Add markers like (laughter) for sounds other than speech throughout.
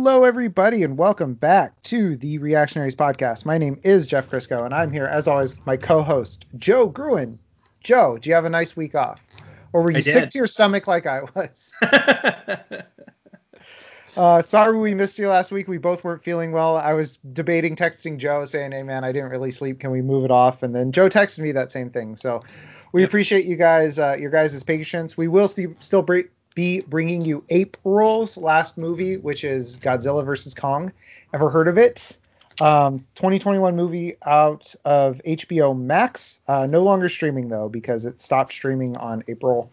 Hello, everybody, and welcome back to the Reactionaries Podcast. My name is Jeff Crisco, and I'm here, as always, with my co-host Joe Gruen. Joe, do you have a nice week off, or were you sick to your stomach like I was? (laughs) uh, sorry we missed you last week. We both weren't feeling well. I was debating texting Joe, saying, "Hey man, I didn't really sleep. Can we move it off?" And then Joe texted me that same thing. So we appreciate you guys, uh, your guys' patience. We will st- still br- be bringing you April's last movie, which is Godzilla vs. Kong. Ever heard of it? Um, 2021 movie out of HBO Max. Uh, no longer streaming though because it stopped streaming on April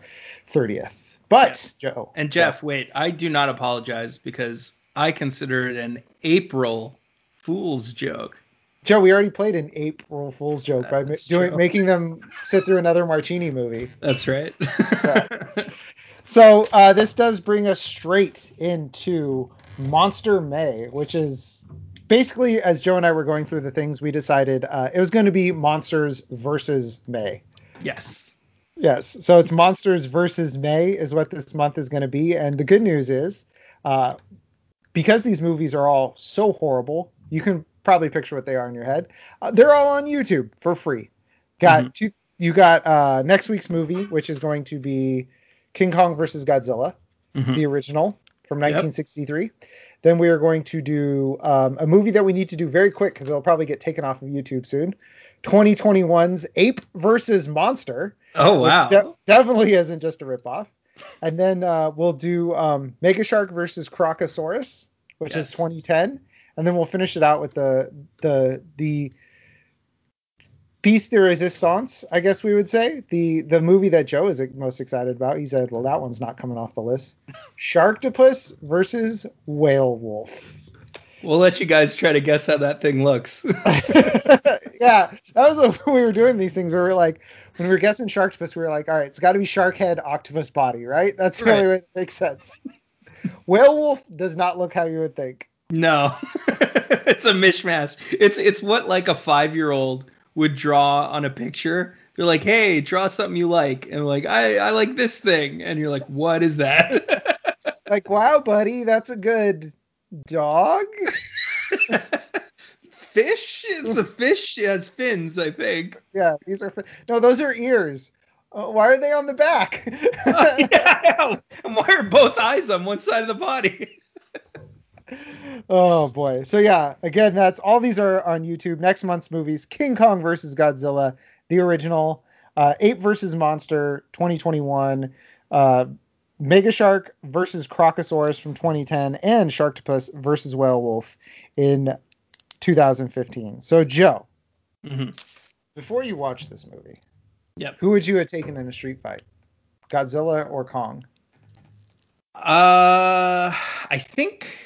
30th. But Joe and Jeff, wait, I do not apologize because I consider it an April Fool's joke. Joe, we already played an April Fool's joke by doing making them sit through another martini movie. That's right. yeah. (laughs) So uh, this does bring us straight into Monster May, which is basically as Joe and I were going through the things, we decided uh, it was going to be Monsters versus May. Yes. Yes. So it's Monsters versus May is what this month is going to be, and the good news is, uh, because these movies are all so horrible, you can probably picture what they are in your head. Uh, they're all on YouTube for free. Got mm-hmm. two. You got uh, next week's movie, which is going to be King Kong versus Godzilla, mm-hmm. the original from 1963. Yep. Then we are going to do um, a movie that we need to do very quick because it'll probably get taken off of YouTube soon. 2021's Ape versus Monster. Oh wow! De- definitely isn't just a ripoff. And then uh, we'll do um, Mega Shark versus Crocosaurus, which yes. is 2010, and then we'll finish it out with the the the piece de resistance, I guess we would say. The the movie that Joe is most excited about. He said, well, that one's not coming off the list. Sharktopus versus Whale Wolf. We'll let you guys try to guess how that thing looks. (laughs) (laughs) yeah, that was when we were doing these things. We were like, when we were guessing Sharktopus, we were like, all right, it's got to be shark head, octopus body, right? That's the right. only way that makes sense. Whale Wolf does not look how you would think. No, (laughs) it's a mishmash. It's it's what like a five year old would draw on a picture. They're like, "Hey, draw something you like," and like, "I I like this thing," and you're like, "What is that?" (laughs) like, "Wow, buddy, that's a good dog." (laughs) fish? It's a fish. It has fins, I think. Yeah, these are. No, those are ears. Uh, why are they on the back? uh, (laughs) yeah, and why are both eyes on one side of the body? Oh boy. So yeah, again, that's all these are on YouTube. Next month's movies: King Kong versus Godzilla, the original, uh, Ape versus Monster, 2021, uh, Mega Shark versus Crocosaurus from 2010, and Sharktopus versus Whale Wolf in 2015. So Joe, mm-hmm. before you watch this movie, yep. who would you have taken in a street fight, Godzilla or Kong? Uh, I think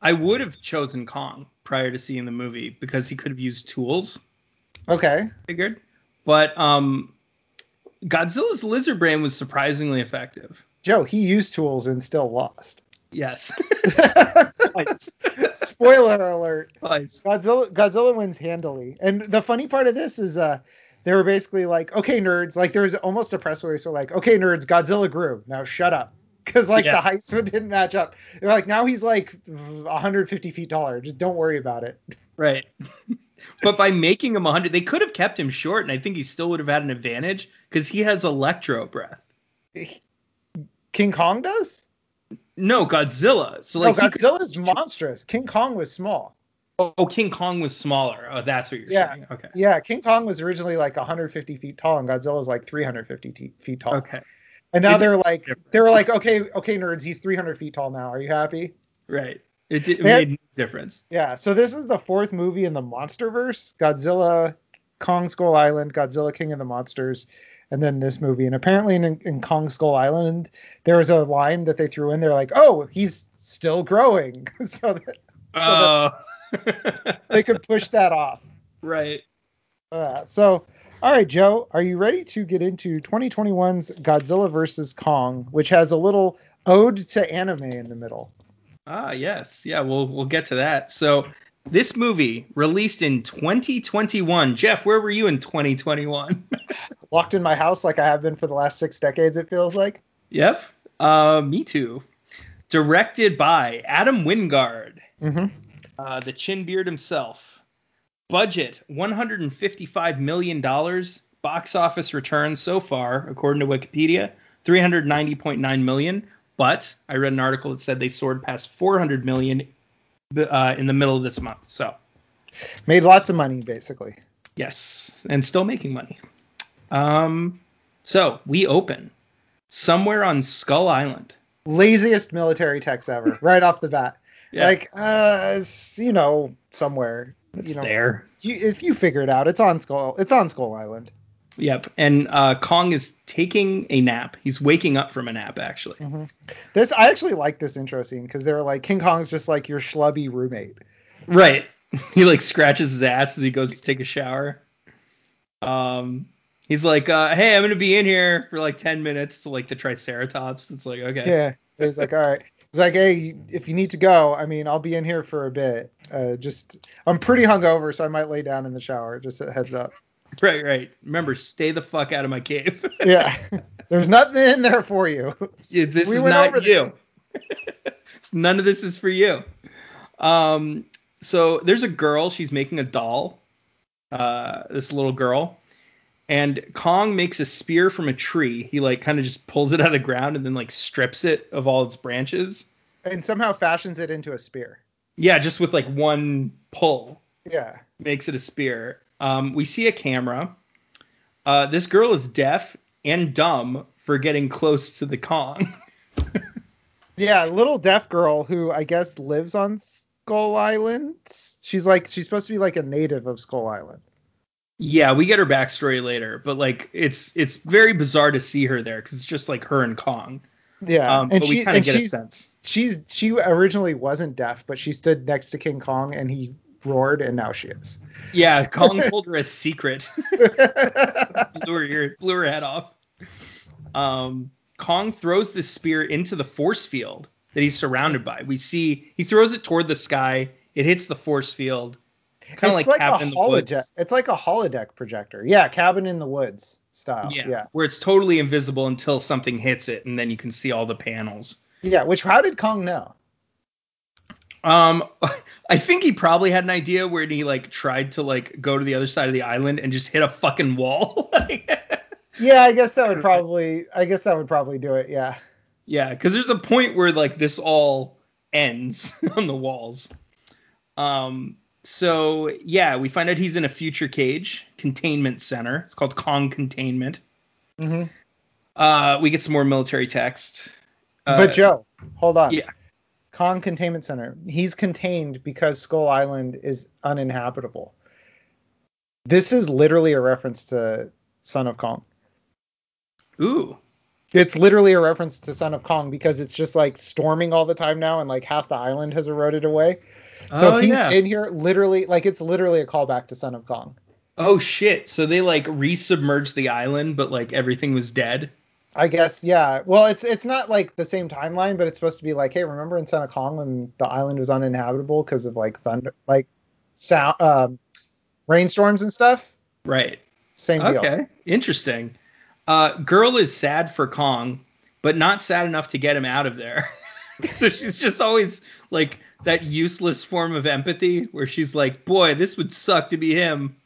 I would have chosen Kong prior to seeing the movie because he could have used tools. Okay. Figured. But um, Godzilla's lizard brain was surprisingly effective. Joe, he used tools and still lost. Yes. (laughs) Spoiler alert. Godzilla Godzilla wins handily. And the funny part of this is uh they were basically like, okay, nerds, like there was almost a press release, so like, okay, nerds, Godzilla grew. Now shut up because like yeah. the heights (laughs) didn't match up. They're like now he's like 150 feet taller. Just don't worry about it. Right. (laughs) but by making him 100, they could have kept him short, and I think he still would have had an advantage because he has electro breath. King Kong does? No, Godzilla. So like no, Godzilla's could... monstrous. King Kong was small. Oh, King Kong was smaller. Oh, that's what you're yeah. saying. Okay. Yeah, King Kong was originally like 150 feet tall, and Godzilla Godzilla's like 350 feet tall. Okay. And now it's they're like, they were like, okay, okay, nerds, he's 300 feet tall now. Are you happy? Right. It, it made had, difference. Yeah. So this is the fourth movie in the MonsterVerse: Godzilla, Kong Skull Island, Godzilla King of the Monsters, and then this movie. And apparently in, in Kong Skull Island, there was a line that they threw in. They're like, oh, he's still growing, (laughs) so that, so uh. that oh. they could push that off. (laughs) Right. Uh, so all right, Joe, are you ready to get into 2021's Godzilla vs. Kong, which has a little ode to anime in the middle? Ah, yes. Yeah, we'll we'll get to that. So, this movie released in 2021. Jeff, where were you in 2021? Locked (laughs) in my house like I have been for the last 6 decades it feels like. Yep. Uh, me too. Directed by Adam Wingard, hmm uh, the chin beard himself. Budget 155 million dollars. Box office return so far, according to Wikipedia, 390.9 million. But I read an article that said they soared past 400 million uh, in the middle of this month. So Made lots of money, basically. yes, and still making money. Um, so we open somewhere on Skull Island. Laziest military text ever, right off the bat. (laughs) Yeah. Like, uh, you know, somewhere. It's you know, there. You, if you figure it out, it's on Skull. It's on Skull Island. Yep. And uh, Kong is taking a nap. He's waking up from a nap, actually. This I actually like this intro scene because they're like King Kong's just like your schlubby roommate. Right. (laughs) He like scratches his ass as he goes to take a shower. Um, he's like, uh, "Hey, I'm gonna be in here for like 10 minutes to like the Triceratops." It's like, okay. Yeah. He's like, all right. He's like, hey, if you need to go, I mean, I'll be in here for a bit. Uh, just, I'm pretty hungover, so I might lay down in the shower. Just a heads up. (laughs) Right, right. Remember, stay the fuck out of my cave. (laughs) Yeah. There's nothing in there for you. Yeah, this We is not you. (laughs) None of this is for you. Um, so there's a girl. She's making a doll. Uh, this little girl, and Kong makes a spear from a tree. He like kind of just pulls it out of the ground and then like strips it of all its branches. And somehow fashions it into a spear. Yeah, just with like one pull Yeah. makes it a spear. Um, we see a camera. Uh, this girl is deaf and dumb for getting close to the Kong. (laughs) Yeah, little deaf girl who I guess lives on Skull Island. She's like, she's supposed to be like a native of Skull Island. Yeah, we get her backstory later, but like it's it's very bizarre to see her there because it's just like her and Kong. Yeah. Um, and but we kind of get a sense. she's, she originally wasn't deaf, but she stood next to King Kong and he roared, and now she is. Yeah, (laughs) Kong told her a secret, (laughs) blew her ear, blew her head off. Um, Kong throws the spear into the force field that he's surrounded by. We see he throws it toward the sky. It hits the force field, kind of it's like, like, Cabin a in the holodeck. Woods. It's like a holodeck projector. Yeah, cabin in the woods style. Yeah, yeah, where it's totally invisible until something hits it, and then you can see all the panels. yeah. Which how did Kong know? Um, (laughs) I think he probably had an idea where he like tried to like go to the other side of the island and just hit a fucking wall. (laughs) Yeah, I guess that would probably. I guess that would probably do it. Yeah. yeah, because there's a point where like this all ends (laughs) on the walls. Um, so yeah, we find out he's in a future cage containment center. It's called Kong Containment. hmm Uh, we get some more military text. Uh, but Joe, hold on. yeah. Kong Containment Center. He's contained because Skull Island is uninhabitable. This is literally a reference to Son of Kong. Ooh. It's literally a reference to Son of Kong because it's just like storming all the time now and like half the island has eroded away. So oh he's yeah. in here literally like it's literally a callback to Son of Kong. oh shit. So they like resubmerged the island, but like everything was dead. I guess yeah. Well, it's it's not like the same timeline, but it's supposed to be like, hey, remember in Son of Kong when the island was uninhabitable because of like thunder, like sound, um, rainstorms and stuff. Right. Same deal. Okay. Interesting. Uh, girl is sad for Kong, but not sad enough to get him out of there. (laughs) so she's just always like that useless form of empathy where she's like, boy, this would suck to be him.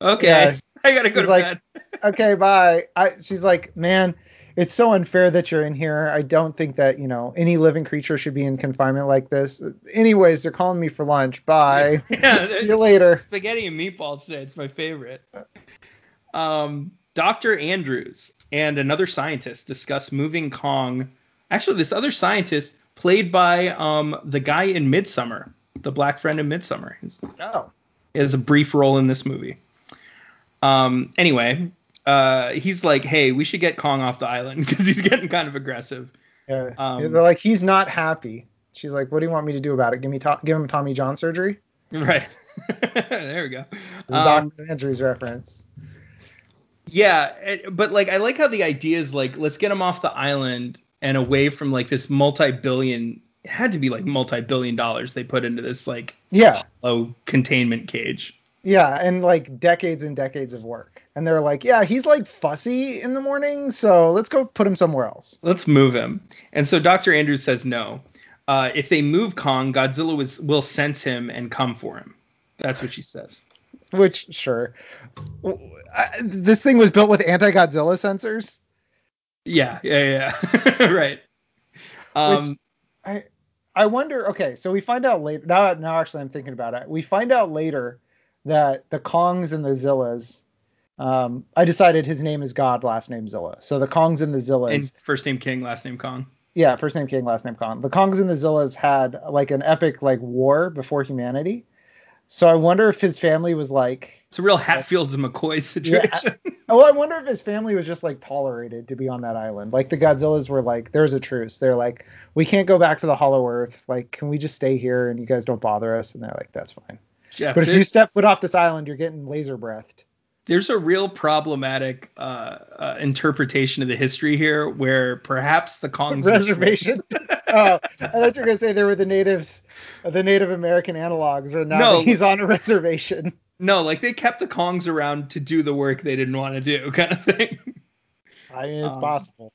Okay. Yeah, (laughs) I gotta go she's to like- bed. (laughs) Okay, bye. I, she's like, man, it's so unfair that you're in here. I don't think that you know any living creature should be in confinement like this. Anyways, they're calling me for lunch. Bye. (laughs) Yeah, See you later. Spaghetti and meatballs today. It's my favorite. Um, Dr. Andrews and another scientist discuss moving Kong. Actually, this other scientist played by um, the guy in Midsummer, the black friend in Midsummer. He's, Oh. he has a brief role in this movie. Um, anyway, uh, he's like, hey, we should get Kong off the island (laughs) because he's getting kind of aggressive. Yeah. Um, they're like, he's not happy. She's like, what do you want me to do about it? Give me to- give him Tommy John surgery. Right. (laughs) there we go. Um, Dr. Andrews reference. Yeah, it- but like I like how the idea is like let's get him off the island and away from like this multi-billion it had to be like multi-billion dollars they put into this like Yeah. low containment cage. Yeah, and like decades and decades of work. And they're like, yeah, he's like fussy in the morning, so let's go put him somewhere else. Let's move him. And so Dr. Andrews says no. uh, if they move Kong, Godzilla was, will sense him and come for him. That's what she says. Which sure, I, this thing was built with anti-Godzilla sensors. Yeah, yeah, yeah. (laughs) right. Um, Which I I wonder. Okay, so we find out later. Now, now actually, I'm thinking about it. We find out later that the Kongs and the Zillas. Um, I decided his name is God, last name Zilla. So the Kongs and the Zillas. and first name King, last name Kong. yeah, first name King, last name Kong. The Kongs and the Zillas had like an epic like war before humanity. So I wonder if his family was like. It's a real Hatfields and McCoy situation. Well, (laughs) I wonder if his family was just like tolerated to be on that island. Like the Godzillas were like, there's a truce. They're like, we can't go back to the Hollow Earth. Like, can we just stay here and you guys don't bother us? And they're like, that's fine. Jeff, But if you step foot off this island, you're getting laser breathed. there's a real problematic uh, uh, interpretation of the history here, where perhaps the Kongs Reservation. (laughs) oh, I thought you were gonna say they were the natives, the Native American analogs, or now No. that he's on a reservation. No, like they kept the Kongs around to do the work they didn't want to do, (laughs) kind of thing. I mean, it's Um, possible.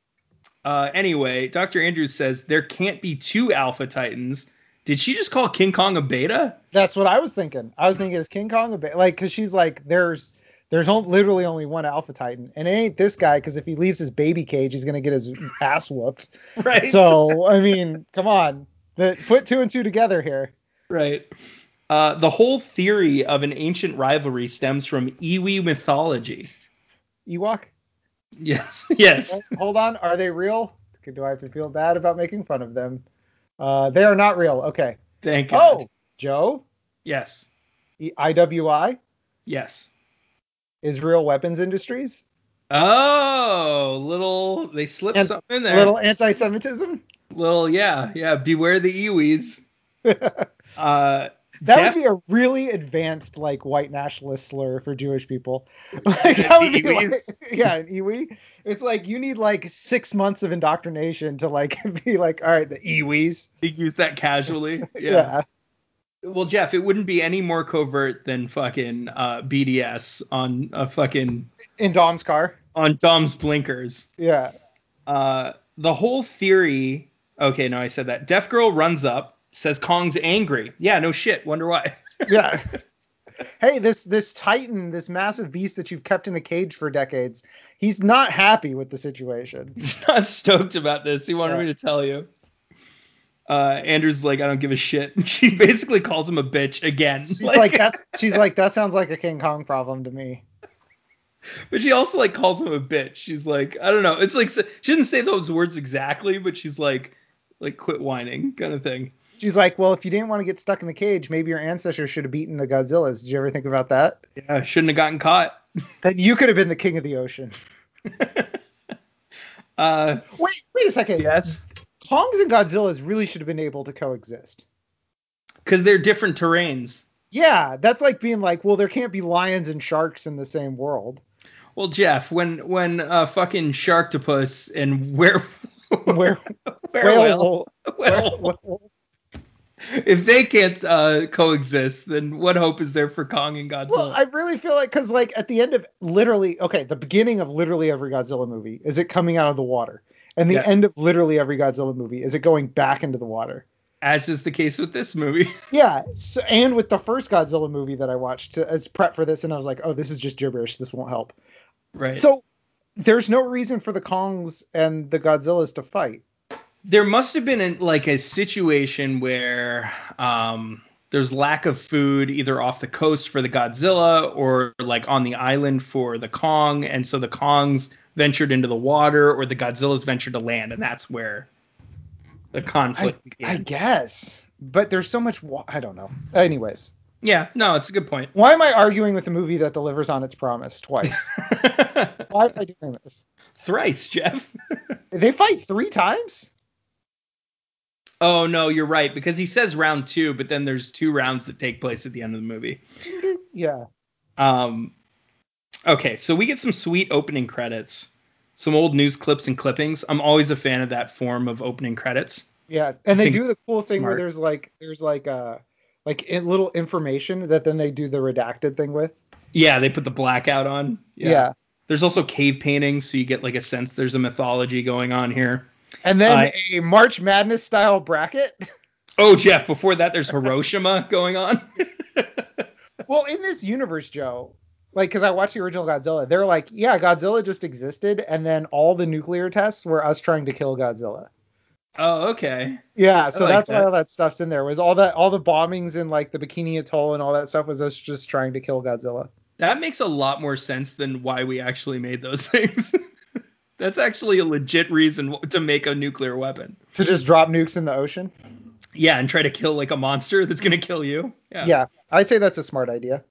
Uh, anyway, Dr. Andrews says there can't be two Alpha Titans. Did she just call King Kong a beta? That's what I was thinking. I was thinking is King Kong a bit like because she's like there's there's on, literally only one Alpha Titan, and it ain't this guy because if he leaves his baby cage, he's gonna get his ass whooped. (laughs) Right. So I mean, come on, the, put two and two together here. right. Uh, the whole theory of an ancient rivalry stems from Iwi mythology. Ewok. Yes. (laughs) Yes. Hold on, are they real? Do I have to feel bad about making fun of them? Uh, they are not real. Okay. Thank you. Oh, Joe, Yes. E- IWI, Yes. Israel Weapons Industries, Oh, little they slipped And something in there. little anti-Semitism. Little yeah, yeah. Beware the Iwis. (laughs) that Uh, Jeff- would be a really advanced like white nationalist slur for Jewish people. (laughs) Like that would be like, (laughs) yeah, an Iwi. It's like you need like six months of indoctrination to like be like, all right, the Iwis. He used that casually. Yeah. Yeah. Well, Jeff, it wouldn't be any more covert than fucking uh, BDS on a fucking In Dom's car. on Dom's blinkers. Yeah. Uh, the whole theory. Okay, no, I said that. Deaf Girl runs up, says Kong's angry. Yeah, no shit. Wonder why. (laughs) Yeah. hey, this this Titan, this massive beast that you've kept in a cage for decades, he's not happy with the situation. (laughs) He's not stoked about this. He wanted Yeah. me to tell you. Uh, Andrew's like, I don't give a shit. (laughs) She basically calls him a bitch again. She's like, that's she's like that sounds like a King Kong problem to me. But she also like calls him a bitch. She's like, I don't know. It's like she didn't say those words exactly, but she's like, like quit whining kind of thing. She's like, well, if you didn't want to get stuck in the cage, maybe your ancestors should have beaten the Godzillas. Did you ever think about that? Yeah, shouldn't have gotten caught. (laughs) Then you could have been the king of the ocean. (laughs) Uh, Wait, wait a second. yes, Kongs and Godzillas really should have been able to coexist. because they're different terrains. Yeah, that's like being like, well, there can't be lions and sharks in the same world. Well, Jeff, when when uh, fucking Sharktopus and where (laughs) Where whale, whale- whale- whale- if they can't uh, coexist, then what hope is there for Kong and Godzilla? Well, I really feel like because like at the end of literally okay, the beginning of literally every Godzilla movie is it coming out of the water, and the Yes. end of literally every Godzilla movie is it going back into the water. As is the case with this movie. (laughs) Yeah, so, and with the first Godzilla movie that I watched to, as prep for this, and I was like, oh, this is just gibberish. This won't help. right. So there's no reason for the Kongs and the Godzillas to fight. there must have been an, like a situation where um, there's lack of food either off the coast for the Godzilla or like on the island for the Kong, and so the Kongs ventured into the water or the Godzillas ventured to land, and that's where the conflict I began. guess, but there's so much. Wa- I don't know. Anyways, yeah, no, it's a good point. why am I arguing with a movie that delivers on its promise twice? (laughs) why am I doing this? Thrice, Jeff. (laughs) They fight three times. oh no, you're right because he says round two, but then there's two rounds that take place at the end of the movie. (laughs) Yeah. Um, okay, so we get some sweet opening credits, some old news clips and clippings. I'm always a fan of that form of opening credits. Yeah, and they do the cool thing where there's like there's like uh like little information that then they do the redacted thing with. Yeah, they put the blackout on. Yeah. There's also cave paintings, so you get like a sense there's a mythology going on here. And then Uh, a March Madness style bracket. (laughs) Oh, Jeff, before that, there's Hiroshima (laughs) going on. (laughs) well, in this universe, Joe, like, because I watched the original Godzilla, they're like, yeah, Godzilla just existed, and then all the nuclear tests were us trying to kill Godzilla. Oh, okay. Yeah, so like that's why all that stuff's in there. Was all that all the bombings in like the Bikini Atoll and all that stuff was us just trying to kill Godzilla. That makes a lot more sense than why we actually made those (laughs) things. That's actually a legit reason to make a nuclear weapon. To just drop nukes in the ocean. Yeah, and try to kill like a monster that's gonna kill you. Yeah. Yeah, I'd say that's a smart idea.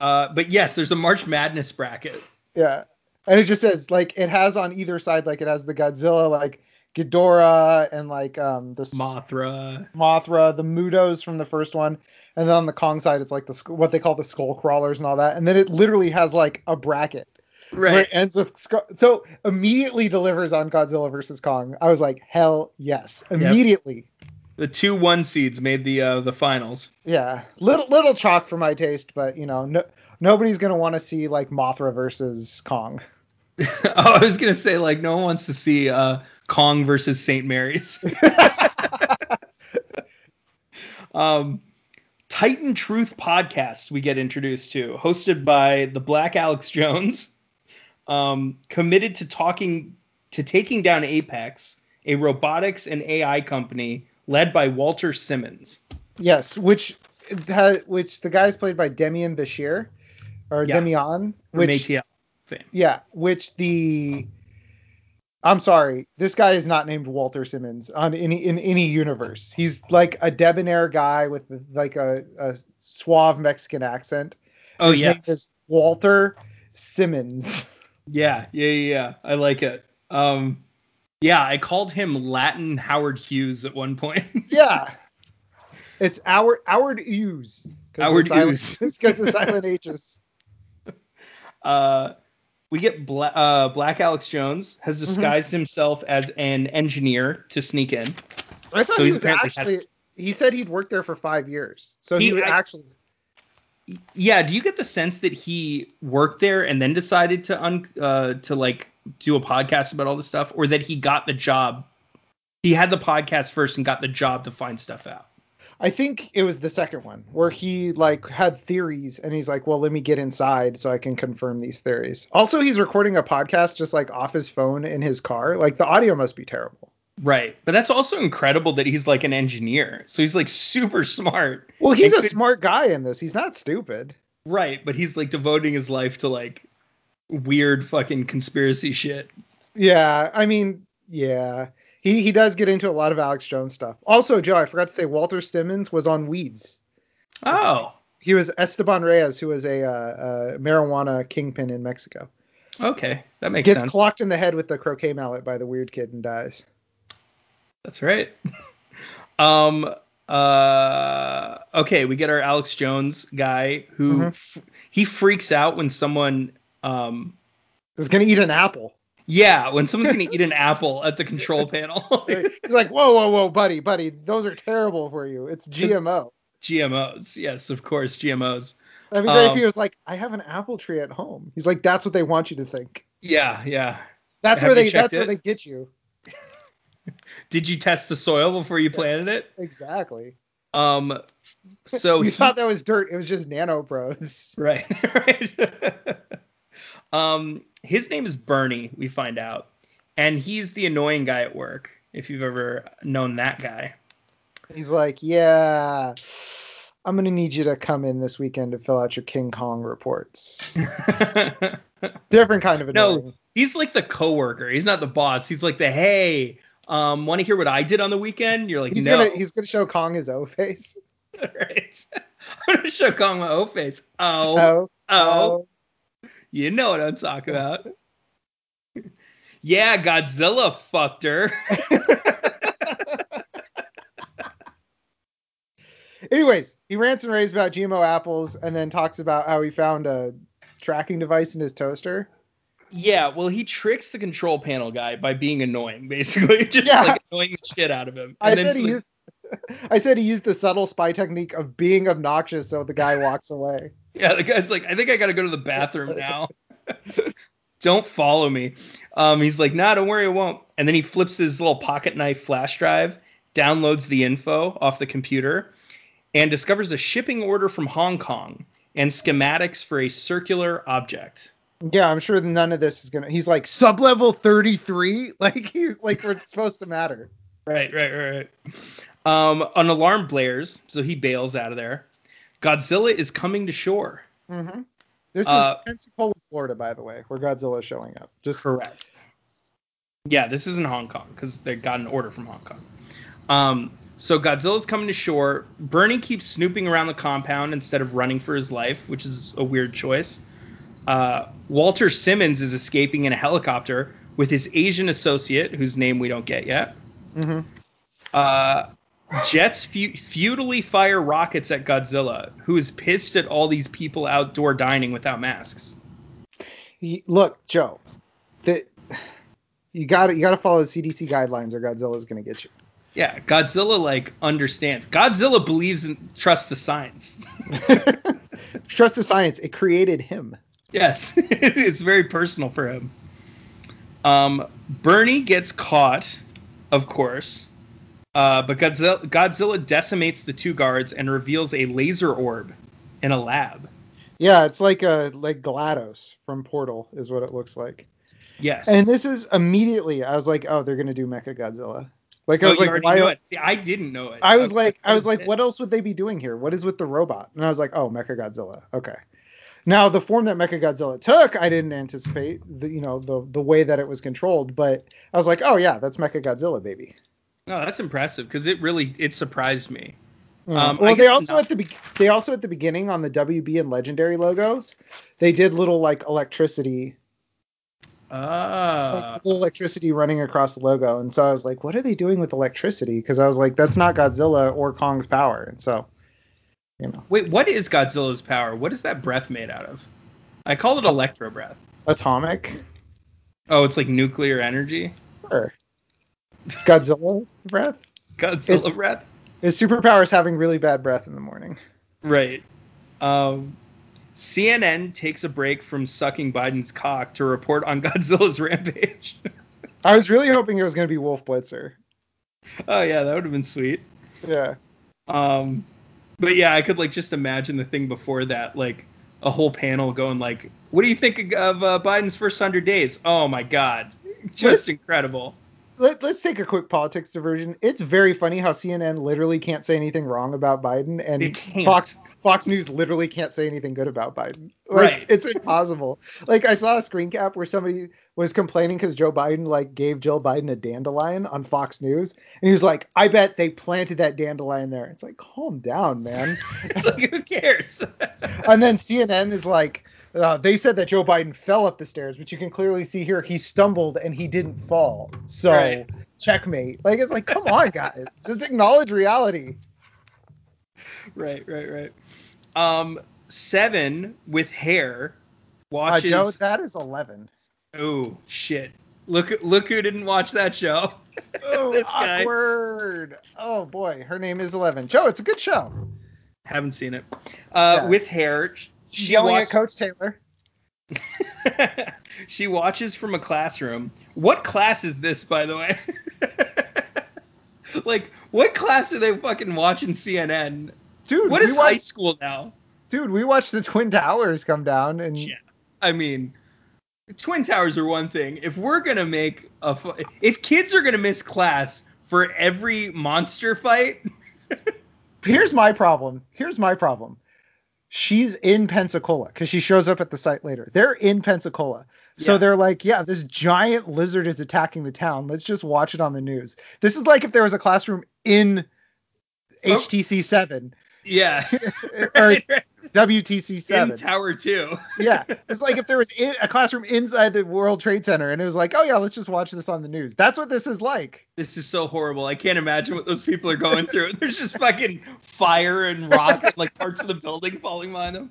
Uh, but yes, there's a March Madness bracket. Yeah. And it just says like it has on either side like it has the Godzilla like Ghidorah and like um the Mothra. Mothra, the MUTOs from the first one, and then on the Kong side it's like the what they call the skull crawlers and all that, and then it literally has like a bracket where Right. it ends with so immediately delivers on Godzilla versus Kong. I was like hell yes, immediately. The two one seeds made the uh, the finals. Yeah, little little chalk for my taste, but you know no, nobody's gonna want to see like Mothra versus Kong. oh, (laughs) I was gonna say like no one wants to see uh, Kong versus St. Mary's. (laughs) um, Titan Truth podcast we get introduced to, hosted by the Black Alex Jones, um, committed to talking to taking down Apex, a robotics and AI company led by Walter Simmons. Yes, which which the guy's played by Demian Bichir or Yeah. Demian, which yeah, which the I'm sorry, this guy is not named Walter Simmons on any in any universe. He's like a debonair guy with like a, a suave Mexican accent. Oh His is Walter Simmons. yeah, yeah, yeah, yeah. I like it. Um, yeah, I called him Latin Howard Hughes at one point. (laughs) yeah. It's Howard Howard Hughes. Howard Hughes. (laughs) It's got the silent H's. (laughs) uh, we get Bla- uh, Black Alex Jones has disguised himself as an engineer to sneak in. I thought So he was apparently had- He said he'd worked there for five years, so he, He- would I- actually. Yeah, do you get the sense that he worked there and then decided to un uh, to like do a podcast about all this stuff, or that he got the job? He had the podcast first and got the job to find stuff out. I think it was the second one where he like had theories and he's like, well, let me get inside so I can confirm these theories. Also, he's recording a podcast just like off his phone in his car. Like the audio must be terrible. Right, but that's also incredible that he's like an engineer, so he's like super smart. Well, he's a could- smart guy in this. He's not stupid. Right, but he's like devoting his life to like weird fucking conspiracy shit. Yeah, I mean, yeah. He he does get into a lot of Alex Jones stuff. Also, Joe, I forgot to say Walter Simmons was on Weeds. Oh, He was Esteban Reyes, who was a, uh, uh marijuana kingpin in Mexico. okay, that makes Gets sense. Gets clocked in the head with the croquet mallet by the weird kid and dies. That's right. (laughs) um. Uh. Okay, we get our Alex Jones guy who Mhm. f- he freaks out when someone um. Is gonna eat an apple. Yeah, when someone's gonna (laughs) eat an apple at the control panel. (laughs) He's like, whoa, whoa, whoa, buddy, buddy, those are terrible for you. It's GMO. GMOs, yes, of course, GMOs. That'd be great if Um, he was like, I have an apple tree at home. He's like, that's what they want you to think. Yeah, yeah. That's Have where they. That's where they get you. (laughs) Did you test the soil before you planted it? Exactly. Um. So you he- thought that was dirt. It was just nanobros. Right, right. Um, his name is Bernie. We find out, and he's the annoying guy at work. If you've ever known that guy. He's like, yeah, I'm gonna need you to come in this weekend to fill out your King Kong reports. (laughs) Different kind of annoying. no, he's like the coworker. He's not the boss. He's like the hey. Um, want to hear what I did on the weekend? You're like, He's no. gonna he's gonna show Kong his O face. (laughs) right. (laughs) I'm gonna show Kong my O face. Oh, Oh, oh, you know what I'm talking about. yeah, Godzilla fucked her. (laughs) Anyways, he rants and raves about GMO apples and then talks about how he found a tracking device in his toaster. Yeah, well, he tricks the control panel guy by being annoying, basically, (laughs) just Yeah. like annoying the shit out of him. I then said he it's used (laughs) I said he used the subtle spy technique of being obnoxious so the guy walks away. (laughs) yeah, the guy's like, I think I gotta go to the bathroom now. (laughs) don't follow me. Um, he's like, nah, don't worry, it won't. And then he flips his little pocket knife flash drive, downloads the info off the computer, and discovers a shipping order from Hong Kong and schematics for a circular object. Yeah, I'm sure none of this is gonna. He's like sub level 33, like he's like we're supposed to matter. Right, right, right, right. Um, an alarm blares, so he bails out of there. Godzilla is coming to shore. Mm-hmm. This is Uh, Pensacola, Florida, by the way, where Godzilla is showing up. Just Correct. Yeah, this is in Hong Kong because they got an order from Hong Kong. Um, so Godzilla's coming to shore. Bernie keeps snooping around the compound instead of running for his life, which is a weird choice. Uh, Walter Simmons is escaping in a helicopter with his Asian associate, whose name we don't get yet. hmm Uh, jets fu- futilely fire rockets at Godzilla, who is pissed at all these people outdoor dining without masks. Look, Joe, the, you got to you got to follow the CDC guidelines, or Godzilla's gonna get you. Yeah, Godzilla like understands. Godzilla believes in trusts the science. (laughs) Trust the science. It created him. yes, (laughs) it's very personal for him. Um, Bernie gets caught, of course, uh, but Godzilla, Godzilla decimates the two guards and reveals a laser orb in a lab. Yeah, it's like a like GLaDOS from Portal is what it looks like. Yes. And this is immediately I was like, oh, they're gonna do Mecha Godzilla. Like I was like, already why? See, I didn't know it. I was like, I was what like, what else would they be doing here? What is with the robot? And I was like, oh, Mecha Godzilla. Okay. Now the form that Mecha Godzilla took, I didn't anticipate the you know the the way that it was controlled, but I was like, oh yeah, that's Mecha Godzilla, baby. No, that's impressive because it really it surprised me. Yeah. Um, well, they also not- at the be- they also at the beginning on the WB and Legendary logos, they did little like electricity, Ah. like, electricity running across the logo, and so I was like, what are they doing with electricity? Because I was like, that's not Godzilla or Kong's power, and so, you know, Wait, what is Godzilla's power? What is that breath made out of? I call it electro breath. atomic. Oh, it's like nuclear energy. Sure. Godzilla breath. Godzilla It's- breath. His superpower is having really bad breath in the morning. Right. Um, CNN takes a break from sucking Biden's cock to report on (laughs) Godzilla's rampage. I was really hoping it was going to be Wolf Blitzer. oh yeah, that would have been sweet. Yeah. Um, but yeah, I could like just imagine the thing before that, like a whole panel going like, "What do you think of uh, Biden's first hundred days?" Oh my god, just incredible. Let, let's take a quick politics diversion. It's very funny how CNN literally can't say anything wrong about Biden, and. Fox Fox News literally can't say anything good about Biden. Like, Right. It's impossible. Like I saw a screen cap where somebody was complaining because Joe Biden like gave Jill Biden a dandelion on Fox News, and he was like, "I bet they planted that dandelion there." It's like, calm down, man. (laughs) It's like who cares? (laughs) and then CNN is like, uh, they said that Joe Biden fell up the stairs, but you can clearly see here he stumbled and he didn't fall. So Right. checkmate. Like it's like, come on, guys, (laughs) just acknowledge reality. right, right, right. Um, seven with hair Uh, watches. Joe, that is eleven. oh shit! Look, look who didn't watch that show. (laughs) Oh, this guy. awkward. Oh boy, her name is Eleven. Joe, it's a good show. Haven't seen it. Uh, Yeah. With hair. She's She yelling watched- at Coach Taylor. (laughs) she watches from a classroom. What class is this, by the way? (laughs) like, what class are they fucking watching CNN? Dude, What is watched, high school now? dude, we watched the Twin Towers come down and Yeah. I mean, Twin Towers are one thing. If we're gonna make a, if kids are gonna miss class for every monster fight, (laughs) here's my problem. Here's my problem. She's in Pensacola because she shows up at the site later. They're in Pensacola. So Yeah. they're like, yeah, this giant lizard is attacking the town. Let's just watch it on the news. This is like if there was a classroom in Oh. HTC 7 yeah, or (laughs) Right, right. WTC in Tower Two. yeah. (laughs) It's like if there was in, a classroom inside the World Trade Center and it was like, oh, yeah, let's just watch this on the news. That's what this is like. This is so horrible. I can't imagine what those people are going through. (laughs) There's just fucking fire and rock and like parts of the building falling behind them.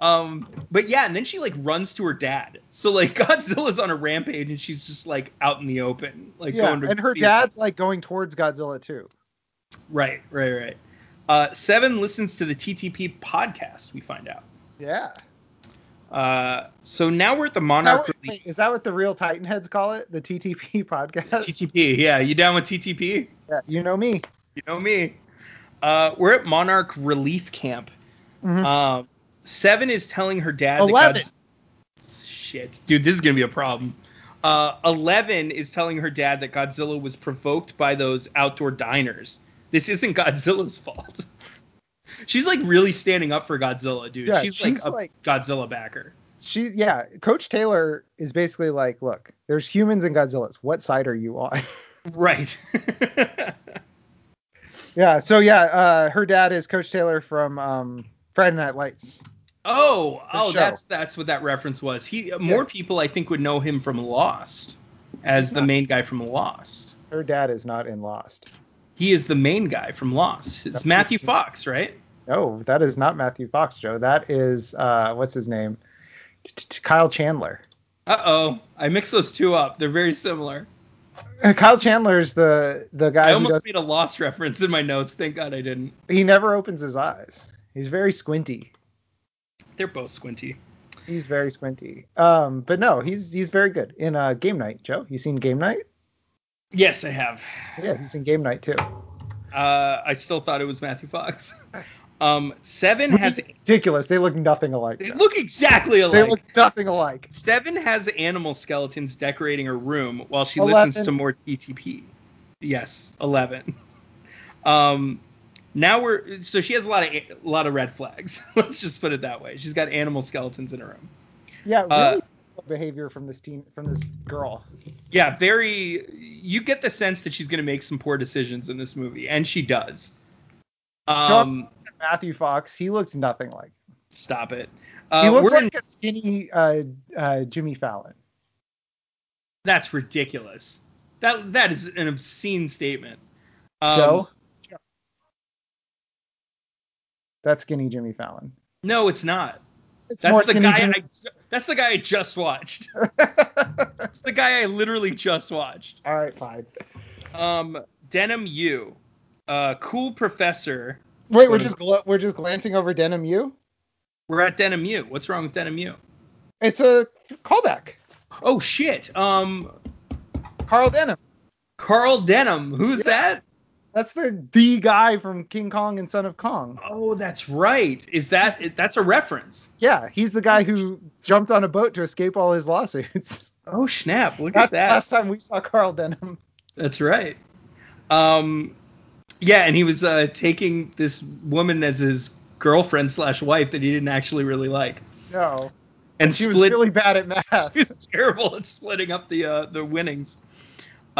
Um, but yeah, and then she like runs to her dad. So like Godzilla's on a rampage and she's just like out in the open, like yeah. going to And her dad's like going towards Godzilla too. Right, right, right. Uh, Seven listens to the TTP podcast. We find out. Yeah. Uh, so now we're at the Is that, Monarch what, wait, is that what the real Titan heads call it? The TTP (laughs) podcast? TTP. Yeah, you down with TTP? yeah, you know me. You know me. Uh, we're at Monarch Relief Camp. Mhm. Um, Seven is telling her dad. Eleven. Shit, dude, this is gonna be a problem. Uh, Eleven is telling her dad that Godzilla was provoked by those outdoor diners. This isn't Godzilla's fault. she's like really standing up for Godzilla, dude. Yeah, she's, she's like a like- Godzilla backer. she yeah coach taylor is basically like look there's humans and godzillas what side are you on (laughs) Right. (laughs) yeah so yeah uh her dad is coach taylor from um friday night lights oh, oh, show. that's that's what that reference was. He more people I think would know him from Lost as the main guy from Lost. her dad is not in lost He is the main guy from Lost. It's That's Matthew Fox, right? no that is not matthew fox joe that is uh what's his name kyle chandler Uh oh, I mixed those two up. They're very similar. Uh, kyle chandler's the the guy I who almost does made a Lost reference in my notes. Thank God I didn't. he never opens his eyes he's very squinty They're both squinty. he's very squinty um but no he's he's very good in uh game night joe you seen game night Yes, I have. yeah he's in game night too Uh, I still thought it was Matthew Fox. (laughs) Um, Seven has. ridiculous they look nothing alike They look exactly alike. They look nothing alike. Seven has animal skeletons decorating her room while she Eleven. listens to more TTP. Yes, eleven. Um, now we're so she has a lot of a lot of red flags. (laughs) Let's just put it that way. She's got animal skeletons in her room. Yeah, really Uh, behavior from this teen from this girl. Yeah, very. You get the sense that she's going to make some poor decisions in this movie, and she does. Um, Matthew Fox, he looks nothing like. stop it. He Uh, looks like in, a skinny uh, uh, Jimmy Fallon. that's ridiculous. That that is an obscene statement. Um, Joe. That's skinny Jimmy Fallon. No, it's not. It's That's the guy. I, that's the guy I just watched. (laughs) That's the guy I literally just watched. All right, fine. Um, Denham U, uh, cool professor. Wait, we're just gl- we're just glancing over Denham U. We're at Denham U. What's wrong with Denham U? It's a callback. Oh shit. Um, Carl Denham. Carl Denham. Who's that? That's the the guy from King Kong and Son of Kong. Oh, that's right. Is that that's a reference? Yeah, he's the guy who jumped on a boat to escape all his lawsuits. (laughs) Oh snap! Look That's at the that. last time we saw Carl Denham. That's right. Um, yeah, and he was uh, taking this woman as his girlfriend slash wife that he didn't actually really like, No. and She was really bad at (laughs) math. he was terrible at splitting up the uh, the winnings.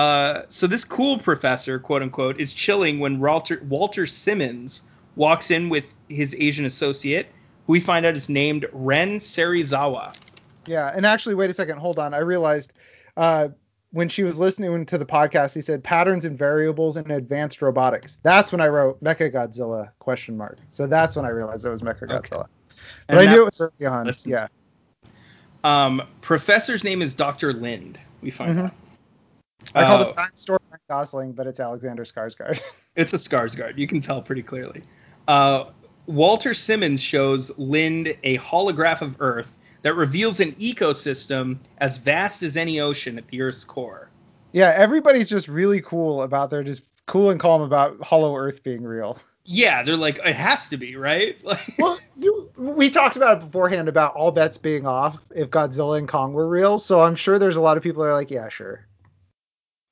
Uh, so this cool professor, quote unquote, is chilling when Walter Walter Simmons walks in with his Asian associate, who we find out is named Ren Serizawa. Yeah, and actually, wait a second, hold on. I realized uh, when she was listening to the podcast, he said patterns and variables in advanced robotics. That's when I wrote Mecha Godzilla question mark. So that's when I realized it was Mecha Godzilla. But And I knew it was early on. Yeah. Um, professor's name is Dr. Lind. We find Mhm. out. I called Uh, it Dinosaur Ryan Gosling, but it's Alexander Skarsgård. (laughs) It's a Skarsgård. You can tell pretty clearly. Uh, Walter Simmons shows Lind a holograph of Earth that reveals an ecosystem as vast as any ocean at the Earth's core. yeah, everybody's just really cool about their just cool and calm about Hollow Earth being real. Yeah, they're like, it has to be, right? (laughs) Like, Well, you we talked about it beforehand about all bets being off if Godzilla and Kong were real. So I'm sure there's a lot of people that are like, yeah, sure.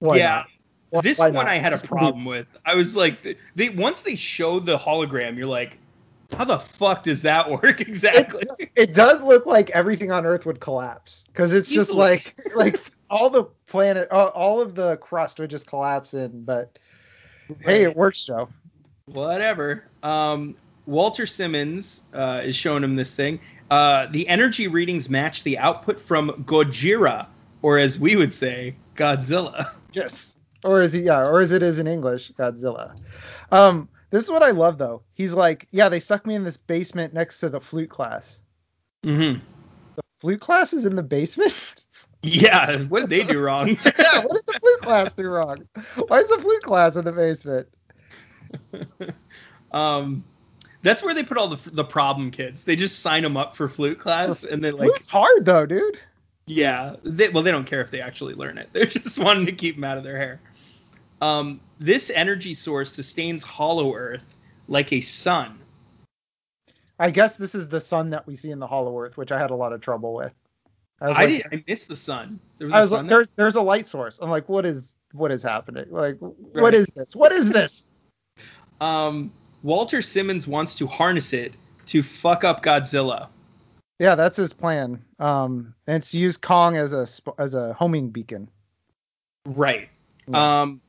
Why yeah. Why- This why one not? I had a This can be- problem with. I was like, they once they show the hologram, you're like, how the fuck does that (laughs) work exactly? It, it does look like everything on Earth would collapse because it's just like (laughs) like all the planet, all, all of the crust would just collapse in. But hey, it works, Joe. whatever. Um, Walter Simmons uh, is showing him this thing. Uh, the energy readings match the output from Gojira, or as we would say, Godzilla. (laughs) Yes. Or is he? Yeah. Or as it is in English, Godzilla. Um, this is what I love though. He's like, yeah, they stuck me in this basement next to the flute class. Mm-hmm. The flute class is in the basement. (laughs) Yeah, what did they do wrong? (laughs) yeah. What did the flute class do wrong? Why is the flute class in the basement? (laughs) um, That's where they put all the the problem kids. They just sign them up for flute class, and they like, Flute's hard though, dude. Yeah. They, well, they don't care if they actually learn it. (laughs) They're just wanting to keep them out of their hair. Um, this energy source sustains Hollow Earth like a sun. I guess this is the sun that we see in the Hollow Earth, which I had a lot of trouble with. I was I like. I missed the sun. There was I a was sun like, there? there's there's a light source. I'm like, what is what is happening? Like, what Right. is this? What is this? Um, Walter Simmons wants to harness it to fuck up Godzilla. Yeah, that's his plan. Um, and it's to use Kong as a as a homing beacon. Right. Yeah. Um,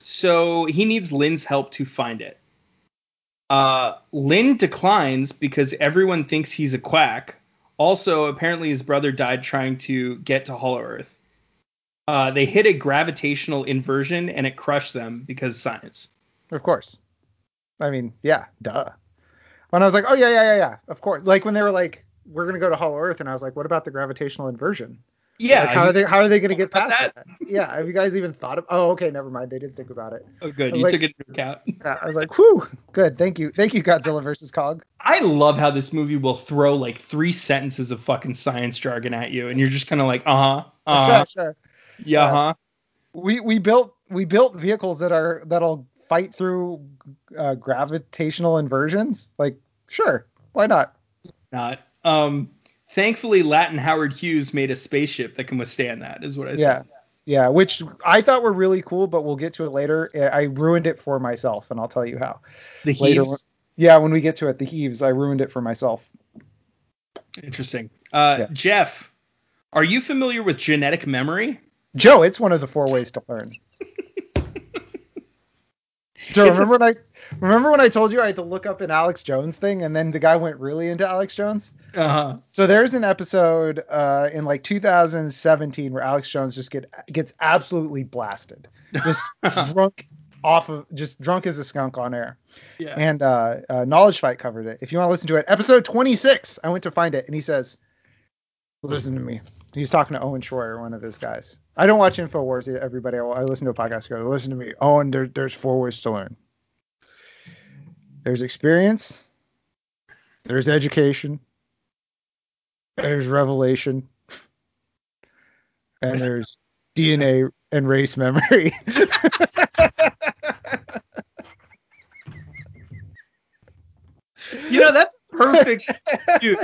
so he needs Lind's help to find it. Uh, Lynn declines because everyone thinks he's a quack. Also, apparently his brother died trying to get to Hollow Earth. Uh, they hit a gravitational inversion and it crushed them because science. Of course. I mean, yeah, duh. When I was like, oh yeah, yeah, yeah, yeah, of course. Like when they were like, we're gonna go to Hollow Earth, and I was like, what about the gravitational inversion? Yeah. Like, how are they how are they gonna get past that? Yeah, have you guys even thought of? Oh, okay, never mind. They didn't think about it. oh, good. You like- took it into account. (laughs) Yeah, I was like, whew, good, thank you, thank you, Godzilla versus Kong. I love how this movie will throw like three sentences of fucking science jargon at you, and you're just kind of like, uh huh, (laughs) uh Yeah, huh, sure. yeah, Yeah. huh. We we built we built vehicles that are that'll fight through uh, gravitational inversions. Like, sure, why not? Not. Um, thankfully, Latin Howard Hughes made a spaceship that can withstand that. Is what I Yeah. said. Yeah, which I thought were really cool, but we'll get to it later. I ruined it for myself, and I'll tell you how. The Later heaves. Yeah, when we get to it, the heaves, I ruined it for myself. Interesting. Uh, Yeah. Jeff, are you familiar with genetic memory? Joe, it's one of the four ways to learn. (laughs) Joe, It's a- remember when I remember when I told you I had to look up an Alex Jones thing, and then the guy went really into Alex Jones? Uh huh. So there's an episode uh, in like 2017 where Alex Jones just get gets absolutely blasted, just (laughs) drunk off of just drunk as a skunk on air. Yeah. And uh, uh, Knowledge Fight covered it. If you want to listen to it, episode 26, I went to find it, and he says, "Listen to me." He's talking to Owen Schroyer, one of his guys. I don't watch Infowars. Everybody, I, I listen to a podcast. Go, listen to me, Owen. There, there's four ways to learn. There's experience. There's education. There's revelation. And there's DNA and race memory. you know that's perfect, (laughs) dude.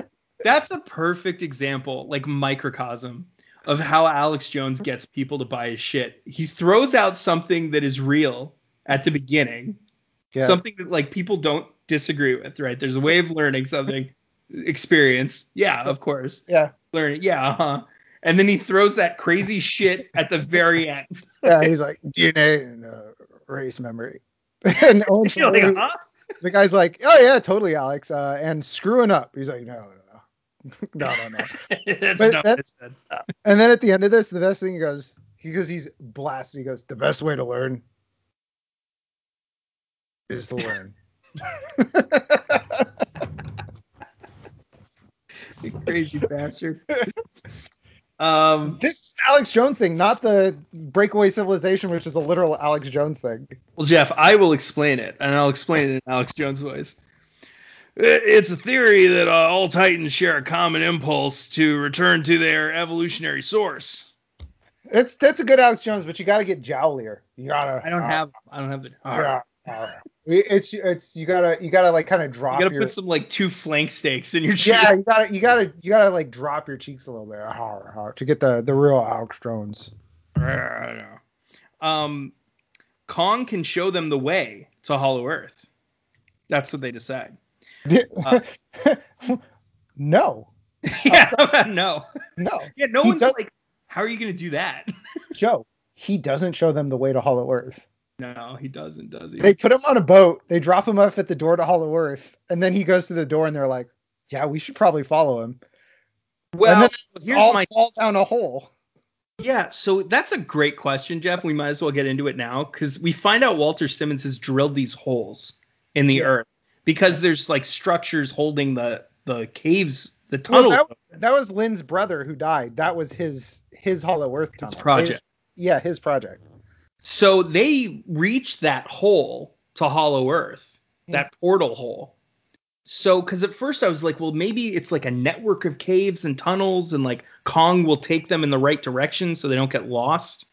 That's a perfect example, like microcosm of how Alex Jones gets people to buy his shit. He throws out something that is real at the beginning, Yeah. something that like people don't disagree with, right? There's a way of learning something. Experience, yeah, of course. yeah. Learning, yeah, uh-huh. And then he throws that crazy shit at the very end. Yeah, he's like DNA and uh, race memory. (laughs) and Owen (laughs) You're like, huh? the guy's like, oh yeah, totally, Alex. Uh, and screwing up. He's like, no, no, no, (laughs) no, no, no. That's But not that- what it said. and then at the end of this, the best thing he goes, because he's blasted. He goes, the best way to learn is to learn. (laughs) You crazy bastard. Um, this is Alex Jones thing, not the Breakaway Civilization, which is a literal Alex Jones thing. well, Jeff, I will explain it, and I'll explain it in Alex Jones' voice. It's a theory that uh, all Titans share a common impulse to return to their evolutionary source. It's that's a good Alex Jones, but you got to get jowlier. You gotta. I don't have, I don't have the. Yeah. Uh, It's it's you gotta you gotta like kind of drop. You gotta your put some like two flank steaks in your cheek. yeah you gotta you gotta you gotta like drop your cheeks a little bit to get the the real Alex Jones. Um, Kong can show them the way to Hollow Earth. That's what they decide. (laughs) Uh. no (laughs) yeah, (laughs) no. no Yeah, no He one's does- like, how are you gonna do that? Joe he doesn't show them the way to Hollow Earth. No, he doesn't, does he? They put him on a boat. They drop him off at the door to Hollow Earth, and then he goes to the door, and they're like, "Yeah, we should probably follow him." well, and then they here's all my fall down a hole. Yeah, so that's a great question, Jeff. We might as well get into it now because we find out Walter Simmons has drilled these holes in the Yeah. earth because there's like structures holding the the caves, the Well, tunnel. that, that was Lind's brother who died. That was his his Hollow Earth tunnel. project. They- yeah, his project. So they reach that hole to Hollow Earth, that portal hole, so because at first I was like, well, maybe it's like a network of caves and tunnels, and like Kong will take them in the right direction so they don't get lost.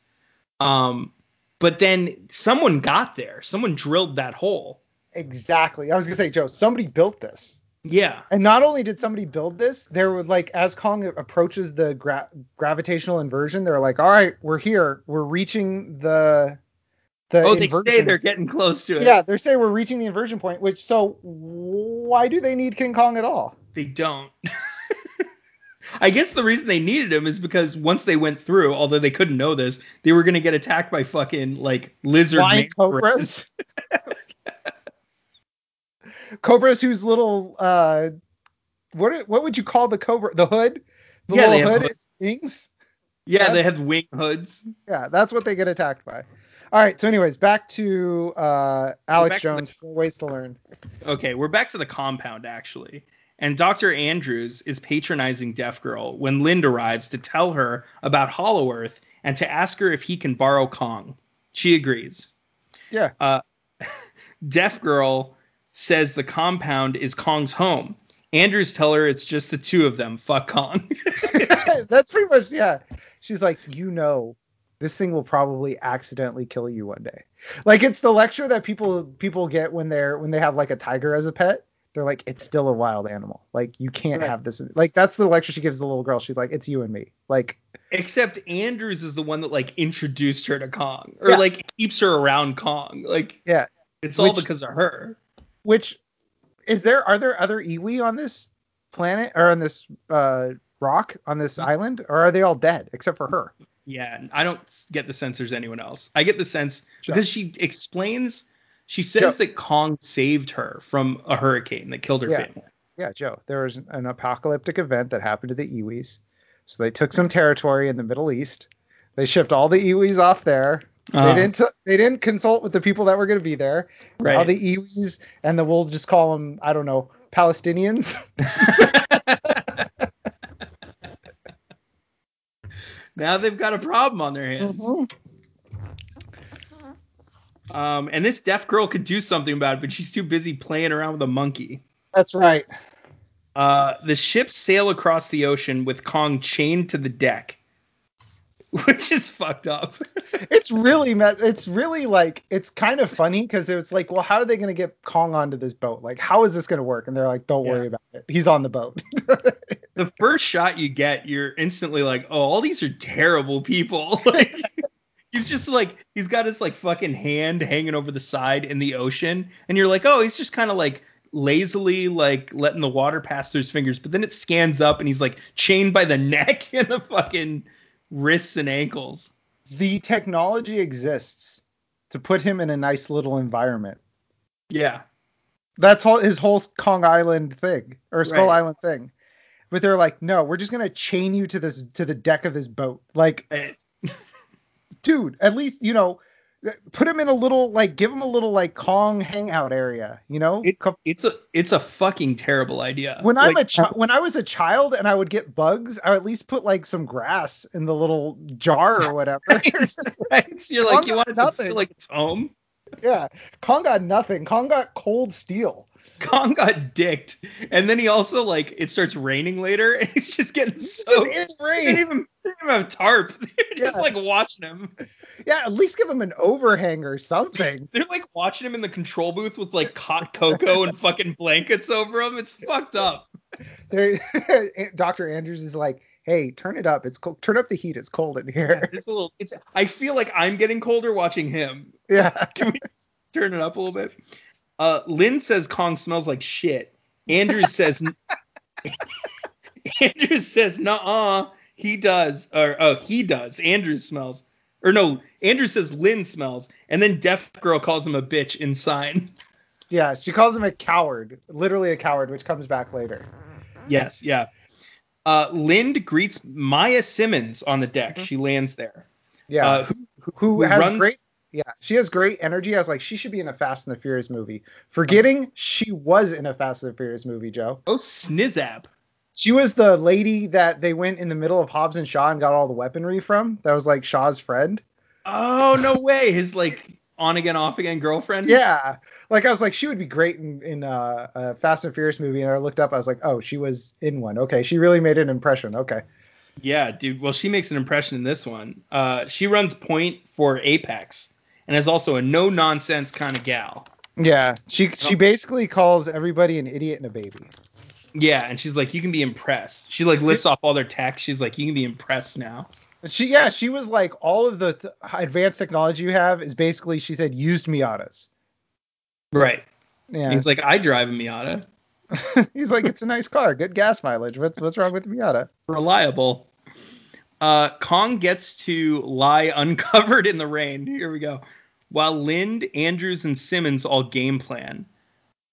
Um, but then someone got there. Someone drilled that hole. Exactly. I was gonna say, Joe, somebody built this. Yeah. And not only did somebody build this, there were like as Kong approaches the gra- gravitational inversion, they're like, all right, we're here, we're reaching the the oh, they inversion. say they're getting close to it. Yeah, they're saying we're reaching the inversion point. Which so why do they need King Kong at all? They don't. (laughs) I guess the reason they needed him is because once they went through, although they couldn't know this, they were gonna get attacked by fucking like lizard cobras. (laughs) cobras whose little uh, what what would you call the cobra? The hood? The Yeah, little hood wings. Yeah, Yeah. they have wing hoods. Yeah, that's what they get attacked by. All right, so anyways, back to uh, Alex back to the- Jones. Four ways to learn. Okay, we're back to the compound actually. And Dr. Andrews is patronizing Deaf Girl when Lind arrives to tell her about Hollow Earth and to ask her if he can borrow Kong. She agrees. Yeah. Uh, (laughs) Deaf Girl says the compound is Kong's home. Andrews tell her it's just the two of them. Fuck Kong. (laughs) (laughs) That's pretty much yeah. She's like, you know, this thing will probably accidentally kill you one day. Like it's the lecture that people people get when they're when they have like a tiger as a pet. They're like, it's still a wild animal. Like you can't Right. have this. Like that's the lecture she gives the little girl. She's like, it's you and me. Like Except Andrews is the one that like introduced her to Kong or Yeah. like keeps her around Kong. Like yeah. it's all Which- because of her. Which is there? Are there other iwi on this planet or on this uh, rock on this island, or are they all dead except for her? Yeah, I don't get the sense there's anyone else. I get the sense Sure. because she explains, she says Sure. that Kong saved her from a hurricane that killed her Yeah. family. Yeah, Joe. There was an apocalyptic event that happened to the Iwis. So they took some territory in the Middle East. They shipped all the Iwis off there. Uh, They didn't. They didn't consult with the people that were going to be there. Right. All the Iwis and the we'll just call them I don't know Palestinians. (laughs) now they've got a problem on their hands. Um, and this deaf girl could do something about it, but she's too busy playing around with a monkey. That's right. Uh, the ships sail across the ocean with Kong chained to the deck, (laughs) which is fucked up. (laughs) It's really it's really like it's kind of funny because it's like, well, how are they going to get Kong onto this boat? Like, how is this going to work? And they're like, don't worry Yeah. about it. He's on the boat. (laughs) the first shot you get, you're instantly like, oh, all these are terrible people. like he's just like he's got his like fucking hand hanging over the side in the ocean, and you're like, oh, he's just kind of like lazily like letting the water pass through his fingers, but then it scans up and he's like chained by the neck in the fucking wrists and ankles. the technology exists to put him in a nice little environment. Yeah. That's all his whole Kong Island thing or Skull Right. Island thing. But they're like, no, we're just gonna chain you to this to the deck of this boat. Like, (laughs) dude, at least you know, put him in a little like, give him a little like Kong hangout area. You know, It, it's a it's a fucking terrible idea. when I'm a chi- when I was a child and I would get bugs, I would at least put like some grass in the little jar or whatever. (laughs) right? You're like, you want it to nothing. feel like it's home. Yeah, Kong got nothing. Kong got cold steel. Kong got dicked, and then he also like it starts raining later, and he's just getting Just so. in They didn't even, they didn't even have tarp. (laughs) They're just Yeah. like watching him. Yeah, at least give him an overhang or something. (laughs) They're like watching him in the control booth with like hot cocoa and fucking blankets over him. It's fucked up. (laughs) Dr. Andrews is like, hey, turn it up. It's cold. Turn up the heat. It's cold in here. It's a little. It's. I feel like I'm getting colder watching him. Yeah. (laughs) Can we turn it up a little bit? Uh, Lind says Kong smells like shit. Andrew says. (laughs) Andrew says, nah uh he does." Or oh, he does. Andrew smells. Or no, Andrew says Lind smells, and then Deaf Girl calls him a bitch in sign. Yeah. She calls him a coward. Literally a coward, which comes back later. yes, yeah. Uh, Lind greets Maya Simmons on the deck. She lands there. Yeah. Uh, who, who, who has runs- great. Yeah, she has great energy. I was like, she should be in a Fast and the Furious movie. Forgetting she was in a Fast and the Furious movie, Joe. oh Snizab. She was the lady that they went in the middle of Hobbs and Shaw and got all the weaponry from. That was like Shaw's friend. Oh no way! His like on again, off again girlfriend. Yeah, like I was like, she would be great in in uh, a Fast and Furious movie, and I looked up, I was like, oh, she was in one. Okay, she really made an impression. Okay. Yeah, dude. Well, she makes an impression in this one. Uh, she runs point for Apex and is also a no nonsense kind of gal. Yeah, she she basically calls everybody an idiot and a baby. Yeah, and she's like, you can be impressed. She like lists off all their tech. She's like, you can be impressed now. She yeah, she was like all of the t- advanced technology you have is basically she said used Miatas. Right. Yeah. He's like, I drive a Miata. (laughs) He's like, it's a nice car, good gas mileage. What's what's wrong with the Miata? Reliable. Uh, Kong gets to lie (laughs) uncovered in the rain. Here we go. While Lind, Andrews, and Simmons all game plan.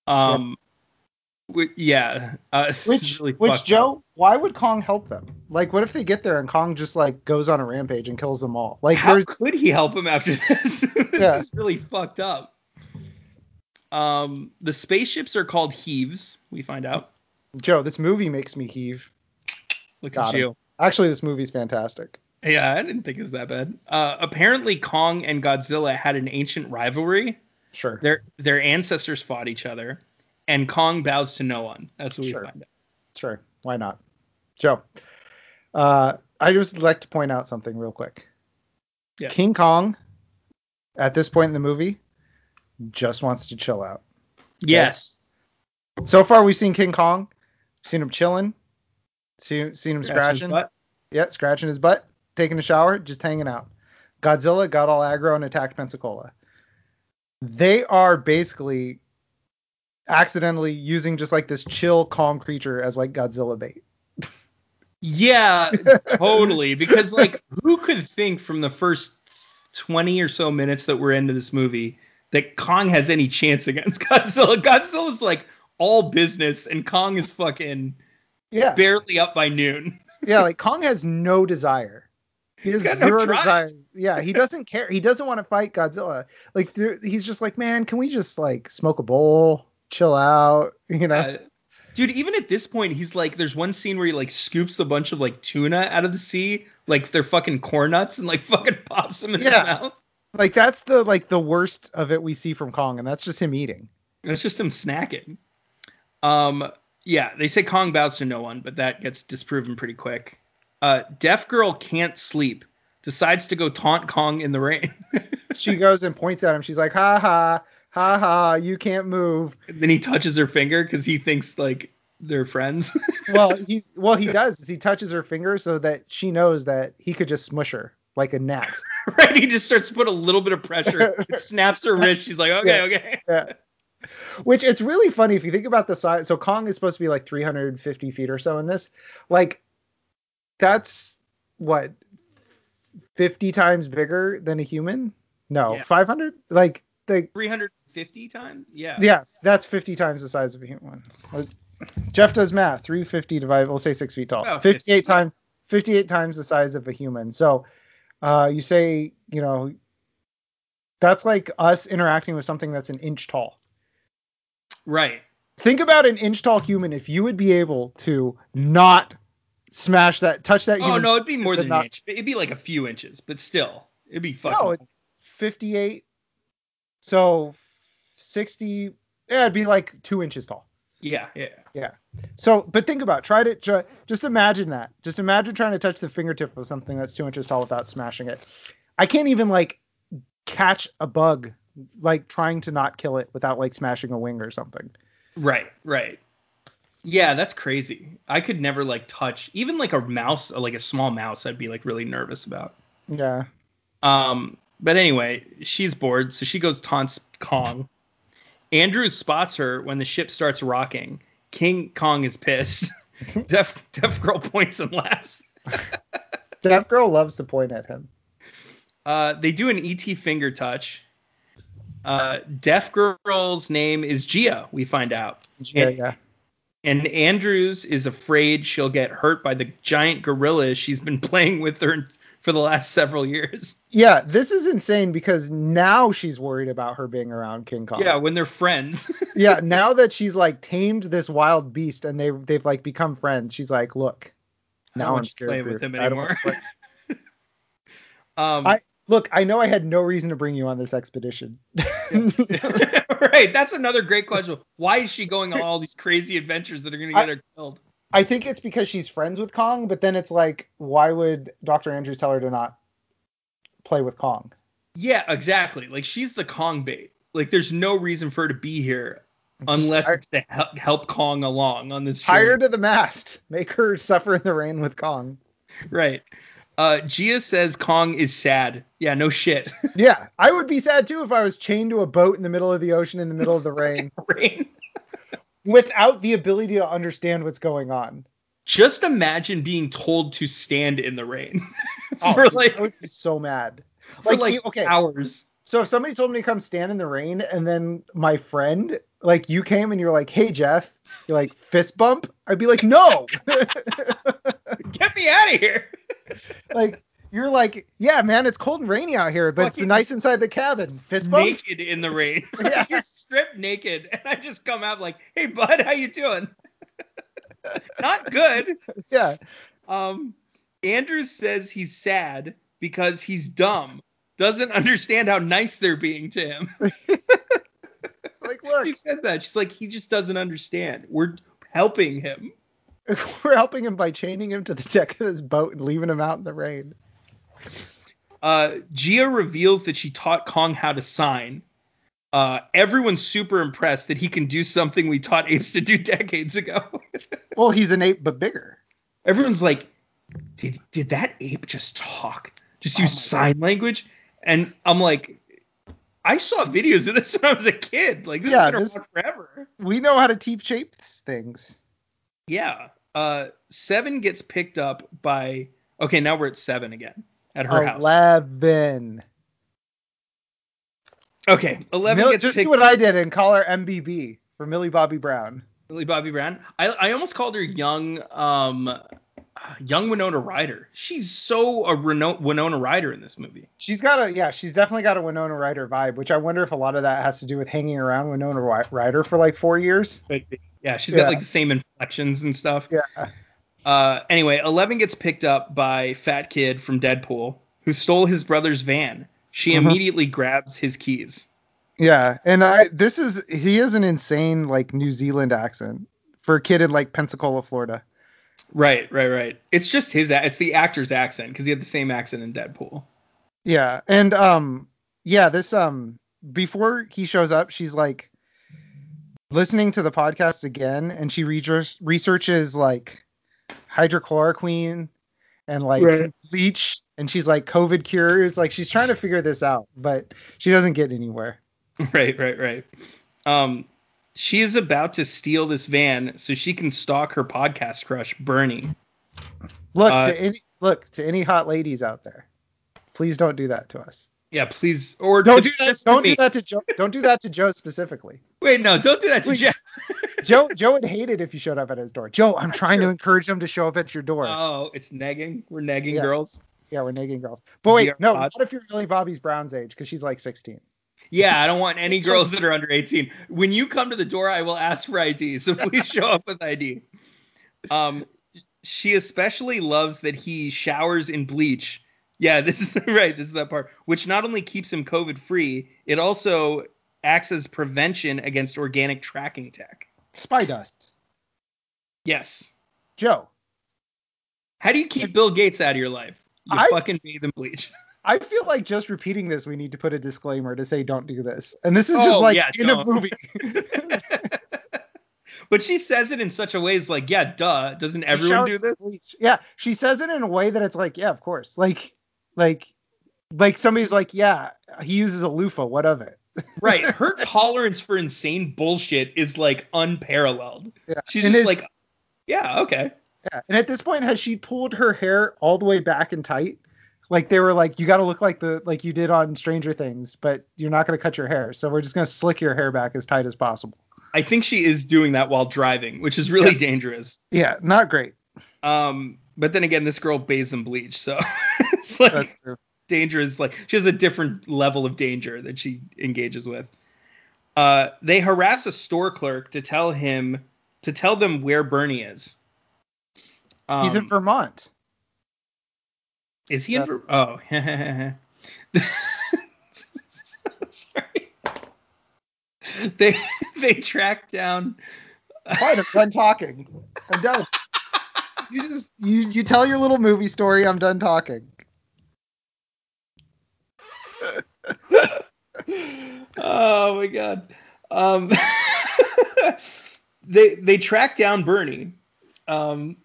Um, wi- yeah. Uh, (laughs) Which really which fucked up. Joe, why would Kong help them? Like, what if they get there and Kong just like goes on a rampage and kills them all? Like, How there's could he help him after this? this Yeah. is really fucked up. Um, the spaceships are called heaves. We find out. Joe, this movie makes me heave. Look Got at him. you. Actually, this movie's fantastic. Yeah, I didn't think it was that bad. Uh, apparently, Kong and Godzilla had an ancient rivalry. Sure. Their their ancestors fought each other, and Kong bows to no one. That's what Sure. we find out. Sure. Why not? Joe. Uh, I just like to point out something real quick. Yeah. King Kong, at this point in the movie, just wants to chill out. Yes. So far, we've seen King Kong, seen him chilling, seen, seen him Scratch his scratching, yeah, scratching his butt, taking a shower, just hanging out. Godzilla got all aggro and attacked Pensacola. They are basically accidentally using just like this chill, calm creature as like Godzilla bait. Yeah, (laughs) totally. Because like, who could think from the first 20 or so minutes that we're into this movie that Kong has any chance against (laughs) Godzilla? Godzilla's like all business, and Kong is fucking Yeah, barely up by noon. (laughs) yeah, like Kong has no desire. He has got no zero desire. Yeah, he (laughs) doesn't care. He doesn't want to fight Godzilla. Like he's just like, man, can we just like smoke a bowl, chill out, you know? Uh, dude, even at this point, he's like, there's one scene where he like scoops a bunch of like tuna out of the sea, like they're fucking corn nuts, and like fucking pops them in Yeah. his mouth. Like that's the like the worst of it we see from Kong, and that's just him eating. It's just him snacking. Um, yeah, they say Kong bows to no one, but that gets disproven pretty quick. Uh, Deaf Girl can't sleep, decides to go taunt Kong in the rain. (laughs) She goes and points at him. She's like, ha ha, ha ha, you can't move. And then he touches her finger because he thinks like they're friends. (laughs) Well, he's well, he does. He touches her finger so that she knows that he could just smush her like a gnat. (laughs) right? He just starts to put a little bit of pressure. It snaps her wrist. She's like, okay, Yeah. okay. Yeah. Which it's really funny if you think about the size. So Kong is supposed to be like 350 feet or so in this. Like, that's what 50 times bigger than a human? No, Yeah. 500. Like the 350 times? Yeah. yeah, that's 50 times the size of a human. Jeff does math. 350 divided, we'll say six feet tall. Oh, 58 50. times 58 times the size of a human. So, uh, you say you know. That's like us interacting with something that's an inch tall. Right. think about an inch tall human if you would be able to not smash that touch that Oh no, it'd be more than not- an inch. It'd be like a few inches, but still, it'd be fucking. no it's 58 so 60 yeah it'd be like two inches tall yeah, yeah. yeah so but think about it. try to try, just imagine that just imagine trying to touch the fingertip of something that's two inches tall without smashing it i can't even like catch a bug like trying to not kill it without like smashing a wing or something Right, right. Yeah, that's crazy. I could never like touch even like a mouse, like a small mouse. I'd be like really nervous about. yeah Um, but anyway, she's bored, so she goes taunts Kong. Andrews spots her when the ship starts rocking. King Kong is pissed. (laughs) Deaf Deaf Girl points and laughs. deaf girl loves to point at him Uh, they do an ET finger touch. Uh, Deaf Girl's name is Gia. We find out. yeah And- yeah and Andrews is afraid she'll get hurt by the giant gorillas she's been (laughs) playing with her for the last several years. Yeah, this is insane because now she's worried about her being around King Kong. Yeah, when they're friends. (laughs) yeah, now that she's like tamed this wild beast and they they've like become friends, she's like, look, I now I'm scared for with him I anymore. to (laughs) um, I- Look, I know I had no reason to bring you on this expedition. (laughs) right. That's another great question. Why is she going on all these crazy adventures that are going to get I- her killed? I think it's because she's friends with Kong, but then it's like, why would Dr. Andrews tell her to not play with Kong? Yeah, exactly. Like she's the Kong bait. Like there's no reason for her to be here unless tie- it's to help, help Kong along on this her to the mast. Make her (laughs) suffer in the rain with Kong. Right. Uh, Gia says Kong is sad. Yeah, no shit. (laughs) Yeah, I would be sad too if I was chained to a boat in the middle of the ocean in the middle of the (laughs) rain Rain. Without the ability to understand what's going on. Just imagine being told to stand in the rain (laughs) Oh, for dude, like I would be so mad. for Like, like okay, hours. so if somebody told me to come stand in the rain, and then my friend, like you came and you're like, "Hey Jeff," you're like fist bump, I'd be like, "No." (laughs) Get me out of here. (laughs) like you're like, "Yeah, man, it's cold and rainy out here, but it's Fucking- nice inside the cabin." Fist bump. naked in the rain. (laughs) Yeah. You're stripped naked, and I just come out like, "Hey, bud, how you doing?" (laughs) Not good. Yeah. Um, Andrews says he's sad because he's dumb, doesn't understand how nice they're being to him. (laughs) Like, look, she says that. She's like, he just doesn't understand. We're helping him. we're helping him by chaining him to the deck of this boat and leaving him out in the rain. Uh, Gia reveals that she taught Kong how to sign. Uh, everyone's super impressed that he can do something we taught apes to do (laughs) decades ago. (laughs) Well, he's an ape, but bigger. Everyone's like, did did that ape just talk? Just Oh use sign language? And I'm like, I saw videos of this (laughs) when I was a kid. Like this Yeah, has been this- around forever. We know how to teep shape things. Yeah. Uh, seven gets picked up by. Okay, now we're at seven again at her house. Eleven. Okay, eleven Mil- just picked do what I did and call her MBB for Millie Bobby Brown. Millie Bobby Brown. I, I almost called her young um young Winona Ryder. She's so a Reno- Winona Ryder in this movie. She's got a yeah, she's definitely got a Winona Ryder vibe, which I wonder if a lot of that has to do with hanging around Winona Ry- Ryder for like four years. Yeah, she's Yeah. got like the same inflections and stuff. Yeah. Uh, anyway, Eleven gets picked up by Fat Kid from Deadpool, who stole his brother's van. She Mhm. immediately grabs his keys. Yeah, and I this is he has an insane like New Zealand accent for a kid in like Pensacola, Florida. Right, right, right. It's just his. It's the actor's accent because he had the same accent in Deadpool. Yeah, and um yeah, this um before he shows up, she's like listening to the podcast again, and she research, researches like hydrochloroquine and like Right. bleach, and she's like COVID cures. Like she's trying to figure this out, but she doesn't get anywhere. (laughs) Right, right, right. Um, she is about to steal this van so she can stalk her podcast crush, Bernie. Look Uh, to any look to any hot ladies out there. Please don't do that to us. Yeah, please. Or Don't do that. to Don't do me. that to Joe. Don't do that to Joe specifically. Wait, no, don't do that to Please. Jeff. (laughs) Joe Joe would hate it if you showed up at his door. Joe, I'm trying to encourage him to show up at your door. Oh, it's negging. We're negging Yeah. girls. yeah, we're nagging girls. But wait, no, not if you're Millie Bobby's Brown's age, because she's like 16. Yeah, I don't want any (laughs) girls that are under 18. When you come to the door, I will ask for ID, so (laughs) please show up with ID. Um, she especially loves that he showers in bleach. Yeah, this is right. This is that part, which not only keeps him COVID free, it also acts as prevention against organic tracking tech. Spy dust. Yes. Joe, How do you keep Bill Gates out of your life? You I- fucking bathe in bleach. (laughs) I feel like just repeating this, we need to put a disclaimer to say don't do this. And this is Oh, just like yeah, in a don't. movie. (laughs) (laughs) but she says it in such a way, it's like, yeah, duh. Doesn't everyone do this? bleach. Yeah, she says it in a way that it's like, yeah, of course. Like, like, like somebody's like, yeah, he uses a loofah. What of it? Right. Her tolerance for insane bullshit is like unparalleled. Yeah. She's And just like, yeah, okay. Yeah. And at this point, has she pulled her hair all the way back and tight? Like they were like, you got to look like the like you did on Stranger Things, but you're not going to cut your hair, so we're just going to slick your hair back as tight as possible. I think she is doing that while driving, which is really Yeah. dangerous. Yeah, not great. Um, but then again, this girl bathes in bleach, so (laughs) it's like That's true. Dangerous. Like she has a different level of danger that she engages with. Uh, they harass a store clerk to tell him to tell them where Bernie is. Um, He's in Vermont. Is he in? Ver- Oh, (laughs) Sorry. They they track down. Fine, I'm done talking. I'm done. (laughs) You just you you tell your little movie story. I'm done talking. Oh my god. Um, (laughs) they they track down Bernie, um,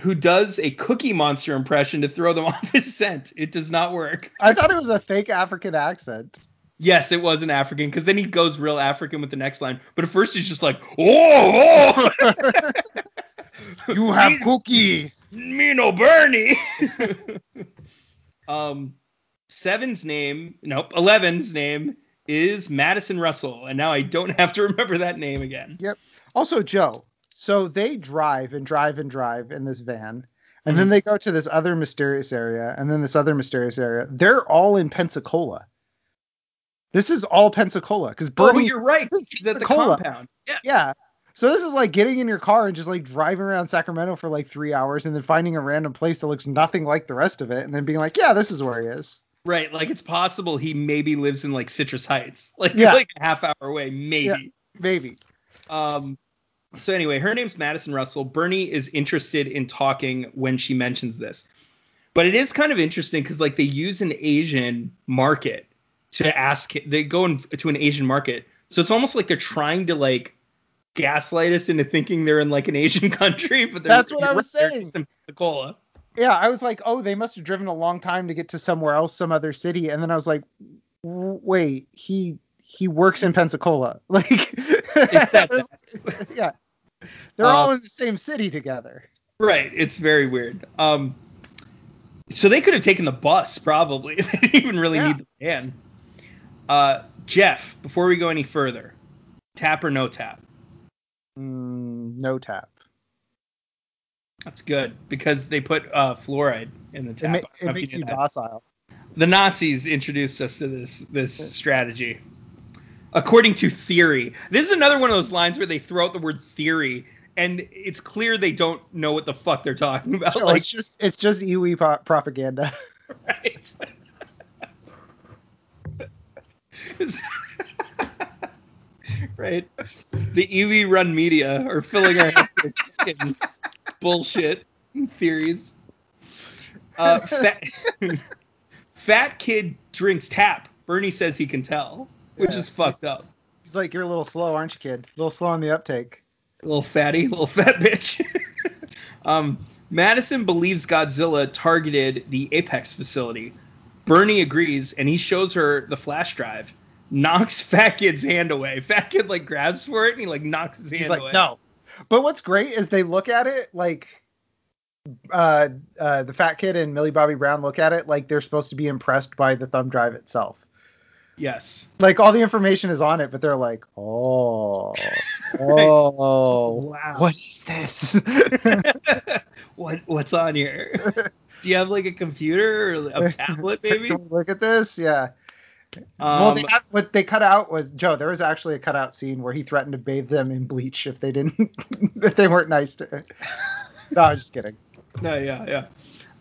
who does a Cookie Monster impression to throw them (laughs) off his scent. It does not work. I thought it was a fake African accent. Yes, it was an African because then he goes real African with the next line. But at first he's just like, oh, oh. (laughs) you have cookie. Me no Bernie. um, Seven's name, nope, Eleven's name is Madison Russell, and now I don't (laughs) have to remember that name again. Yep. Also, Joe. So they drive and drive and drive in this van, and Mhm. then they go to this other mysterious area, and then this other mysterious area. They're all in Pensacola. This is all Pensacola because Bernie. Oh, you're right. this is He's at the compound. Yeah. Yeah. So this is like getting in your car and just like driving around Sacramento for like three hours and then finding a random place that looks nothing like the rest of it and then being like, yeah, this is where he is. Right. Like it's possible he maybe lives in like Citrus Heights, (laughs) like Yeah. like a half hour away, maybe. Maybe. Um. So anyway, her name's Madison Russell. Bernie is interested in talking when she mentions this, but it is kind of interesting because like they use an Asian market to ask. They go into an Asian market, so it's almost like they're trying to like gaslight us into thinking they're in like an Asian (laughs) country, but they're, That's what I was saying. in Pensacola. Yeah, I was like, oh, they must have driven a long time to get to somewhere else, some other city, and then I was like, wait, he he works in Pensacola, (laughs) like, (laughs) yeah, they're Uh, all in the same city together. Right. It's very weird. Um, so they could have taken the bus probably. (laughs) they didn't even really Yeah. need the van. Uh, Jeff, before we go any further, tap or no tap? Mm, no tap. That's good because they put uh, fluoride in the It, tap. ma- it makes you docile. The Nazis introduced us to this this strategy. According to theory, this is another one of those lines where they throw out the word theory, and it's clear they don't know what the fuck they're talking about. Like, it's just it's just EWE pro- propaganda. (laughs) right? (laughs) Right. The EV run media are filling our heads with fucking (laughs) bullshit theories. Uh, fat, (laughs) fat kid drinks tap. Bernie says he can tell, which Yeah. is fucked up. He's like, you're a little slow, aren't you, kid? A little slow on the uptake. A little fatty, little fat bitch. (laughs) um, Madison believes Godzilla targeted the Apex facility. Bernie agrees, and he shows her the flash drive. Knocks (laughs) Fat Kid's hand away. Fat Kid like grabs for it and he like knocks his hand He's like, away. no. But what's great is they look at it like uh, uh, the fat kid and Millie Bobby Brown look at it like they're supposed to be impressed by the thumb drive itself. Yes. Like all the information is on it, but they're like, oh, (laughs) oh, Wow. what is this? (laughs) what what's on here? (laughs) Do you have like a computer or a tablet maybe? Look at this? Yeah. Well, Um, they have, what they cut out was Joe. There was actually a cutout scene where he threatened to bathe them in bleach if they didn't, (laughs) if they weren't nice to. (laughs) No, I'm just kidding. No, yeah, yeah.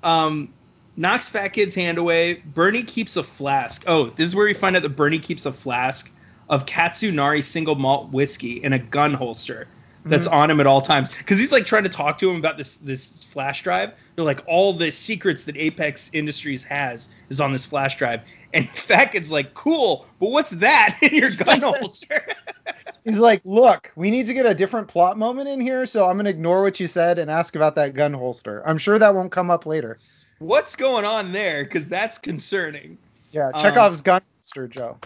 Um, knocks Fat Kid's hand away. Bernie keeps a flask. Oh, this is where we find out that Bernie keeps a flask of Katsunari single malt whiskey in a gun holster that's on him at all times. Because he's like trying to talk to him about this this flash drive. They're like all the secrets that Apex Industries has is on this flash drive. And (laughs) Fat Kid's like, cool, but what's that in your gun holster? He's like, look, we need to get a different plot moment in here, so I'm gonna ignore what you said and ask about that gun holster. I'm sure that won't come up later. what's going on there? Because that's concerning. Yeah, Um, Chekhov's gun holster, Joe.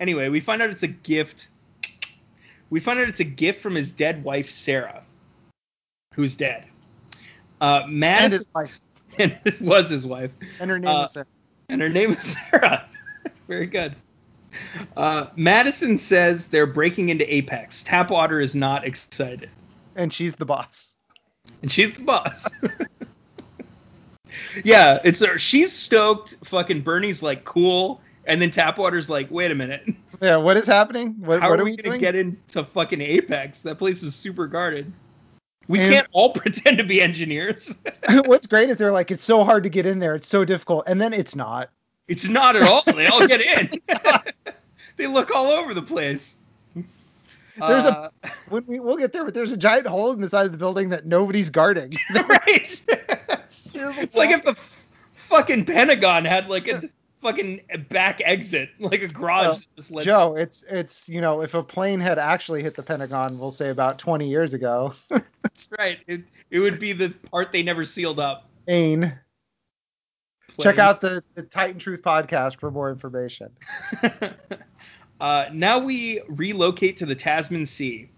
Anyway, we find out it's a gift. We find out it's a gift from his dead wife Sarah, who's dead. Uh, And Madison his wife. (laughs) and it was his wife, And her name Uh, is Sarah. and her name is Sarah. (laughs) Very good. Uh, Madison says they're breaking into Apex. Tapwater is not excited, And she's the boss. and she's the boss. (laughs) yeah, it's her. She's stoked. Fucking Bernie's like cool, and then Tapwater's like, wait a minute. Yeah, what is happening? What, How what are are we we gonna doing? get into fucking Apex? That place is super guarded. We And- can't all (laughs) pretend to be engineers. (laughs) What's great is they're like, it's so hard to get in there. It's so difficult. And then it's not. It's not at all. They all get (laughs) in. they look all over the place. There's Uh, a when we we'll get there, but there's a giant hole in the side of the building that nobody's guarding. right. it's like if the fucking Pentagon had like a fucking back exit, (laughs) like a garage Well, that just lets Joe, it's it's you know if a plane had actually hit the Pentagon, we'll say about 20 years ago. (laughs) That's right. It it would be the part they never sealed up. Ain. Check out the, the Titan Truth podcast for more information. (laughs) uh, now we relocate to the Tasman Sea.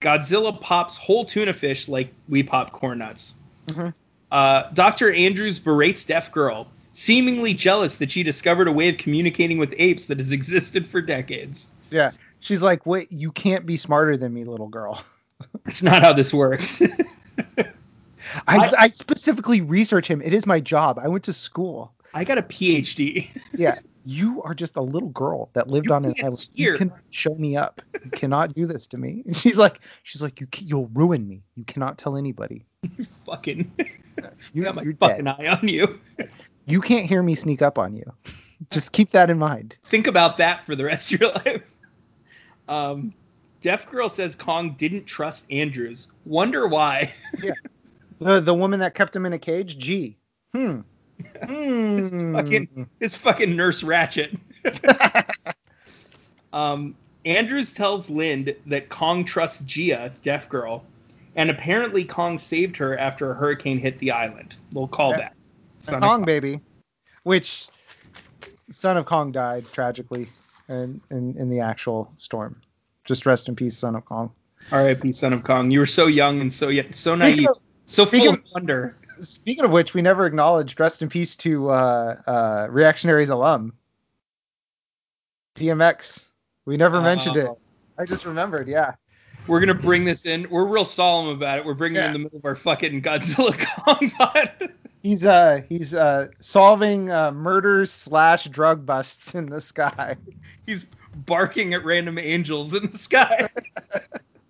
Godzilla pops whole tuna fish like we pop corn nuts. Mhm. Uh, Dr. Andrews berates Deaf Girl, seemingly jealous that she discovered a way of communicating with apes that has existed for decades. Yeah, she's like, wait, you can't be smarter than me, little girl. (laughs) That's not how this works. (laughs) I, I specifically research him. It is my job. I went to school. I got a PhD. Yeah, (laughs) you are just a little girl that lived You on an island. hear. You can show me up. You cannot do this to me. And (laughs) she's like, she's like, you you'll ruin me. You cannot tell anybody. (laughs) You fucking. You, got my you're fucking dead. eye on you. (laughs) You can't hear me sneak up on you. Just keep that in mind. Think about that for the rest of your life. Um, Deaf Girl says Kong didn't trust Andrews. Wonder why. The the woman that kept him in a cage, Gee. Hmm. It's Hmm. fucking it's fucking Nurse Ratched. (laughs) um, Andrews tells Lind that Kong trusts Gia, Deaf Girl, and apparently Kong saved her after a hurricane hit the island. Little callback. Son of Kong baby, which son of Kong died tragically in, in in the actual storm. Just rest in peace, son of Kong. R.I.P. Son of Kong. You were so young and so yet so naive, of- so full speaking of wonder. Speaking of which, we never acknowledged rest in peace to uh, uh, Reactionaries alum, DMX. We never mentioned it. Oh. I just remembered. Yeah. We're gonna bring this in. We're real solemn about it. We're bringing it in the middle of our fucking Godzilla (laughs) pod. He's uh he's uh solving uh, murders slash drug busts in the sky. He's barking at random angels in the sky.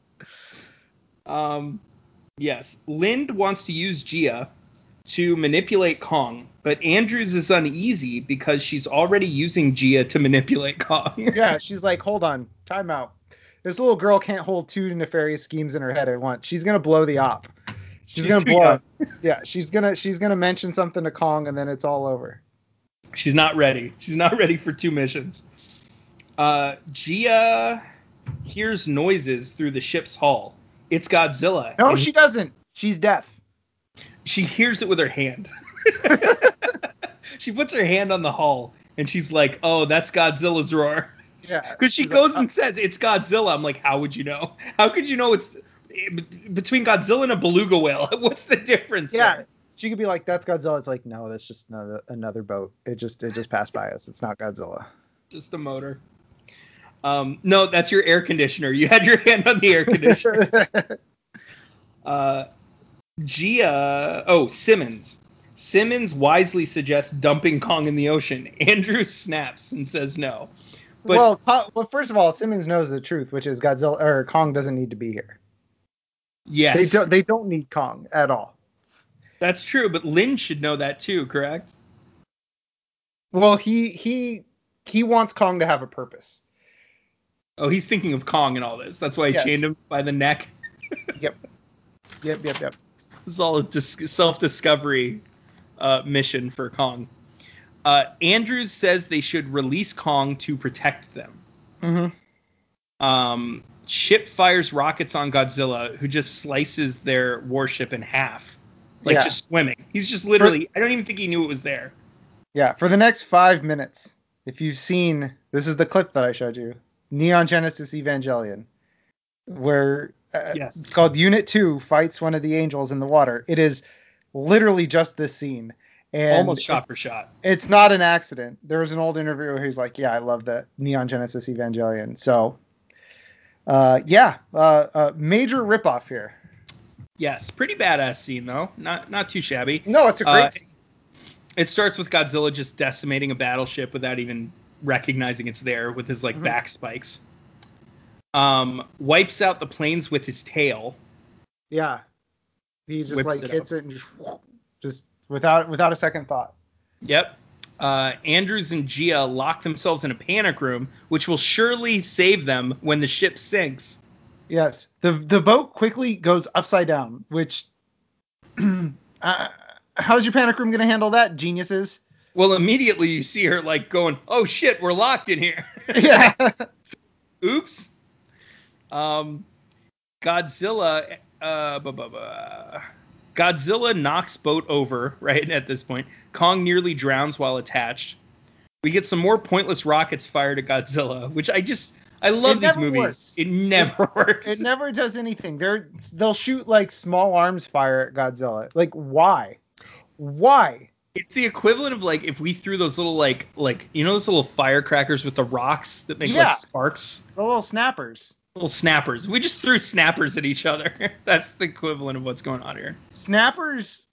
(laughs) um, yes, Lind wants to use Gia to manipulate Kong, but Andrews is uneasy because she's already using Gia to manipulate Kong. (laughs) yeah, she's like, hold on, time out. This little girl can't hold two nefarious schemes in her head at once. She's gonna blow the op. She's, She's gonna blow. Yeah, she's gonna she's gonna mention something to Kong and then it's all over. She's not ready. She's not ready for two missions. Uh, Gia hears noises through the ship's hull. It's Godzilla. No, she doesn't. She's deaf. she hears it with her hand. (laughs) (laughs) she puts her hand on the hull and she's like, "Oh, that's Godzilla's roar." Yeah. Because she goes like, and oh. says it's Godzilla. I'm like, how would you know? How could you know it's between Godzilla and a beluga whale? (laughs) What's the difference? Yeah, there? she could be like, "That's Godzilla." It's like, no, that's just another another boat. It just it just passed by us. It's not Godzilla. just a motor. Um, no, that's your air conditioner. You had your hand on the air conditioner. (laughs) uh, Gia, oh Simmons. Simmons wisely suggests dumping Kong in the ocean. Andrew snaps and says no. But well, well, first of all, Simmons knows the truth, which is Godzilla or Kong doesn't need to be here. yes, They don't they don't need Kong at all. that's true. But Lind should know that too, correct? Well, he he he wants Kong to have a purpose. Oh, he's thinking of Kong and all this. That's why he Yes. chained him by the neck. (laughs) Yep. Yep, yep, yep. This is all a dis- self-discovery uh, mission for Kong. Uh, Andrews says they should release Kong to protect them. Mm-hmm. Um, ship fires rockets on Godzilla, who just slices their warship in half, like Yeah. just swimming. He's just literally. I don't even think he knew it was there. Yeah, for the next five minutes, if you've seen, this is the clip that I showed you, Neon Genesis Evangelion, where uh, Yes. it's called Unit Two fights one of the angels in the water. It is literally just this scene, and Almost shot for shot. it's not an accident. There was an old interview where he's like, "Yeah, I love the Neon Genesis Evangelion." So, uh, yeah, uh, uh, major ripoff here. Yes, pretty badass scene though. Not not too shabby. No, it's a great. Uh, It starts with Godzilla just decimating a battleship without even recognizing it's there with his like Mhm. back spikes. Um, wipes out the planes with his tail. yeah, he just like it hits it and just, just without without a second thought. Yep. uh, Andrews and Jia lock themselves in a panic room, which will surely save them when the ship sinks. Yes, the the boat quickly goes upside down, which (clears throat) uh, how's your panic room gonna handle that, geniuses? Well, immediately you see her like going, "Oh shit, we're locked in here." (laughs) yeah. Oops. Um, Godzilla. Uh, Godzilla knocks boat over right at this point. Kong nearly drowns while attached. We get some more pointless rockets fired at Godzilla, which I just I love these movies. works. It never works. It never does anything. They're they'll shoot like small arms fire at Godzilla. Like why? Why? It's the equivalent of like if we threw those little like like you know those little firecrackers with the rocks that make Yeah. like sparks, The little snappers. little snappers. We just threw snappers at each other. (laughs) That's the equivalent of what's going on here. Snappers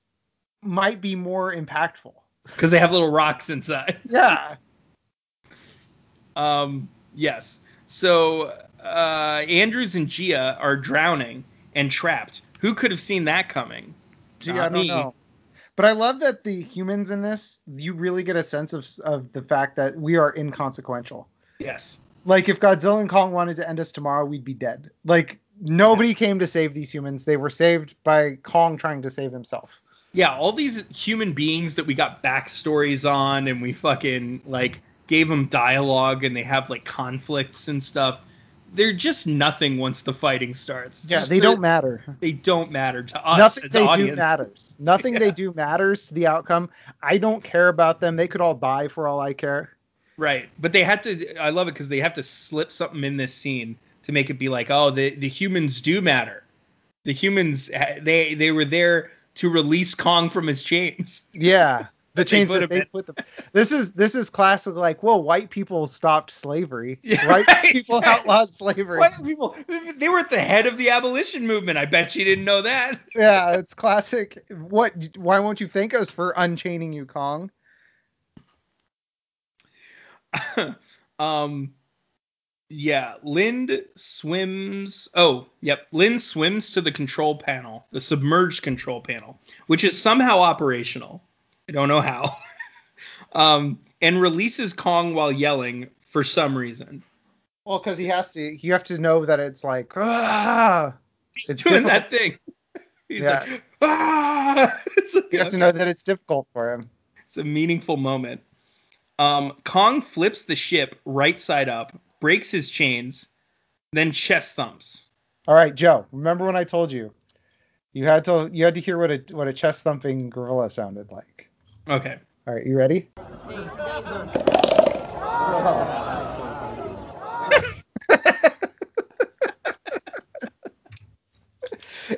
might be more impactful. Because they have little rocks inside. (laughs) Yeah. Um, yes. So uh, Andrews and Jia are drowning and trapped. Who could have seen that coming? Gee, Not I don't me. know. But I love that the humans in this, you really get a sense of of the fact that we are inconsequential. Yes. Like if Godzilla and Kong wanted to end us tomorrow, we'd be dead. Like nobody came to save these humans. They were saved by Kong trying to save himself. Yeah, all these human beings that we got backstories on and we fucking like gave them dialogue and they have like conflicts and stuff. They're just nothing once the fighting starts. It's Yeah, they don't matter. They don't matter to us. Nothing as they audience. do matters. Nothing (laughs) Yeah. they do matters to the outcome. I don't care about them. They could all die for all I care. Right, but they had to. I love it because they have to slip something in this scene to make it be like, oh, the the humans do matter. The humans, they they were there to release Kong from his chains. Yeah. (laughs) The chains that they put them. This is this is classic. Like, whoa, white people stopped slavery. (laughs) Yeah, white right. people outlawed slavery. Do people? They were at the head of the abolition movement. I bet you didn't know that. Yeah, it's classic. What? Why won't you thank us for unchaining you, Kong? (laughs) um, yeah, Lind swims. Oh, yep. Lind swims to the control panel, the submerged control panel, which is somehow operational. I don't know how. (laughs) um, and releases Kong while yelling for some reason. Well, because he has to. You have to know that it's like. Ah! He's It's doing difficult. that thing. (laughs) He's Yeah. like, ah! (laughs) It's like, You have to know that it's difficult for him. It's a meaningful moment. Um, Kong flips the ship right side up, breaks his chains, then chest thumps. All right, Joe. Remember when I told you you had to you had to hear what a what a chest thumping gorilla sounded like. Okay. All right, you ready? (laughs)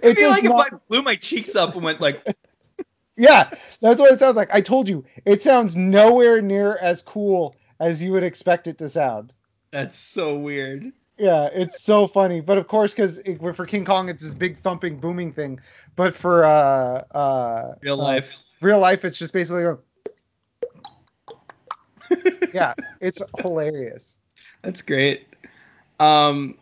I It feel does like if I blew my cheeks up and went like, (laughs) Yeah, that's what it sounds like. I told you, it sounds nowhere near as cool as you would expect it to sound. that's so weird. Yeah, it's so funny. But of course, because for King Kong, it's this big thumping, booming thing. But for uh, uh, Real uh, life. Real life, it's just basically. going- (laughs) yeah, it's hilarious. That's great. Um,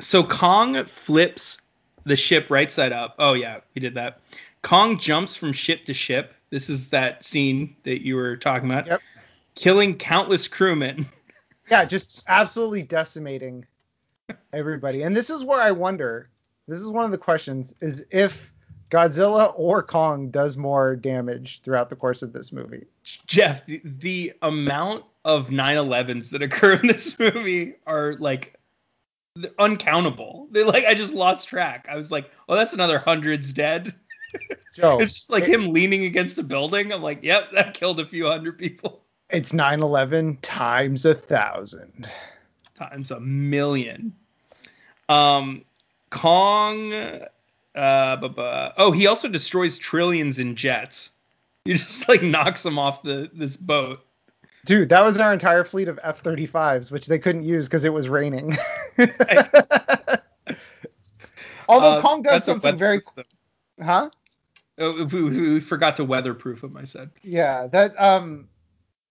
so Kong flips the ship right side up. Oh yeah, he did that. Kong jumps from ship to ship. This is that scene that you were talking about. Yep. Killing countless crewmen. (laughs) Yeah, just absolutely decimating everybody. And this is where I wonder. This is one of the questions: is if Godzilla or Kong does more damage throughout the course of this movie. Jeff, the, the amount of 9/11s that occur in this movie are like uncountable. They like I just lost track. I was like, oh, that's another hundreds dead. (laughs) Joe, It's just like it- him leaning against a building. I'm like, yep, that killed a few hundred people. It's 9/11 times a thousand. times a million. Um, Kong. Uh, bu- bu- oh, he also destroys trillions in jets. (laughs) He just like knocks them off the this boat. Dude, that was our entire fleet of F-35s, which they couldn't use because it was raining. (laughs) Although Uh, Kong does something very, weatherproof huh? Oh, we, we- we forgot to weatherproof him. I said. Yeah, that um,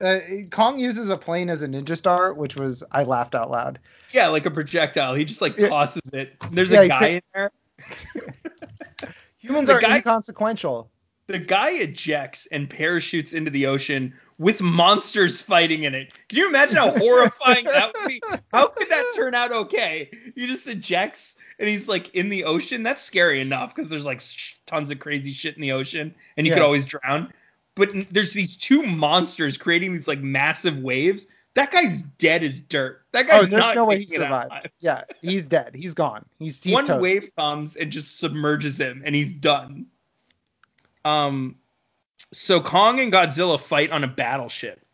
uh, Kong uses a plane as a ninja star, which was I laughed out loud. Yeah, like a projectile. He just like tosses it. There's Yeah, a guy in there. (laughs) Humans The are guy- inconsequential. the guy ejects and parachutes into the ocean with monsters fighting in it. Can you imagine how horrifying that would be? How could that turn out okay? He just ejects and he's like in the ocean. That's scary enough because there's like tons of crazy shit in the ocean and you Yeah. could always drown. But there's these two monsters creating these like massive waves. That guy's dead as dirt. That Oh, guy's there's not no way he making it out survived. Yeah, he's dead. He's gone. He's, he's One toast. wave comes and just submerges him, and he's done. Um, so Kong and Godzilla fight on a battleship.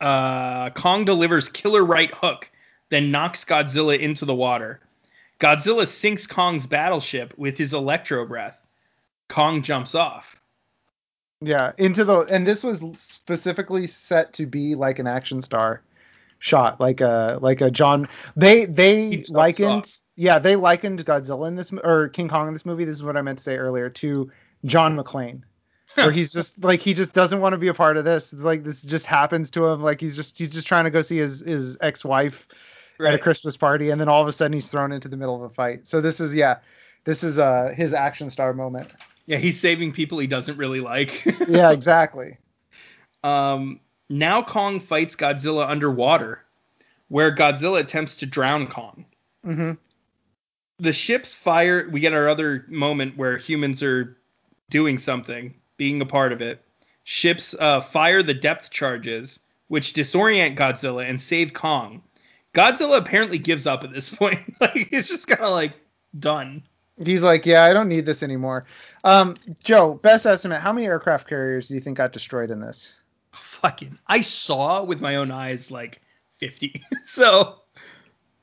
Uh, Kong delivers killer right hook, then knocks Godzilla into the water. Godzilla sinks Kong's battleship with his electro breath. Kong jumps off. Yeah, into the and this was specifically set to be like an action star shot, like a like a John. They they likened off. yeah they likened Godzilla in this or King Kong in this movie. This is what I meant to say earlier to John McClane, where he's just (laughs) like he just doesn't want to be a part of this. Like this just happens to him. Like he's just he's just trying to go see his his ex wife at a Christmas party, and then all of a sudden he's thrown into the middle of a fight. So this is yeah, this is uh his action star moment. Yeah, he's saving people he doesn't really like. (laughs) Yeah, exactly. Um, now Kong fights Godzilla underwater, where Godzilla attempts to drown Kong. hmm The ships fire. We get our other moment where humans are doing something, being a part of it. Ships uh, fire the depth charges, which disorient Godzilla and save Kong. Godzilla apparently gives up at this (laughs) point. like he's just kind of like done. He's like, yeah, I don't need this anymore. Um, Joe, best estimate, how many aircraft carriers do you think got destroyed in this? Fucking, I saw with my own eyes like 50. (laughs) so,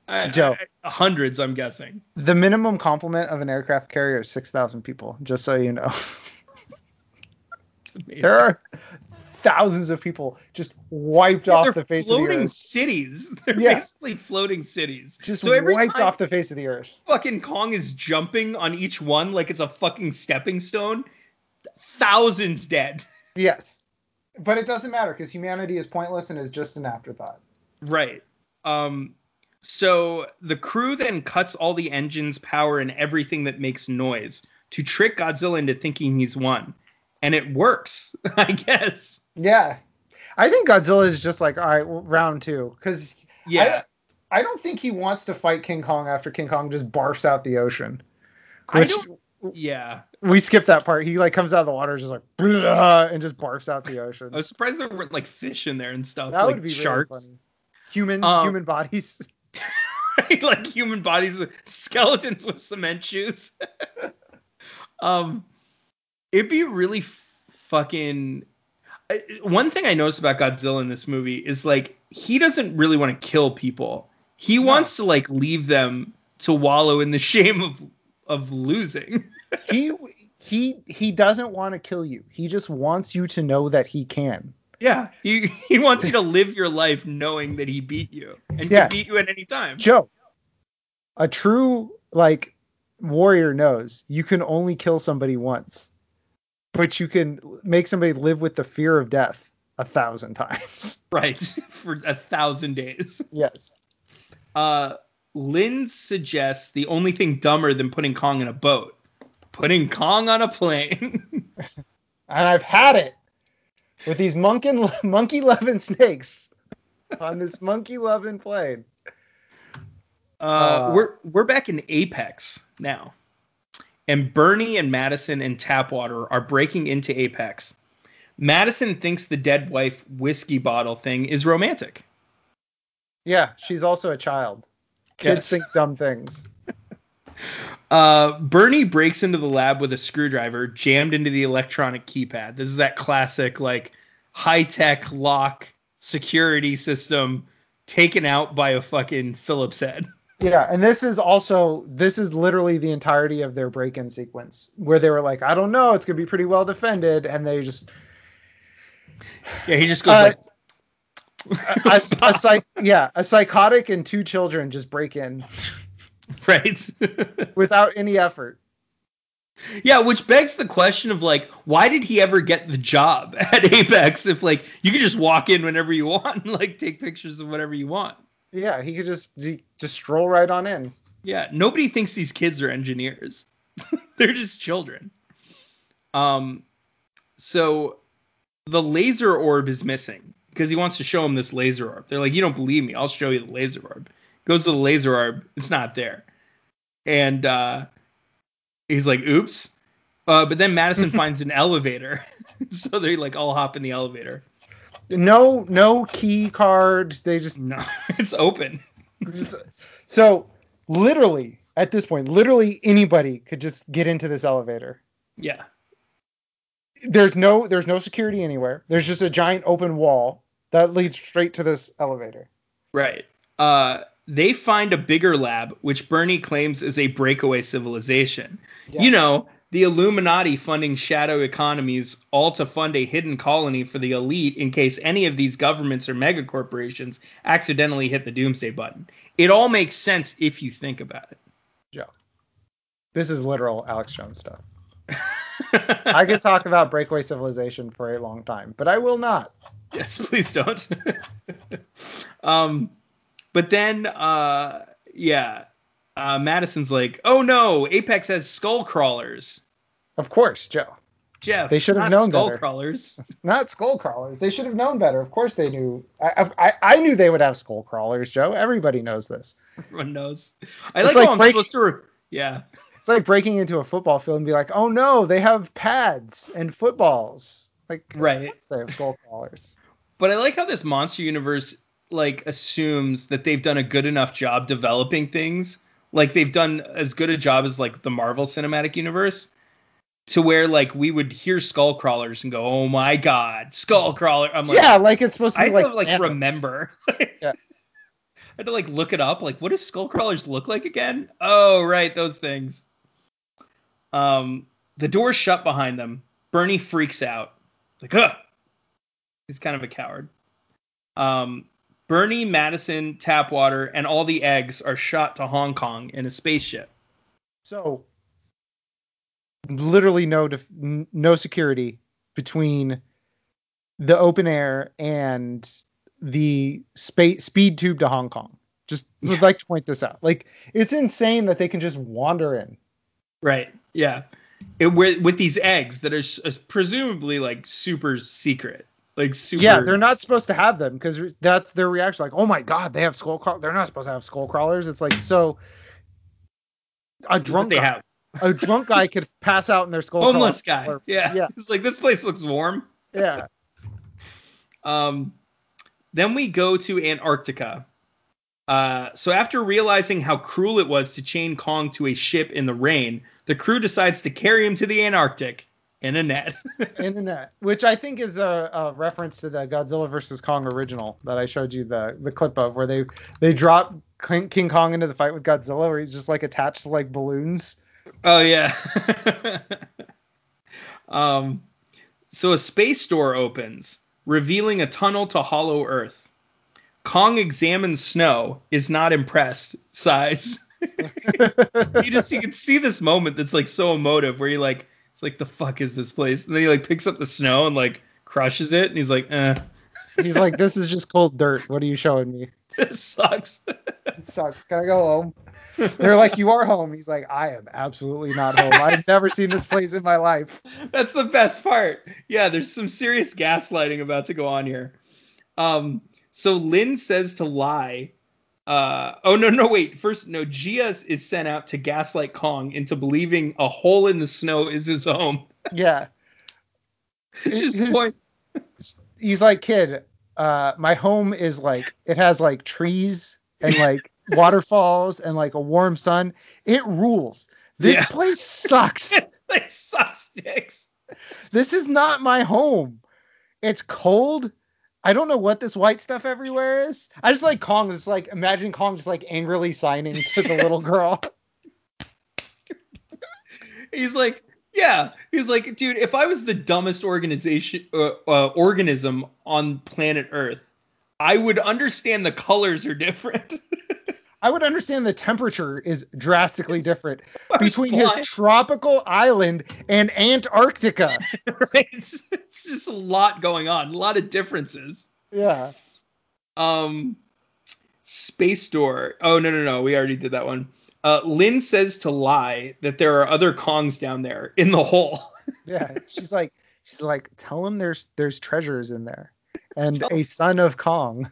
I, Joe. I- hundreds, I'm guessing. The minimum complement of an aircraft carrier is 6,000 people, just so you know. (laughs) There are thousands of people just wiped Yeah, off the face of the earth. floating cities. (laughs) They're Yeah. basically floating cities. Just so wiped off the face of the earth. fucking Kong is jumping on each one like it's a fucking stepping stone, thousands dead. (laughs) Yes. But it doesn't matter because humanity is pointless and is just an afterthought. Right. Um. So the crew then cuts all the engines, power, and everything that makes noise to trick Godzilla into thinking he's won, and it works, (laughs) I guess. Yeah. I think Godzilla is just like, all right, well, round two. Because Yeah. I don't think he wants to fight King Kong after King Kong just barfs out the ocean. I Which don't- Yeah. we skipped that part. He like comes out of the water just like and just barfs out the ocean. I was surprised there weren't like fish in there and stuff, that like would be sharks. really funny. Human Um, human bodies. (laughs) Like human bodies with skeletons with cement shoes. (laughs) um, it'd be really fucking. One thing I noticed about Godzilla in this movie is like he doesn't really want to kill people. He wants to like leave them to wallow in the (laughs) shame of of losing. (laughs) he he he doesn't want to kill you. He just wants you to know that he can. Yeah, he he wants you to live your life knowing that he beat you and Yeah. can beat you at any time. Joe, a true like warrior knows you can only kill somebody once, but you can make somebody live with the fear of death a thousand times. (laughs) Right, for a thousand days. yes. Uh, Lind suggests the only thing dumber than putting Kong in a boat, putting Kong on a plane. (laughs) And I've had it with these monkey (laughs) monkey loving snakes on this monkey loving plane. uh, Uh, we're we're back in Apex now, and Bernie and Madison and Tapwater are breaking into Apex. Madison thinks the dead wife whiskey bottle thing is romantic. Yeah, she's also a child. Kids Yes. think dumb things. (laughs) Uh, Bernie breaks into the lab with a screwdriver jammed into the electronic keypad. This is that classic, like, high tech lock security system taken out by a fucking Phillips head. (laughs) Yeah, and this is also this is literally the entirety of their break-in sequence where they were like, I don't know, it's gonna be pretty well defended, and they just Yeah, he just goes Uh, like, a, a psych, yeah, a psychotic and two children just break in (laughs) right? (laughs) without any effort. yeah, which begs the question of like, why did he ever get the job (laughs) at Apex if like you could just walk in whenever you want and like take pictures of whatever you want? Yeah, he could just just stroll right on in. Yeah, nobody thinks these kids are engineers. (laughs) They're just children. Um, so the laser orb is missing because he wants to show him this laser orb. They're like, you don't believe me? I'll show you the laser orb. Goes to the laser orb. It's not there. And uh, he's like, oops. Uh, but then Madison (laughs) finds an elevator. (laughs) so they like all hop in the elevator. No, no key card. They just No, (laughs) it's open. just- so literally at this point, literally anybody could just get into this elevator. Yeah. There's no there's no security anywhere. There's just a giant open wall that leads straight to this elevator. Right. Uh, they find a bigger lab, which Bernie claims is a breakaway civilization. Yeah. You know, the Illuminati funding shadow economies, all to fund a hidden colony for the elite in case any of these governments or megacorporations accidentally hit the doomsday button. It all makes sense if you think about it. Joe. This is literal Alex Jones stuff. (laughs) I could talk about Breakaway Civilization for a long time, but I will not. Yes, please don't. (laughs) um, but then, uh, yeah, uh, Madison's like, oh no, Apex has skull crawlers. Of course, Joe. Jeff, They should have known skull better. crawlers. (laughs) Not skull crawlers. They should have known better. Of course they knew. I I, I knew they would have skull crawlers, Joe. Everybody knows this. Everyone knows. I It's like, like how I'm supposed to. Yeah. It's like breaking into a football field and be like, oh no, they have pads and footballs. Like, (laughs) Right. they have skull crawlers. But I like how this monster universe like assumes that they've done a good enough job developing things. Like they've done as good a job as like the Marvel Cinematic Universe. To where like we would hear skull crawlers and go, Oh my god, skull crawler. I'm like yeah, like it's supposed to be had like to like remember. (laughs) Yeah. I had to like look it up. Like, what do skull crawlers look like again? Oh, right, those things. Um, the door's shut behind them. Bernie freaks out. Like, huh. He's kind of a coward. Um, Bernie, Madison, Tapwater, and all the eggs are shot to Hong Kong in a spaceship. So literally no def- no security between the open air and the space speed tube to Hong Kong. Just would like to point this out. Like it's insane that they can just wander in. Right. Yeah. It, with, with these eggs that are presumably like super secret. Like super. Yeah, they're not supposed to have them because that's their reaction. Like, oh my god, they have skull crawl. They're not supposed to have skull crawlers. It's like so. A drunk they guy, have. a drunk guy could (laughs) pass out in their skull. homeless guy. or- Yeah. yeah, (laughs) It's like this place looks warm. yeah. (laughs) Um, then we go to Antarctica. Uh, so after realizing how cruel it was to chain Kong to a ship in the rain, the crew decides to carry him to the Antarctic in a net. internet, which I think is a, a reference to the Godzilla vs Kong original that I showed you the the clip of, where they they drop King, King Kong into the fight with Godzilla, where he's just like attached to like balloons. oh yeah. (laughs) um, so a space door opens, revealing a tunnel to Hollow Earth. Kong examines snow, is not impressed. Sighs. (laughs) (laughs) you just you can see this moment that's like so emotive where he like it's like the fuck is this place and then he like picks up the snow and like crushes it and he's like eh (laughs) he's like, this is just cold dirt. What are you showing me? (laughs) this sucks It sucks. Can I go home? (laughs) They're like, you are home. He's like, I am absolutely not home. I've never seen this place in my life. that's the best part yeah there's some serious gaslighting about to go on here um so Lind says to lie uh oh no no wait first no Jia is sent out to gaslight Kong into believing a hole in the snow is his home Yeah. (laughs) just His- point he's like, kid, uh, my home is like it has like trees and (laughs) like waterfalls and like a warm sun. It rules. This Yeah. place sucks. (laughs) like sucks dicks this is not my home. It's cold. I don't know what this white stuff everywhere is. I just like Kong. It's like imagine Kong just like angrily signing to the little (laughs) girl. He's like, yeah. He's like, dude, if I was the dumbest organization uh, uh, organism on planet Earth, I would understand the colors are different. (laughs) I would understand the temperature is drastically different (laughs) between fly. his tropical island and Antarctica. (laughs) right? It's, it's just a lot going on, a lot of differences. yeah. Um, Space Door. Oh no no no, we already did that one. Uh, Lind says to lie that there are other Kongs down there in the hole. (laughs) Yeah, she's like, she's like, tell him there's there's treasures in there, and a son of Kong.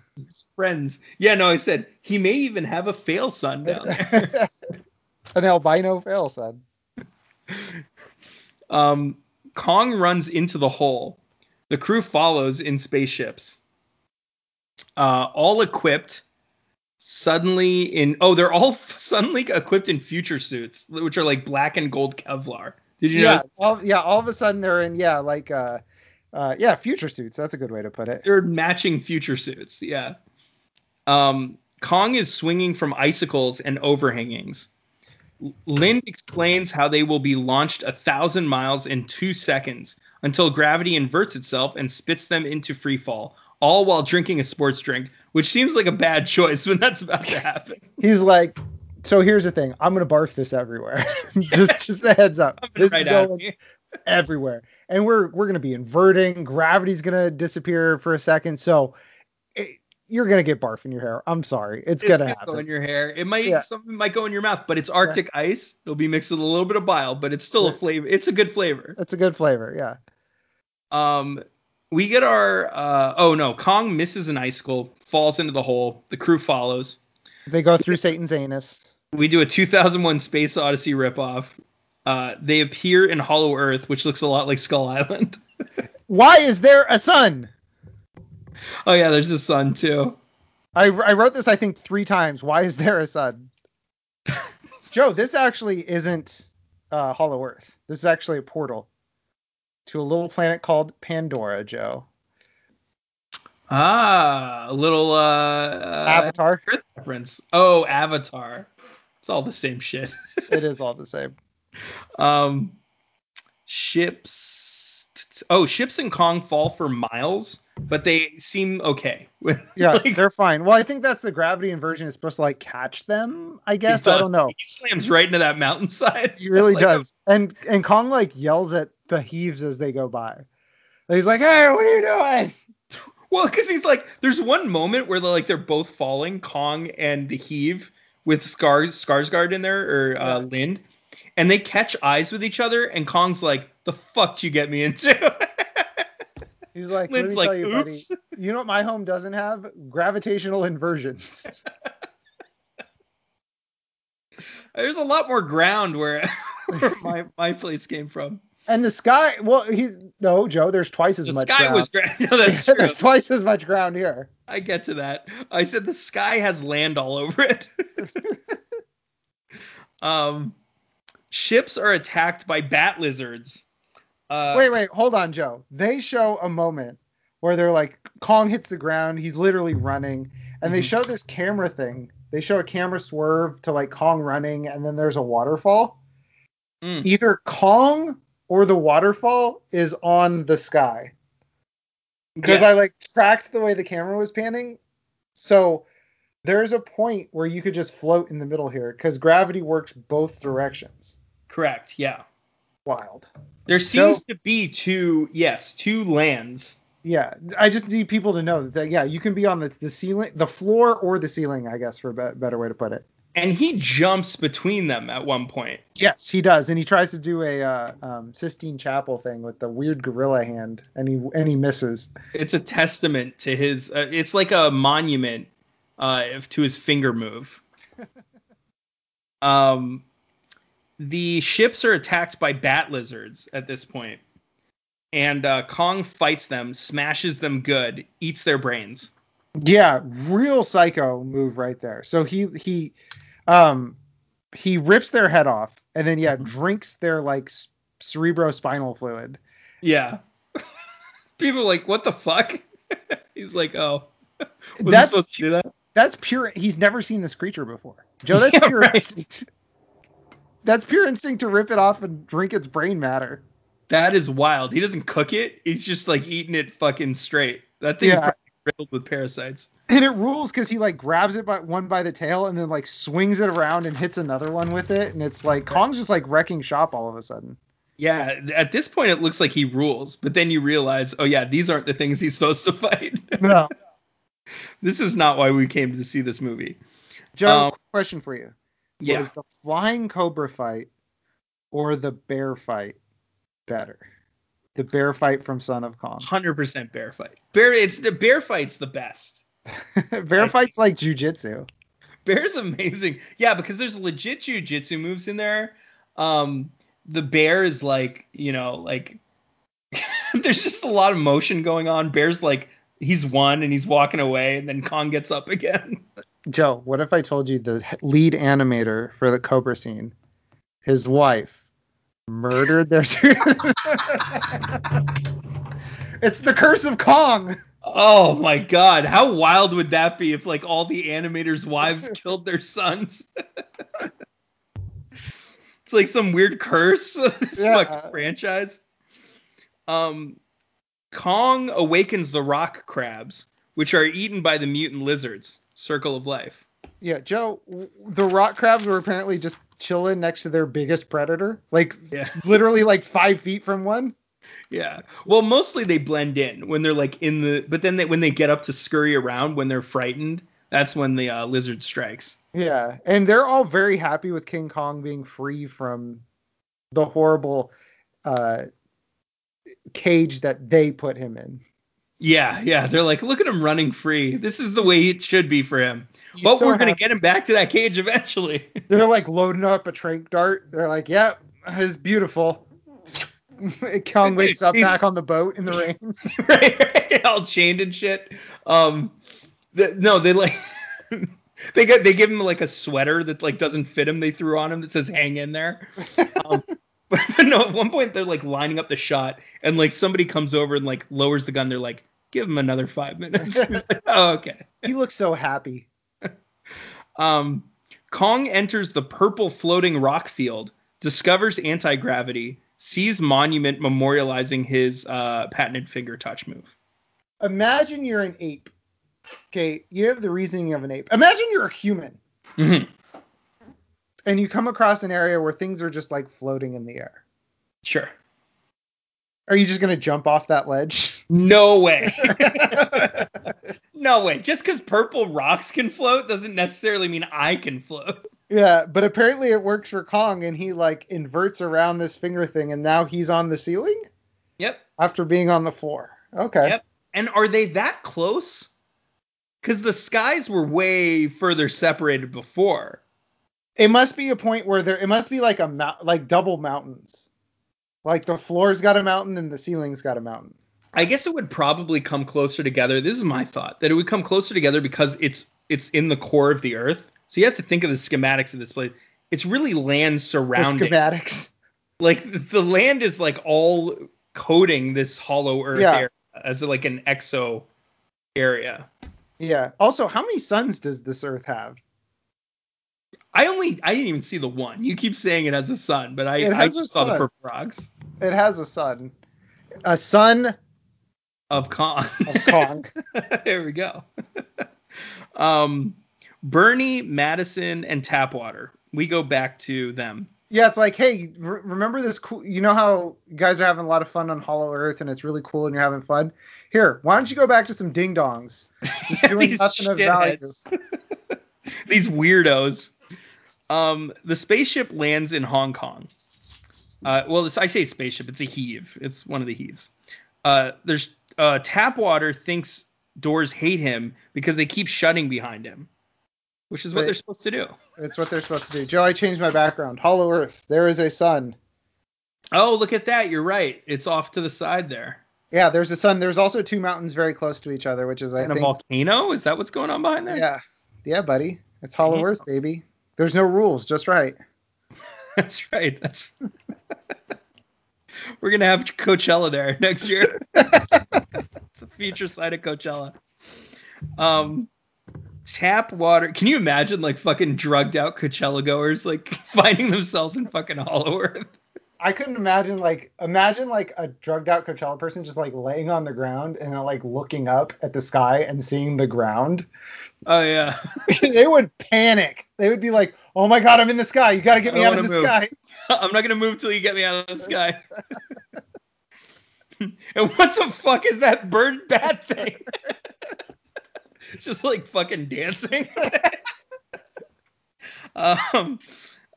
Friends. Yeah, no, I said he may even have a fail son down there. (laughs) An albino fail son. (laughs) um, Kong runs into the hole. The crew follows in spaceships. Uh, all equipped suddenly in oh they're all (laughs) suddenly equipped in future suits which are like black and gold kevlar did you yeah, notice all, yeah, all of a sudden they're in yeah, like uh, uh, yeah, future suits. That's a good way to put it. they're matching future suits yeah um kong is swinging from icicles and overhangings lind explains how they will be launched a thousand miles in two seconds until gravity inverts itself and spits them into free fall all while drinking a sports drink which seems like a bad choice when that's about to happen (laughs) He's like, so here's the thing. I'm gonna barf this everywhere. (laughs) just just a heads up. (laughs) This is going. Everywhere, and we're we're gonna be inverting. Gravity's gonna disappear for a second, so it, you're gonna get barf in your hair. I'm sorry, it's It gonna might go in your hair. It might Yeah. something might go in your mouth, but it's Arctic ice. It'll be mixed with a little bit of bile, but it's still a flavor. It's a good flavor. It's a good flavor, yeah. Um, we get our uh, oh no, Kong misses an icicle, falls into the hole. The crew follows. They go through Satan's anus. We do a 2001 Space Odyssey ripoff. Uh, they appear in Hollow Earth, which looks a lot like Skull Island. (laughs) Why is there a sun? oh yeah, there's a sun too. I, I wrote this I think three times. Why is there a sun? (laughs) Joe, this actually isn't uh, Hollow Earth. This is actually a portal to a little planet called Pandora, Joe. Ah, a little uh, uh Avatar. Reference. Oh, Avatar. It's all the same shit. it is all the same. Um, ships. Oh, ships and Kong fall for miles, but they seem okay. (laughs) Yeah, Like, they're fine. Well, I think that's the gravity inversion is supposed to like catch them. I guess I don't know. He slams right into that mountainside. He really (laughs) Like, does. And and Kong like yells at the heaves as they go by. He's like, "Hey, what are you doing?" (laughs) Well, because he's like, there's one moment where they're like they're both falling, Kong and the Heave with Scars Skarsgård in there or uh. Lind, and they catch eyes with each other, and Kong's like, "The fuck you get me into?" (laughs) He's like, "Let me like, tell you, buddy. You know what my home doesn't have? Gravitational inversions." (laughs) There's a lot more ground where, where (laughs) my my place came from. and the sky, well, he's no, Joe. There's twice as The much sky ground. was ground. No, that's true. there's twice as much ground here. I get to that. I said the sky has land all over it. um, ships are attacked by bat lizards. Uh, wait, wait, hold on, Joe. They show a moment where they're like, Kong hits the ground, he's literally running, and they Mhm. show this camera thing. They show a camera swerve to like Kong running, and then there's a waterfall. Mm. Either Kong or the waterfall is on the sky. Because yes. I like tracked the way the camera was panning. So there's a point where you could just float in the middle here because gravity works both directions. Correct. Yeah. Wild. There seems to be two. Yes, two lands. Yeah, I just need people to know that yeah, you can be on the the ceiling, the floor or the ceiling, I guess for a be- better way to put it. And he jumps between them at one point. Yes, he does, and he tries to do a uh, um, Sistine Chapel thing with the weird gorilla hand, and he and he misses. It's a testament to his. Uh, it's like a monument uh, to his finger move. (laughs) um, the ships are attacked by bat lizards at this point, and uh, Kong fights them, smashes them good, eats their brains. Yeah, real psycho move right there. So he he um he rips their head off, and then yeah, drinks their like cerebrospinal fluid. Yeah. (laughs) People are like, what the fuck? (laughs) He's like, oh, (laughs) was That's supposed to do that? that's pure. He's never seen this creature before. Joe, that's Yeah, pure right. That's pure instinct to rip it off and drink its brain matter. That is wild. He doesn't cook it. He's just like eating it fucking straight. That thing's Yeah. riddled with parasites. And it rules because he like grabs it by one by the tail and then like swings it around and hits another one with it, and it's like Kong's just like wrecking shop all of a sudden. Yeah, at this point it looks like he rules, but then you realize, oh yeah, these aren't the things he's supposed to fight. (laughs) No, this is not why we came to see this movie. Joe, Um, question for you: Yeah. Was the flying cobra fight or the bear fight better. The bear fight from Son of Kong. Hundred percent bear fight. Bear, it's the bear fight's the best. (laughs) bear fight's like jujitsu. Bear's amazing. Yeah, because there's legit jujitsu moves in there. Um, the bear is like, you know, like (laughs) there's just a lot of motion going on. Bear's like he's won and he's walking away, and then Kong gets up again. (laughs) Joe, what if I told you the lead animator for the Cobra scene, his wife, murdered their. (laughs) it's the curse of Kong. Oh my god, how wild would that be if like all the animators' wives (laughs) killed their sons? (laughs) it's like some weird curse this yeah. fucking franchise. Um Kong awakens the rock crabs, which are eaten by the mutant lizards. Circle of life. Yeah, Joe, the rock crabs were apparently just chilling next to their biggest predator, like yeah. (laughs) literally like five feet from one. Yeah. Well, mostly they blend in when they're like in the, but then they, when they get up to scurry around when they're frightened, that's when the uh, lizard strikes. Yeah, and they're all very happy with King Kong being free from the horrible uh, cage that they put him in. Yeah, yeah. They're like, look at him running free. This is the way it should be for him. He's but so we're gonna get him back to that cage eventually. (laughs) They're like loading up a trank dart. They're like, yep, yeah, it's beautiful. (laughs) Kong wakes up back on the boat in the (laughs) rain. right, right, all chained and shit. Um, the, no, they like. they get they give him like a sweater that like doesn't fit him. They threw on him that says "hang in there." Um, but (laughs) no, at one point they're like lining up the shot, and like somebody comes over and like lowers the gun. They're like, "Give him another five minutes." (laughs) He's like, "Oh, okay." He looks so happy. (laughs) um, Kong enters the purple floating rock field, discovers anti gravity, sees monument memorializing his uh, patented finger touch move. Imagine you're an ape. Okay, you have the reasoning of an ape. Imagine you're a human. Mm-hmm and you come across an area where things are just like floating in the air. Sure. Are you just gonna jump off that ledge? No way. (laughs) no way. Just because purple rocks can float doesn't necessarily mean I can float. Yeah, but apparently it works for Kong, and he like inverts around this finger thing, and now he's on the ceiling. Yep. After being on the floor. Okay. Yep. And are they that close? Because the skies were way further separated before. It must be a point where there. It must be like a mount, like double mountains. Like the floor's got a mountain and the ceiling's got a mountain. I guess it would probably come closer together. This is my thought that it would come closer together because it's it's in the core of the Earth. So you have to think of the schematics of this place. It's really land surrounding. The schematics. Like the land is like all coating this hollow Earth yeah. area as like an exo area. Yeah. Also, how many suns does this Earth have? I only I didn't even see the one. You keep saying it has a sun, but I, I just saw the purple rocks. It has a sun. A sun of Kong. Of Kong. (laughs) there we go. um, Bernie, Madison, and Tapwater. We go back to them. Yeah, it's like, hey, re- remember this cool? You know how you guys are having a lot of fun on Hollow Earth, and it's really cool, and you're having fun. Here, why don't you go back to some ding dongs? (laughs) Just doing nothing of value. (laughs) These weirdos. Um, the spaceship lands in Hong Kong. Uh, well, I say spaceship, it's a heave. It's one of the heaves. Uh, there's uh, Tapwater thinks doors hate him because they keep shutting behind him, which is what they're supposed to do. It's what they're supposed to do. Joe, I changed my background. Hollow Earth. There is a sun. Oh, look at that. You're right. It's off to the side there. Yeah, there's a sun. There's also two mountains very close to each other, which is I and think. a volcano? Is that what's going on behind there? Yeah. Yeah, buddy. It's Hollow Earth, baby. There's no rules, just right. (laughs) That's right. That's (laughs) We're gonna have Coachella there (laughs) next year. it's a feature site of Coachella. Um, tap water. Can you imagine like fucking drugged out Coachella goers like finding themselves in fucking Hollow Earth? I couldn't imagine like imagine like a drugged out Coachella person just like laying on the ground and then, like looking up at the sky and seeing the ground. Oh yeah. (laughs) they would panic. They would be like, "Oh my god, I'm in the sky. You got to get me out of the move. sky." (laughs) I'm not gonna move till you get me out of the sky. (laughs) and what the fuck is that bird bat thing? it's just like fucking dancing. um,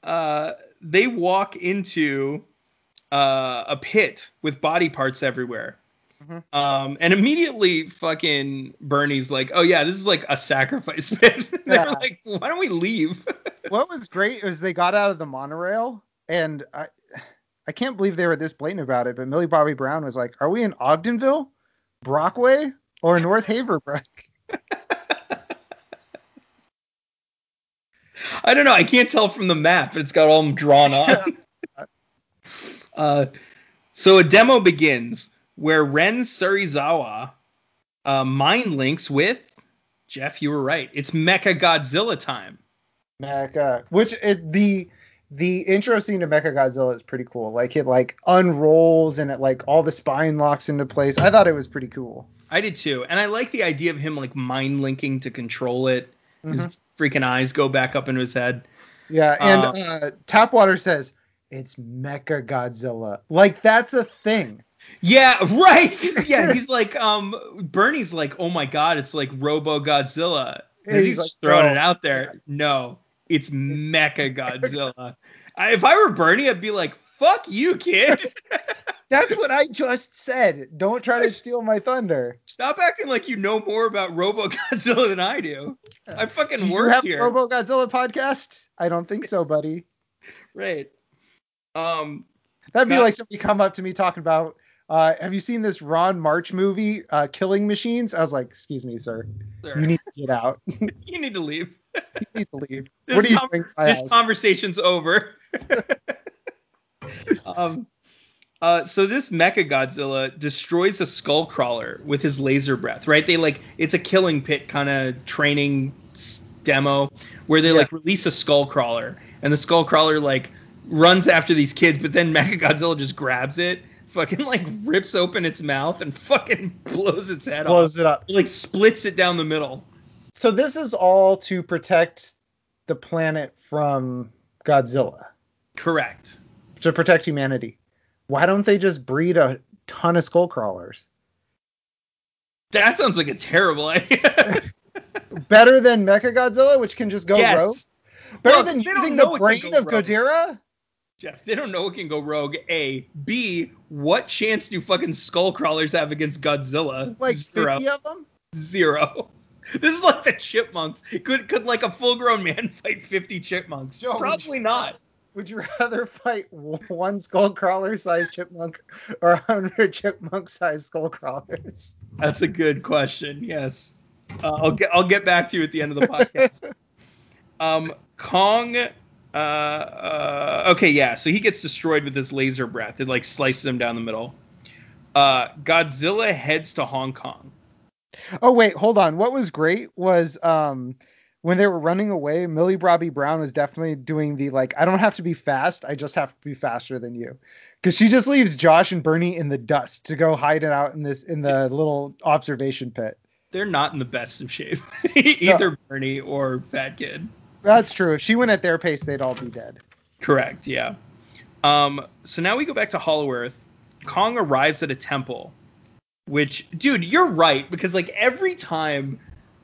uh, they walk into uh, a pit with body parts everywhere. Mhm. Um, and immediately fucking Bernie's like, oh yeah, this is like a sacrifice (laughs) pit. (laughs) They're Yeah. like, why don't we leave? (laughs) what was great is they got out of the monorail and I I can't believe they were this blatant about it, but Millie Bobby Brown was like, "Are we in Ogdenville, Brockway, or North Haverbrook?" I don't know. I can't tell from the map. It's got all them drawn on. uh, so a demo begins where Ren Serizawa uh, mind links with Jeff. You were right. It's Mecha Godzilla time. Mecha, which it, the the intro scene to Mecha Godzilla is pretty cool. Like it like unrolls and it like all the spine locks into place. I thought it was pretty cool. I did too, and I like the idea of him like mind linking to control it. His Mhm. freaking eyes go back up into his head. Yeah, and Uh, uh, Tapwater says it's Mecha Godzilla. Like that's a thing. Yeah, (laughs) right. Yeah, (laughs) he's like, um, Bernie's like, oh my god, it's like Robo Godzilla. He's, he's like, throwing it out there. No, it's Mecha Godzilla. I, if I were Bernie, I'd be like, fuck you, kid. (laughs) That's what I just said. Don't try to steal my thunder. Stop acting like you know more about Robo Godzilla than I do. I fucking Do you worked have here. a Robo Godzilla podcast? I don't think so, buddy. right. Um, That'd be No. like somebody come up to me talking about, uh, have you seen this Ron March movie, uh, Killing Machines? I was like, excuse me, sir. sir, You need to get out. (laughs) (laughs) you need to leave. You need to leave. (laughs) This what are you com- doing? this house? conversation's over. um, uh, so this Mecha Godzilla destroys a skull crawler with his laser breath, right? They like it's a killing pit kind of training s- demo where they Yeah. like release a skull crawler and the skull crawler like runs after these kids, but then Mecha Godzilla just grabs it, fucking like rips open its mouth and fucking (laughs) blows its head Blows off. Blows it up. It, like splits it down the middle. So this is all to protect the planet from Godzilla, Correct. to protect humanity. Why don't they just breed a ton of skull crawlers? That sounds like a terrible (laughs) idea. Better than Mecha Godzilla, which can just go yes. rogue. Better than using the brain of rogue. Jeff, they don't know what can go rogue. A. B. What chance do fucking skull crawlers have against Godzilla? Like Zero. 50 of them? Zero. (laughs) This is like the chipmunks. Could could like a full grown man (laughs) fight 50 chipmunks? Joe, Probably not. Would you rather fight one skull crawler sized chipmunk or a hundred chipmunk sized skull crawlers? That's a good question. Yes. Uh, I'll get I'll get back to you at the end of the podcast. (laughs) um, Kong. Uh, uh, okay, yeah. So he gets destroyed with this laser breath. It like slices him down the middle. Uh, Godzilla heads to Hong Kong. Oh wait, hold on. What was great was um when they were running away, Millie Bobby Brown was definitely doing the like I don't have to be fast, I just have to be faster than you. Cuz she just leaves Josh and Bernie in the dust to go hide it out in this in the little observation pit. They're not in the best of shape, (laughs) either Bernie or Fat Kid. That's true. If she went at their pace, they'd all be dead. Correct. Yeah. Um. So now we go back to Hollow Earth. Kong arrives at a temple, which, dude, you're right because like every time,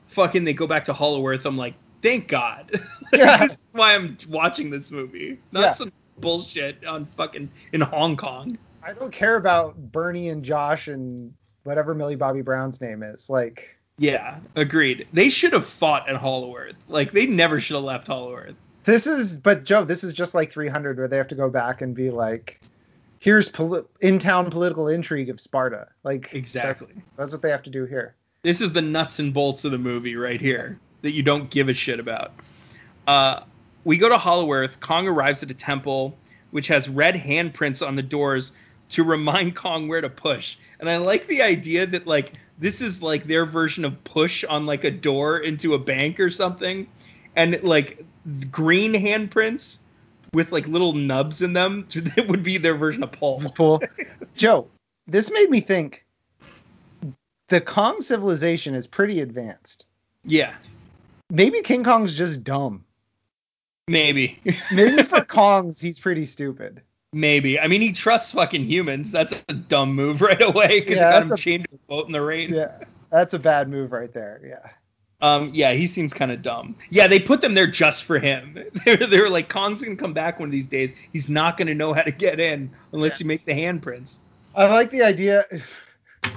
fucking they go back to Hollow Earth, I'm like, thank God. (laughs) Yeah. why I'm watching this movie, not Yeah. some bullshit on fucking in Hong Kong. I don't care about Bernie and Josh and whatever Millie Bobby Brown's name is. Like Yeah, agreed. They should have fought at Hollow Earth. Like they never should have left Hollow Earth. this is but Joe, this is just like 300 where they have to go back and be like here's poli- in-town political intrigue of Sparta. Like that's- Exactly. That's, what they have to do here. This is the nuts and bolts of the movie right here that you don't give a shit about. Uh, we go to Hollow Earth. Kong arrives at a temple which has red handprints on the doors to remind (laughs) Kong where to push. And I like the idea that like this is like their version of push on like a door into a bank or something, and like green handprints with like little nubs in them (laughs) that would be their version of pull. Cool. (laughs) Joe, this made me think the Kong civilization is pretty advanced. Yeah, Maybe King Kong's just dumb. maybe. Maybe for Kongs he's pretty stupid. Maybe. I mean, he trusts fucking humans. That's a dumb move (laughs) right away because Yeah, he got him a- chained to a boat in the rain. Yeah, that's a bad move right there. Yeah. Um, yeah, he seems kind of dumb. Yeah, they put them there just for him. (laughs) They're, they're like, Kong's gonna come back one of these days. He's not gonna know how to get in unless you make the handprints. I like the idea. (laughs)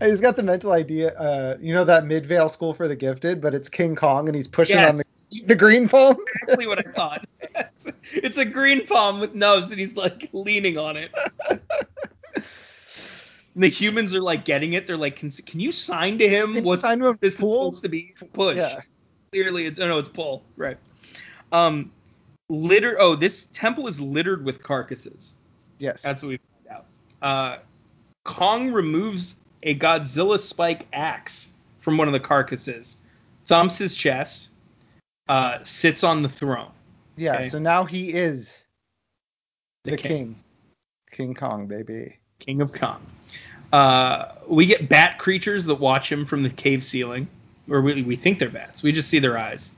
Just got the mental idea. Uh, you know that Midvale School for the Gifted, but it's King Kong and he's pushing Yes. on the, (laughs) the green palm. (laughs) Exactly what I thought. (laughs) it's a green palm with nose, and he's like leaning on it. And the humans are like getting it. They're like, can, can you sign to him? Can What's sign to him? this Pull? supposed to be? Push. Yeah. Clearly, it's, oh no, it's pull. Right. Um, litter. Oh, this temple is littered with carcasses. Yes. That's what we find out. Uh, Kong removes a Godzilla spike axe from one of the carcasses, thumps his chest, uh, sits on the throne. yeah. okay. So now he is the, The king. king. king. Kong, baby. King of Kong. Uh, we get bat creatures that watch him from the cave ceiling, or we, we think they're bats. We just see their eyes.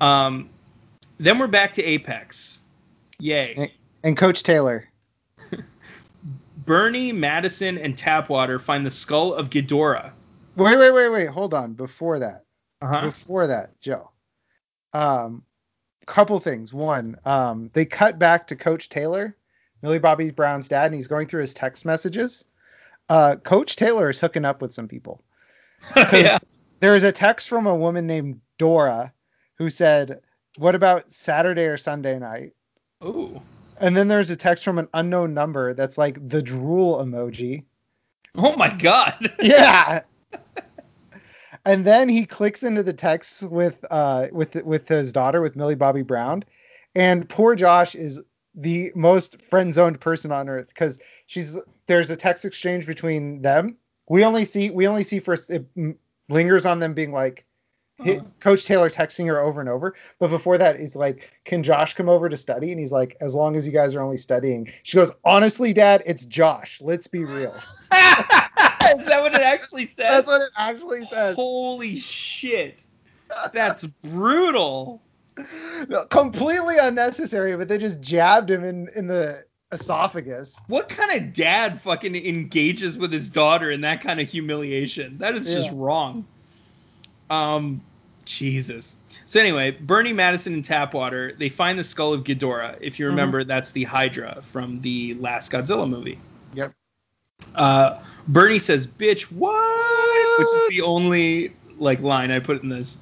Um, then we're back to Apex. Yay. And, and Coach Taylor. (laughs) Bernie, Madison, and Tapwater find the skull of Ghidorah. Wait, wait, wait, wait. Hold on. Before that, Uh-huh. before that, Joe. Um, couple things. One, um, they cut back to Coach Taylor, Millie Bobby Brown's dad, and he's going through his text messages. Uh, Coach Taylor is hooking up with some people. (laughs) yeah. There is a text from a woman named Dora who said, "What about Saturday or Sunday night?" Ooh. And then there's a text from an unknown number that's like the drool emoji. Oh my god. Yeah. (laughs) and then he clicks into the text with uh with with his daughter with Millie Bobby Brown, and poor Josh is the most friend zoned person on earth because she's there's a text exchange between them. We only see we only see first it lingers on them being like Uh-huh. Coach Taylor texting her over and over. But before that, he's like, "Can Josh come over to study?" And he's like, "As long as you guys are only studying." She goes, "Honestly, Dad, it's Josh. Let's be real." (laughs) Is that what it actually (laughs) says? That's what it actually says. Holy shit. That's brutal. No, completely unnecessary, but they just jabbed him in in the esophagus. What kind of dad fucking engages with his daughter in that kind of humiliation? That is just wrong. Um, Jesus. So anyway, Bernie Madison and Tapwater, they find the skull of Ghidorah. If you remember, that's the Hydra from the last Godzilla movie. Uh, Bernie says, "Bitch, what?" Which is the only like line I put in this.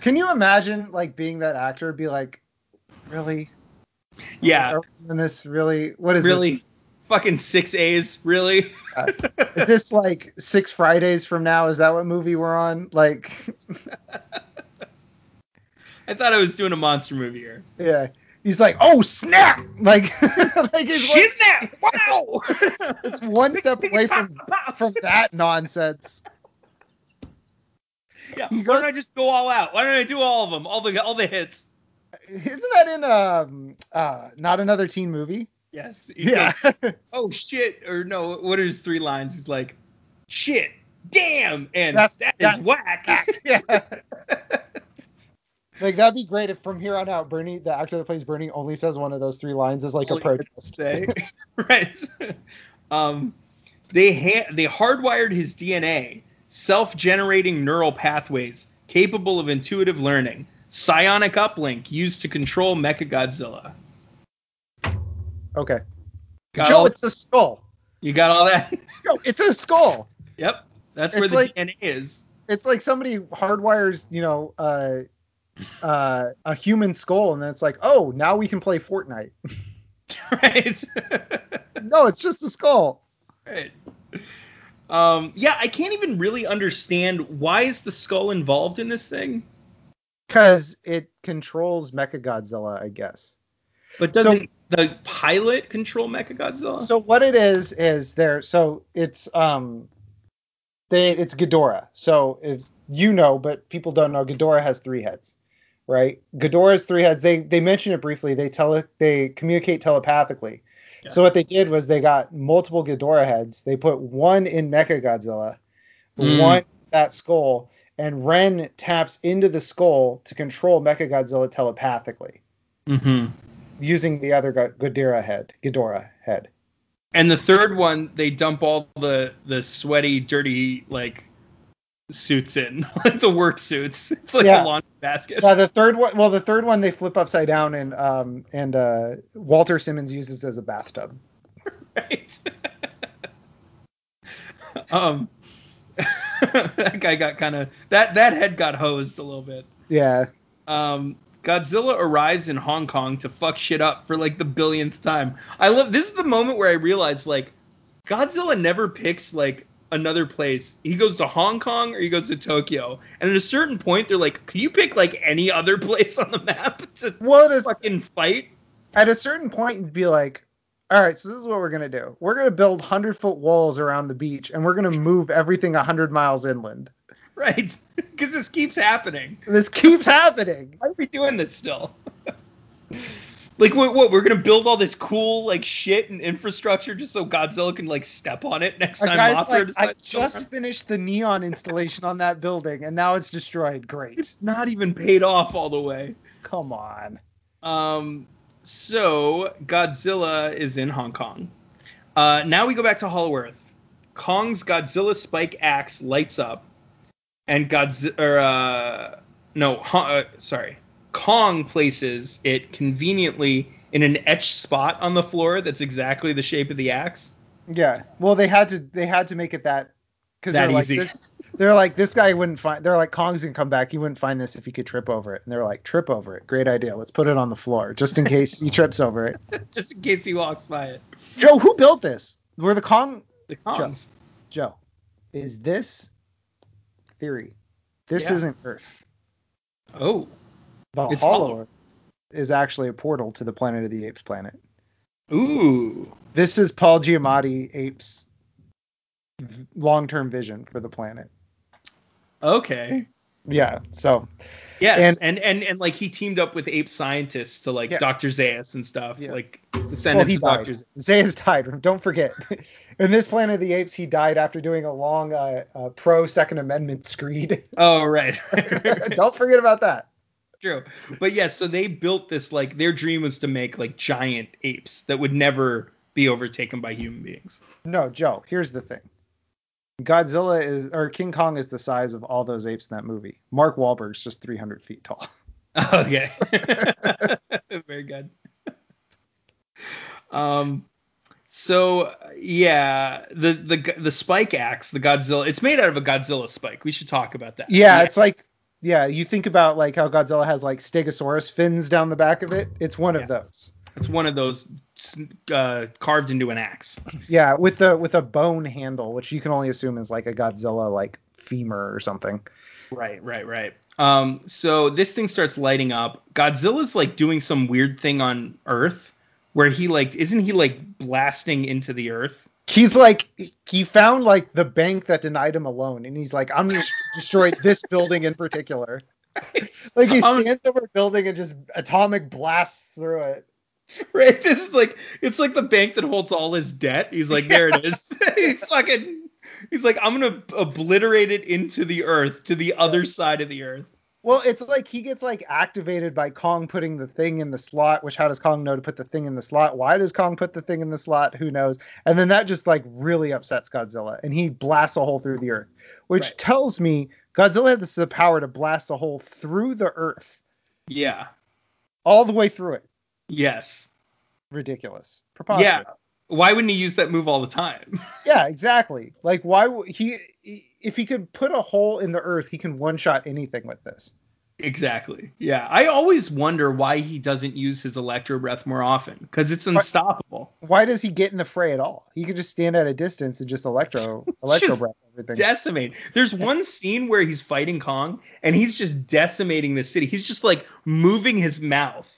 Can you imagine like being that actor? Be like, really? Yeah, doing this really? What is this? really. Fucking six A's, really? Uh, is this like six Fridays from now? Is that what movie we're on? Like, (laughs) I thought I was doing a monster movie here. yeah. He's like, oh snap! Like, (laughs) like one, Shiznap! Wow! it's one (laughs) step away from from that nonsense. Yeah, He why don't I just go all out? Why don't I do all of them? All the all the hits. Isn't that in um uh not another teen movie? Yes. Yeah. goes, (laughs) oh shit! Or no, what are his three lines? He's like, shit, damn, and That's- that is that's whack. yeah. Like that'd be great if from here on out Bernie, the actor that plays Bernie, only says one of those three lines as like a protest. (laughs) Say. (laughs) right. Um, they ha- they hardwired his DNA, self-generating neural pathways capable of intuitive learning, psionic uplink used to control Mechagodzilla. Okay. Got Joe, all- it's a skull. You got all that? (laughs) Joe, it's a skull. yep. That's It's where the like- DNA is. It's like somebody hardwires, you know, uh, uh, a human skull, and then it's like, oh, now we can play Fortnite. (laughs) right. no, it's just a skull. right. Um, yeah, I can't even really understand why is the skull involved in this thing. Because it controls Mechagodzilla, I guess. But doesn't the pilot control Mechagodzilla? So what it is is there. So it's um, they it's Ghidorah. So if you know, but people don't know, Ghidorah has three heads, right? Ghidorah has three heads. They they mention it briefly. They tell it they communicate telepathically. Yeah. So what they did was they got multiple Ghidorah heads. They put one in Mechagodzilla, Mm. one that skull, and Ren taps into the skull to control Mechagodzilla telepathically mm-hmm. using the other Ghidorah head. Ghidorah head. And the third one, they dump all the the sweaty, dirty like suits in, (laughs) like the work suits. It's like Yeah. a laundry basket. Yeah, the third one. Well, the third one they flip upside down, and um and uh Walter Simmons uses as a bathtub. (laughs) right? (laughs) um, that guy got kind of that that head got hosed a little bit. Yeah, Um, Godzilla arrives in Hong Kong to fuck shit up for like the billionth time. I love this is the moment where I realized like Godzilla never picks like another place. He goes to Hong Kong or he goes to Tokyo. And at a certain point they're like, "Can you pick like any other (laughs) place on the map to well, is, fucking fight?" at a certain point you'd be like, all right, so this is what we're gonna do. We're gonna build hundred foot walls around the beach, and we're gonna move everything hundred miles inland. (laughs) Right? (laughs) Cuz this keeps happening. This keeps happening. Why are we doing this still? Like what, what? We're gonna build all this cool like shit and infrastructure just so Godzilla can like step on it next A time Mothra like, I just around." finished the neon installation on that building, and now it's destroyed. Great. It's not even paid off all the way. Come on. Um, so Godzilla is in Hong Kong. Uh, now we go back to Hollow Earth. Kong's Godzilla spike axe lights up, and Godzilla, or, uh, no, uh, sorry, Kong places it conveniently in an etched spot on the floor that's exactly the shape of the axe. Yeah. Well, they had to they had to make it that because they're easy. like this, they're like this guy wouldn't find they're like Kong's gonna come back he wouldn't find this if he could trip over it and they're like trip over it great idea let's put it on the floor just in case he trips over it. (laughs) just in case he walks by it. Joe, who built this? Were the Kong The Kongs. Joe? Is this theory? This Yeah. isn't Earth. Oh, The It's Hollow is actually a portal to the Planet of the Apes planet. ooh. This is Paul Giamatti Apes long-term vision for the planet. Okay. Yeah. So Yes, And- and, and and like he teamed up with ape scientists to like Yeah. Dr. Zaius and stuff, Yeah. like Well, descendants he of died. Dr. Zaius died. Don't forget. (laughs) In this Planet of the Apes, he died after doing a long uh, uh, pro Second Amendment screed. Oh right, (laughs) Don't forget about that. True. But yes, so they built this like their dream was to make like giant apes that would never be overtaken by human beings. No, Joe. Here's the thing. Godzilla is or King Kong is the size of all those apes in that movie. Mark Wahlberg's just 300 feet tall. (laughs) Okay, (laughs) very good. Um, so yeah, the the the spike axe, the Godzilla, it's made out of a Godzilla spike. We should talk about that. Yeah, it's like yeah. You think about like how Godzilla has like Stegosaurus fins down the back of it. It's one Yeah. of those. it's one of those uh, carved into an axe. Yeah, with the with a bone handle, which you can only assume is like a Godzilla like femur or something. Right, right, right. Um, so this thing starts lighting up. Godzilla's like doing some weird thing on Earth, where he like isn't he like blasting into the Earth? He's like he found like the bank that denied him a loan and he's like i'm gonna destroy this (laughs) building in particular like he Um, stands over a building and just atomic blasts through it Right. This is like it's like the bank that holds all his debt. He's like, there it is. (laughs) (laughs) he fucking he's like, I'm gonna obliterate it into the Earth to the other side of the Earth. Well it's like he gets like activated by kong putting the thing in the slot which how does kong know to put the thing in the slot why does kong put the thing in the slot who knows and then that just like really upsets godzilla and he blasts a hole through the earth which Right. tells me godzilla has the power to blast a hole through the earth Yeah. all the way through it Yes. ridiculous preposterous Yeah. Why wouldn't he use that move all the time? (laughs) Yeah, exactly. Like why would he if he could put a hole in the earth, he can one shot anything with this. exactly. Yeah. I always wonder why he doesn't use his electro breath more often because it's unstoppable. Why does he get in the fray at all? He could just stand at a distance and just electro (laughs) electro Just breath everything. decimate. There's one scene where he's fighting Kong and he's just decimating the city. He's just like moving his mouth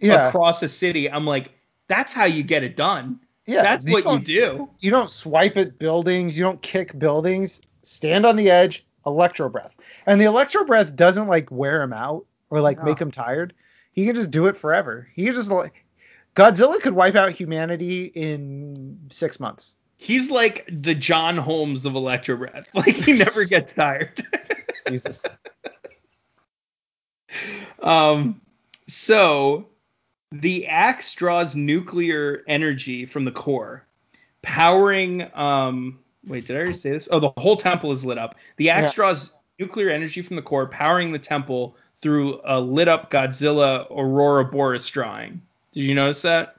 yeah. across a city. I'm like, that's how you get it done. yeah. that's what you do. You don't swipe at buildings, you don't kick buildings. Stand on the edge, electro breath. And the electro breath doesn't like wear him out or like No. make him tired. He can just do it forever. He can just like Godzilla could wipe out humanity in 6 months. He's like the John Holmes of Electro Breath. (laughs) Like he never (laughs) gets tired. (laughs) Jesus. um, so the axe draws nuclear energy from the core, powering um, wait, did I already say this? Oh, the whole temple is lit up. The axe Yeah. draws nuclear energy from the core, powering the temple through a lit up Godzilla Ouroboros drawing. Did you notice that?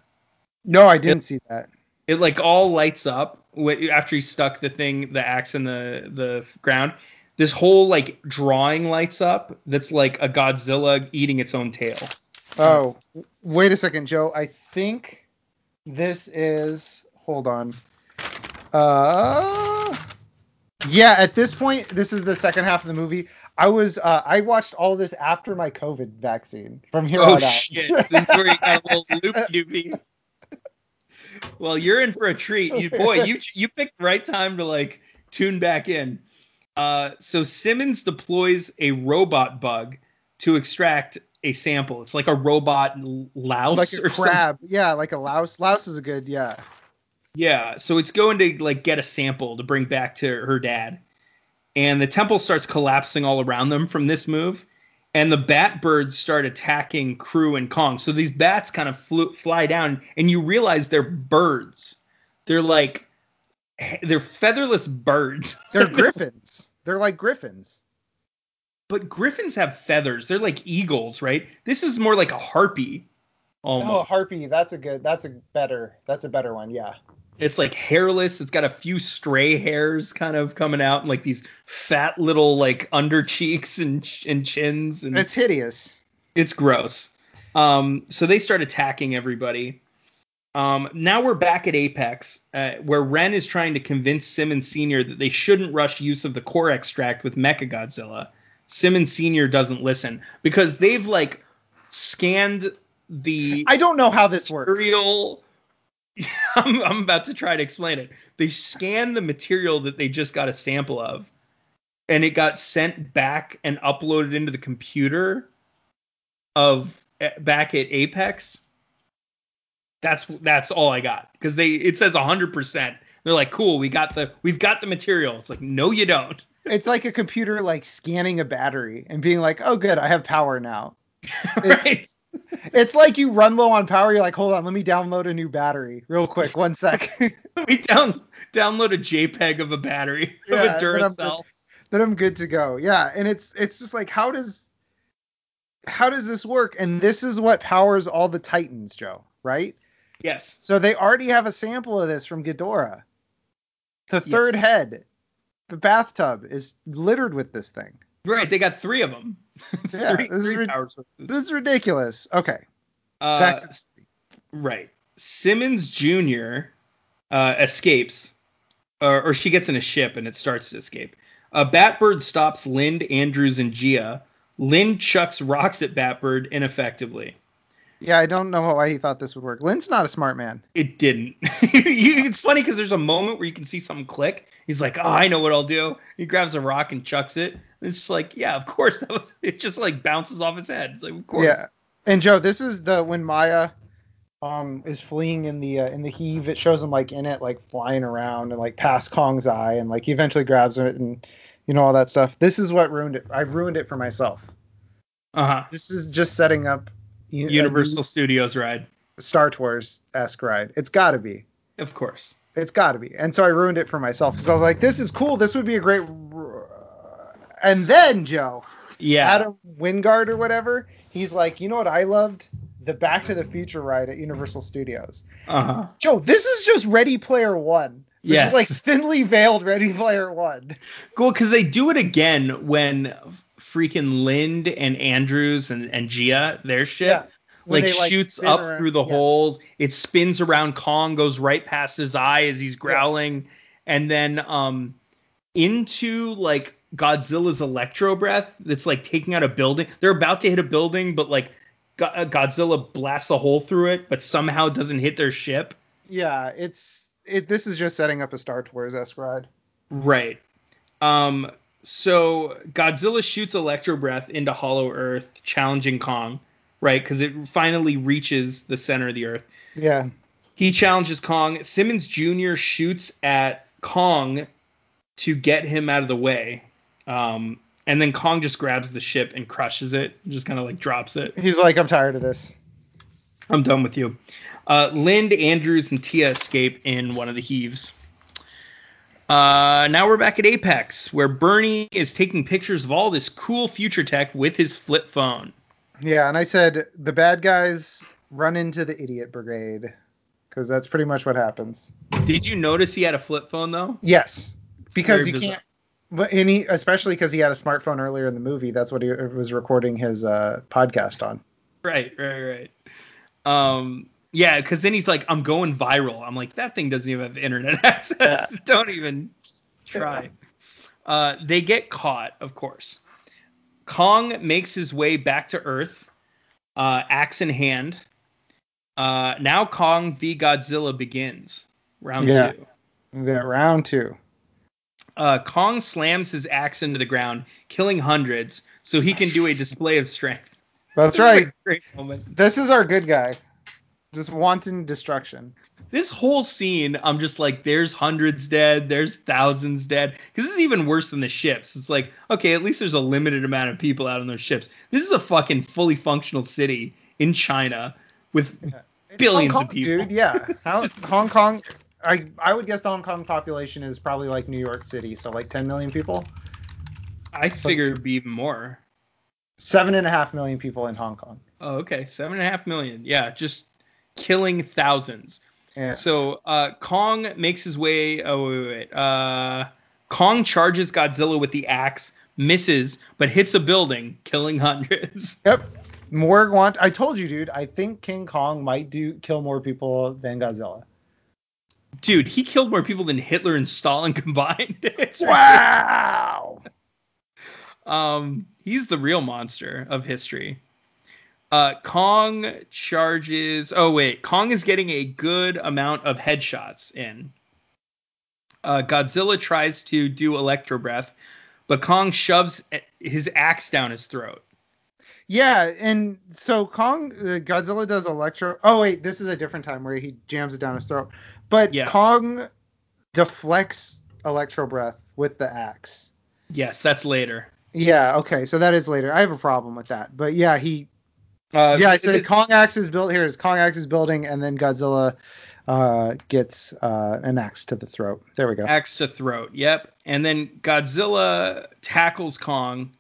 No, I didn't see that. It like all lights up after he stuck the thing, the axe in the the ground. This whole like drawing lights up. That's like a Godzilla eating its own tail. Oh, wait a second, Joe. I think this is. Hold on. Uh. Yeah, at this point, this is the second half of the movie. I was uh, I watched all this after my COVID vaccine from here Oh on out. shit! This is where you got a little loop doopy. (laughs) Well, you're in for a treat. You boy, you you picked the right time to like tune back in. Uh, so Simmons deploys a robot bug to extract a sample. It's like a robot louse like a or something. crab. Yeah, like a louse. Louse is a good. Yeah. Yeah, so it's going to like get a sample to bring back to her dad. And the temple starts collapsing all around them from this move. And the bat birds start attacking Crew and Kong. So these bats kind of flew, fly down, and you realize they're birds. They're like they're featherless birds. (laughs) They're griffins. They're like griffins. but griffins have feathers. They're like eagles, right? This is more like a harpy. Oh, almost. Oh, harpy. That's a good. That's a better. That's a better one. Yeah. It's like hairless. It's got a few stray hairs kind of coming out, and like these fat little like under cheeks and and chins, and It's hideous. it's gross. Um, so they start attacking everybody. Um, now we're back at Apex, uh, where Ren is trying to convince Simmons Senior that they shouldn't rush use of the core extract with Mechagodzilla. Simmons Senior doesn't listen because they've like scanned the I don't know how this works. material. (laughs) I'm, I'm about to try to explain it. They scanned the material that they just got a sample of, and it got sent back and uploaded into the computer of eh, back at Apex. That's that's all I got because they it says 100. percent They're like, cool, we got the we've got the material. It's like, no, you don't. It's like a computer like scanning a battery and being like, "Oh, good, I have power now." It's- (laughs) right? It's like you run low on power. You're like, "Hold on, let me download a new battery real quick. One sec." (laughs) let me down download a JPEG of a battery (laughs) Yeah, of a and then I'm Duracell. then I'm good to go. Yeah, and it's it's just like, how does how does this work? And this is what powers all the Titans, Joe. Right? Yes. So they already have a sample of this from Ghidorah. The third Yes. head, the bathtub is littered with this thing. Right, they got three of them. (laughs) Yeah, three this is three power. This is ridiculous. Okay, Uh, back to the right. Simmons Jr. Uh, escapes, or, or she gets in a ship and it starts to escape. Uh, Batbird stops Lind, Andrews, and Jia. Lind chucks rocks at Batbird ineffectively. Yeah, I don't know why he thought this would work. Lind's not a smart man. It didn't. (laughs) it's funny because there's a moment where you can see something click. He's like, "Oh, I know what I'll do." He grabs a rock and chucks it. And it's just like, yeah, of course. (laughs) That was. It just like bounces off his head. It's like, of course. Yeah. And Joe, this is the when Maya um is fleeing in the uh, in the HEAV. It shows him like in it, like flying around and like past Kong's eye, and like he eventually grabs it and you know all that stuff. This is what ruined it. I ruined it for myself. Uh huh. This is just setting up u- a Universal Studios ride, Star Tours esque ride. It's got to be. of course. It's got to be. And so I ruined it for myself because I was like, this is cool. This would be a great. And then Joe, Yeah. Adam Wingard or whatever, he's like, you know what I loved? The Back to the Future ride at Universal Studios. Uh huh. Joe, this is just Ready Player One. This Yes. is like thinly veiled Ready Player One. Cool, because they do it again when freaking Lind and Andrews and, and Jia, their ship, Yeah. When like, they, shoots up around- through the yeah. holes. It spins around Kong, goes right past his eye as he's growling, and then um into like Godzilla's electro breath that's like taking out a building. They're about to hit a building, but like Go- uh, Godzilla blasts a hole through it, but somehow doesn't hit their ship. Yeah, it's it. This is just setting up a Star Tours esque ride. Right. Um. So Godzilla shoots Electro Breath into Hollow Earth, challenging Kong. Right, because it finally reaches the center of the Earth. Yeah. He challenges Kong. Simmons Jr. shoots at Kong to get him out of the way. Um, and then Kong just grabs the ship and crushes it, just kind of like drops it. He's like, I'm tired of this. I'm done with you. Uh, Lind, Andrews, and Tia escape in one of the HEAVs. Uh, now we're back at Apex, where Bernie is taking pictures of all this cool future tech with his flip phone. Yeah, and I said the bad guys run into the idiot brigade because that's pretty much what happens. Did you notice he had a flip phone though? Yes, because very you bizarre. can't. But and he, especially because he had a smartphone earlier in the movie, that's what he was recording his uh, podcast on. Right, right, right. Um, yeah, because then he's like, I'm going viral. I'm like, that thing doesn't even have internet (laughs) access. Don't even try. Uh, they get caught, of course. Kong makes his way back to Earth, uh, axe in hand. Uh, now Kong v Godzilla begins. Round Yeah. two. Got round two. Uh, Kong slams his axe into the ground, killing hundreds, so he can do a display of strength. That's This right. Great moment. This is our good guy. Just wanton destruction. this whole scene, I'm just like, there's hundreds dead, there's thousands dead. Because this is even worse than the ships. It's like, okay, at least there's a limited amount of people out on those ships. This is a fucking fully functional city in China with billions Hong of people. dude. Yeah, (laughs) How, Hong Kong. I I would guess the Hong Kong population is probably like New York City, so like 10 million people. I figure it'd be even more. Seven and a half million people in Hong Kong. Oh, okay, seven and a half million. Yeah, just killing thousands. Yeah. So uh, Kong makes his way. Oh wait, wait, wait. Uh, Kong charges Godzilla with the axe, misses, but hits a building, killing hundreds. (laughs) Yep. More want. I told you, dude. I think King Kong might do kill more people than Godzilla. Dude, he killed more people than Hitler and Stalin (laughs) combined. (laughs) Wow. Um, he's the real monster of history. Uh, Kong charges. Oh wait, Kong is getting a good amount of headshots in. Uh, Godzilla tries to do electro breath, but Kong shoves his axe down his throat. Yeah, and so Kong, uh, Godzilla does electro. Oh wait, this is a different time where he jams it down his throat. But Yeah. Kong deflects electro breath with the axe. Yes, that's later. Yeah, okay, so that is later. I have a problem with that, but yeah, he. Uh, Yeah, I said Kong axe is built here. Is Kong axe is building, and then Godzilla uh, gets uh, an axe to the throat. There we go. axe to throat. Yep. And then Godzilla tackles Kong.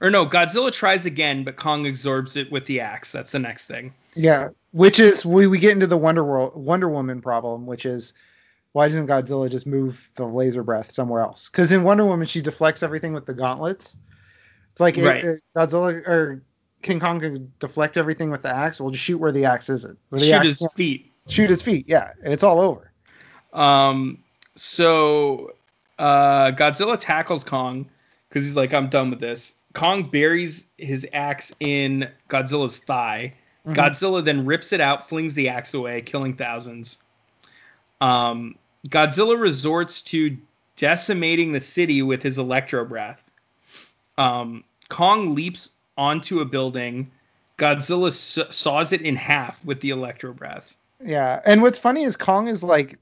Or no, Godzilla tries again, but Kong absorbs it with the axe. That's the next thing. Yeah, which is we we get into the Wonder World Wonder Woman problem, which is why doesn't Godzilla just move the laser breath somewhere else? Because in Wonder Woman she deflects everything with the gauntlets. It's like it- it- Godzilla or King Kong can deflect everything with the axe. Well, just shoot where the axe isn't. The Shoot axe his can't- feet. shoot his feet. Yeah, it's all over. Um, so uh, Godzilla tackles Kong because he's like, I'm done with this. Kong buries his axe in Godzilla's thigh. Mhm. Godzilla then rips it out, flings the axe away, killing thousands. Um, Godzilla resorts to decimating the city with his electro breath. Um, Kong leaps onto a building. Godzilla s- saws it in half with the electro breath. Yeah, and what's funny is Kong is like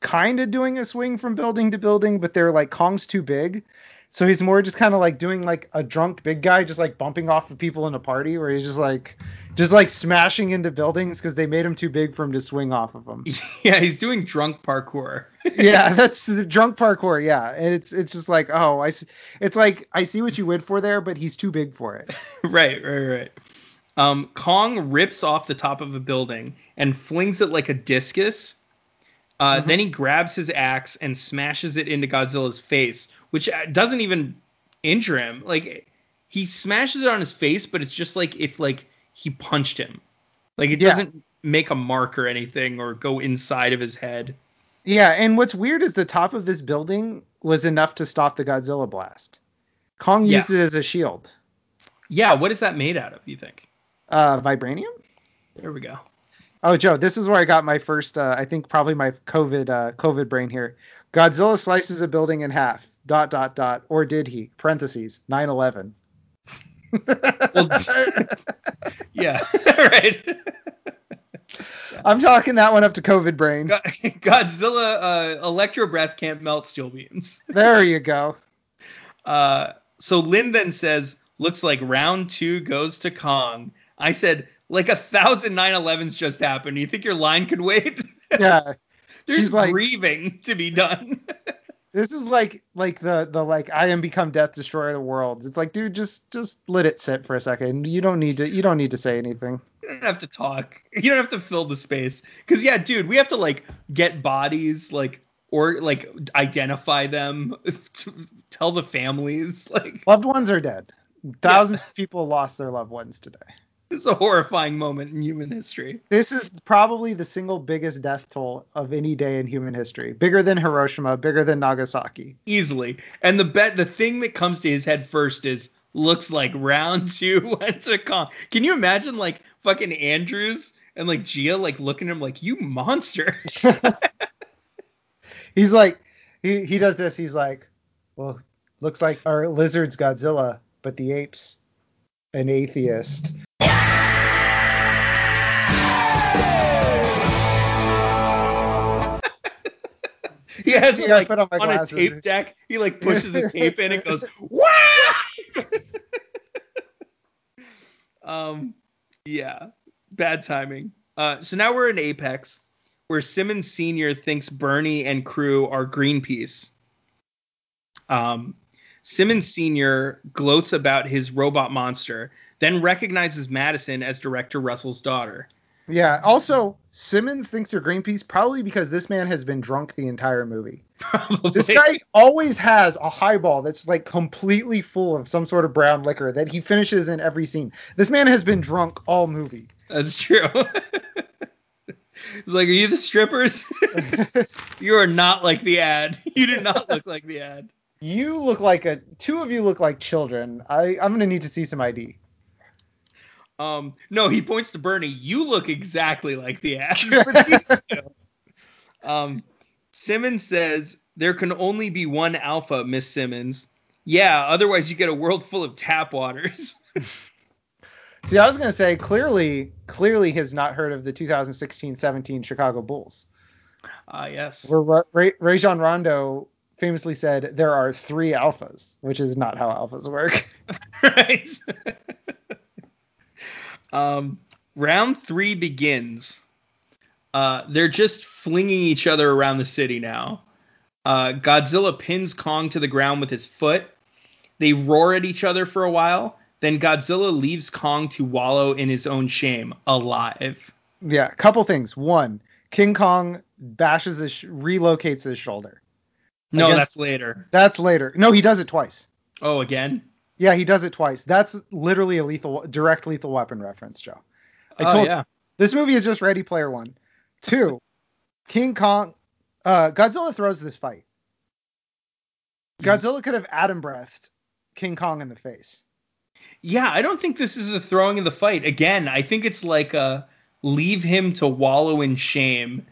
kind of doing a swing from building to building, but they're like Kong's too big. So he's more just kind of like doing like a drunk big guy, just like bumping off of people in a party, where he's just like, just like smashing into buildings because they made him too big for him to swing off of them. (laughs) Yeah, he's doing drunk parkour. (laughs) yeah, that's the drunk parkour. Yeah, and it's it's just like, oh, I, s- it's like I see what you went for there, but he's too big for it. (laughs) right, right, right. Um, Kong rips off the top of a building and flings it like a discus. Uh, Mhm. Then he grabs his axe and smashes it into Godzilla's face, which uh, doesn't even injure him. Like he smashes it on his face, but it's just like if like he punched him. Like it Yeah. doesn't make a mark or anything or go inside of his head. Yeah, and what's weird is the top of this building was enough to stop the Godzilla blast. Kong Yeah. used it as a shield. Yeah, what is that made out of? You think? Uh, vibranium. There we go. Oh, Joe, this is where I got my first, uh, I think probably my COVID, uh, COVID brain here. Godzilla slices a building in half. Dot dot dot. Or did he? Parentheses. 9/11. (laughs) Yeah, (laughs) right. (laughs) I'm talking that one up to COVID brain. Go- Godzilla uh, electro breath can't melt steel beams. There you go. Uh, so Lind then says, looks like round two goes to Kong. I said, like a thousand 911s just happened. You think your line could wait? (laughs) Yeah. There's She's like- grieving to be done. (laughs) This is like like the the like I am become death destroyer of the world. It's like, dude, just just let it sit for a second. You don't need to you don't need to say anything. You don't have to talk. You don't have to fill the space. Cause yeah, dude, we have to like get bodies, like or like identify them, (laughs) tell the families, like Loved ones are dead. Thousands of people lost their loved ones today. (laughs) it's a horrifying moment in human history. This is probably the single biggest death toll of any day in human history. Bigger than Hiroshima, bigger than Nagasaki. Easily. And the bet the thing that comes to his head first is looks like round (laughs) two went to Kong. Can you imagine like fucking Andrews and like Jia like looking at him like you monster? (laughs) He's like, he, he does this. He's like, well, looks like our lizard's Godzilla, but the ape's an atheist. He has Yeah, like put on on a tape deck. He like pushes the tape in. It goes wow. um, yeah, bad timing. Uh, so now we're in Apex, where Simmons Senior thinks Bernie and crew are Greenpeace. Um, Simmons Senior gloats about his robot monster, then recognizes Madison as director Russell's daughter. Yeah. Also, Simmons thinks they're Greenpeace probably because this man has been drunk the entire movie. Probably. (laughs) This guy always has a highball that's like completely full of some sort of brown liquor that he finishes in every scene. This man has been drunk all movie. That's true. (laughs) It's like, are you the strippers? (laughs) you are not like the ad. You do not look like the ad. you look like a two of you look like children. I I'm gonna need to see some ID. Um, no, he points to Bernie. You look exactly like the (laughs) ad. for these two. um, Simmons says there can only be one alpha, Miss Simmons. Yeah, otherwise you get a world full of tap waters. (laughs) See, I was gonna say clearly clearly has not heard of the 2016-17 Chicago Bulls. Ah, yes. Where Ra- Ray, Rajon Rondo famously said there are three alphas, which is not how alphas work. (laughs) right. Um, round three begins. Uh, they're just flinging each other around the city now. Uh, Godzilla pins Kong to the ground with his foot. They roar at each other for a while. Then Godzilla leaves Kong to wallow in his own shame, alive. Yeah, a couple things. One, King Kong bashes his sh- relocates his shoulder. No, Against- that's later. That's later. No, he does it twice. Oh, again? Yeah, he does it twice. That's literally a lethal, direct lethal weapon reference, Joe. I oh, told yeah. you. This movie is just Ready Player One. Two, King Kong, uh, Godzilla throws this fight. Hmm. Godzilla could have Adam breathed King Kong in the face. Yeah, I don't think this is a throwing of the fight. Again, I think it's like a leave him to wallow in shame.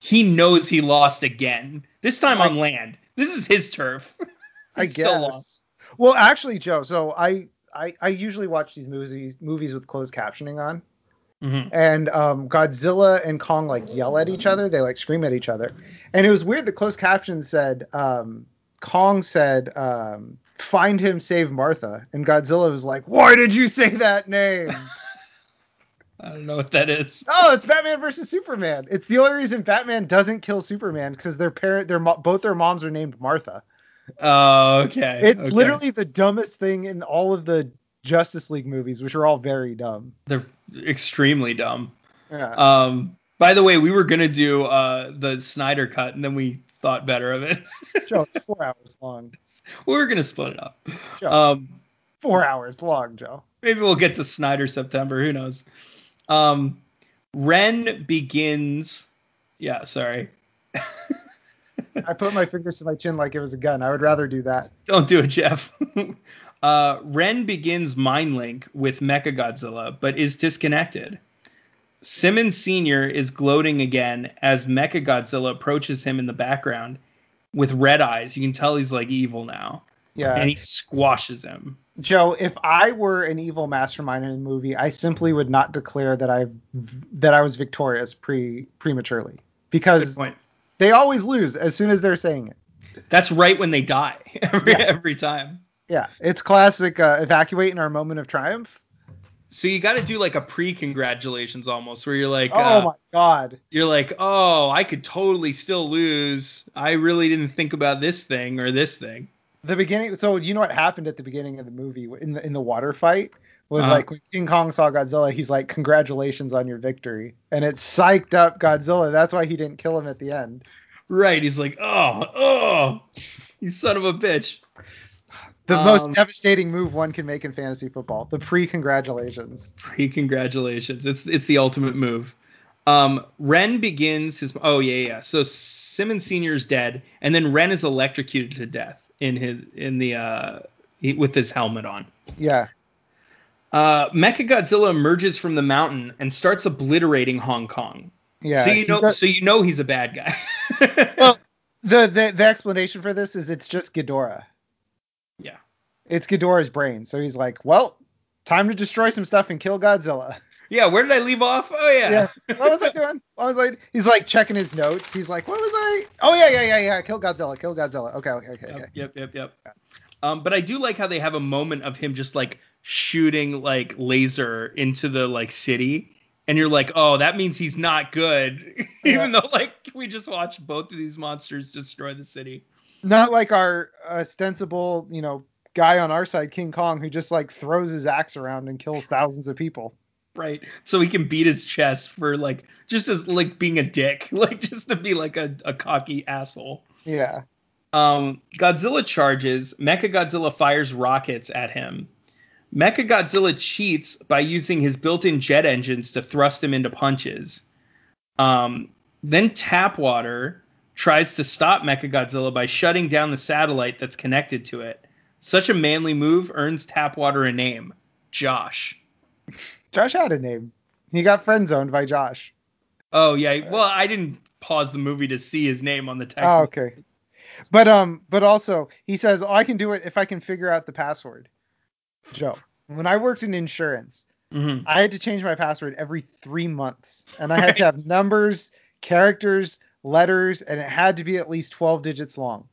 He knows he lost again. This time on land. This is his turf. (laughs) I guess. Well, actually, Joe. So I, I I usually watch these movies movies with closed captioning on, Mhm. and um, Godzilla and Kong like yell at each other. They like scream at each other, and it was weird. The closed caption said um, Kong said um, "Find him, save Martha," and Godzilla was like, "Why did you say that name?" (laughs) I don't know what that is. oh, it's Batman versus Superman. It's the only reason Batman doesn't kill Superman because their parent, their both their moms are named Martha. Oh, okay. It's okay. literally the dumbest thing in all of the Justice League movies, which are all very dumb. they're extremely dumb. Yeah. Um, by the way, we were gonna do uh the Snyder cut, and then we thought better of it. Joe, it's four hours long. (laughs) we were gonna split it up. Joe, Um, four hours long, Joe. maybe we'll get to Snyder September. Who knows? Um, Ren begins. Yeah, sorry. (laughs) I put my fingers to my chin like it was a gun. I would rather do that. (laughs) Don't do it, Jeff. (laughs) uh, Ren begins Mind Link with Mechagodzilla, but is disconnected. Simmons Sr. is gloating again as Mechagodzilla approaches him in the background with red eyes. You can tell he's like evil now. Yeah. And he squashes him. Joe, if I were an evil mastermind in a movie, I simply would not declare that I that I was victorious pre prematurely Good because point. They always lose as soon as they're saying it. That's right when they die (laughs) every, Yeah. every time. Yeah, it's classic uh, evacuate in our moment of triumph. So you got to do like a pre-congratulations almost, where you're like, oh uh, my god. you're like, oh, I could totally still lose. I really didn't think about this thing or this thing. The beginning. So you know what happened at the beginning of the movie in the in the water fight was Uh-huh. like when King Kong saw Godzilla, he's like, "Congratulations on your victory," and it psyched up Godzilla. That's why he didn't kill him at the end. Right? He's like, oh, oh, you son of a bitch. The Um, most devastating move one can make in fantasy football. The pre-congratulations. Pre congratulations. It's it's the ultimate move. Um, Ren begins his. Oh yeah yeah. So Simmons Senior is dead, and then Ren is electrocuted to death in his in the uh he- with his helmet on. Yeah. Uh, Mecha Godzilla emerges from the mountain and starts obliterating Hong Kong. Yeah. so you know does- so you know he's a bad guy. (laughs) well, the, the the explanation for this is it's just Ghidorah. yeah. It's Ghidorah's brain. So he's like, well, time to destroy some stuff and kill Godzilla. (laughs) Yeah. Where did I leave off? Oh yeah. (laughs) What was I doing? What was I? He's like checking his notes. He's like, what was I? Oh yeah, yeah, yeah, yeah. Kill Godzilla. Kill Godzilla. Okay, okay, okay, okay. Yep, yep, yep, yep. Um, but I do like how they have a moment of him just like shooting like laser into the like city, and you're like, oh, that means he's not good, (laughs) even though like we just watched both of these monsters destroy the city. Not like our ostensible, you know, guy on our side, King Kong, who just like throws his axe around and kills thousands of people. Right, so he can beat his chest for like just as like being a dick, (laughs) like just to be like a, a cocky asshole. Yeah. Um, Godzilla charges. Mechagodzilla fires rockets at him. Mechagodzilla cheats by using his built-in jet engines to thrust him into punches. Um, then Tapwater tries to stop Mechagodzilla by shutting down the satellite that's connected to it. Such a manly move earns Tapwater a name, Josh. Josh had a name. He got friend zoned by Josh. Oh yeah, well I didn't pause the movie to see his name on the text. Oh, okay. But um, but also he says, "Oh, I can do it if I can figure out the password." Joe, when I worked in insurance, Mhm. I had to change my password every three months, and I had to have numbers, characters, letters, and it had to be at least 12 digits long.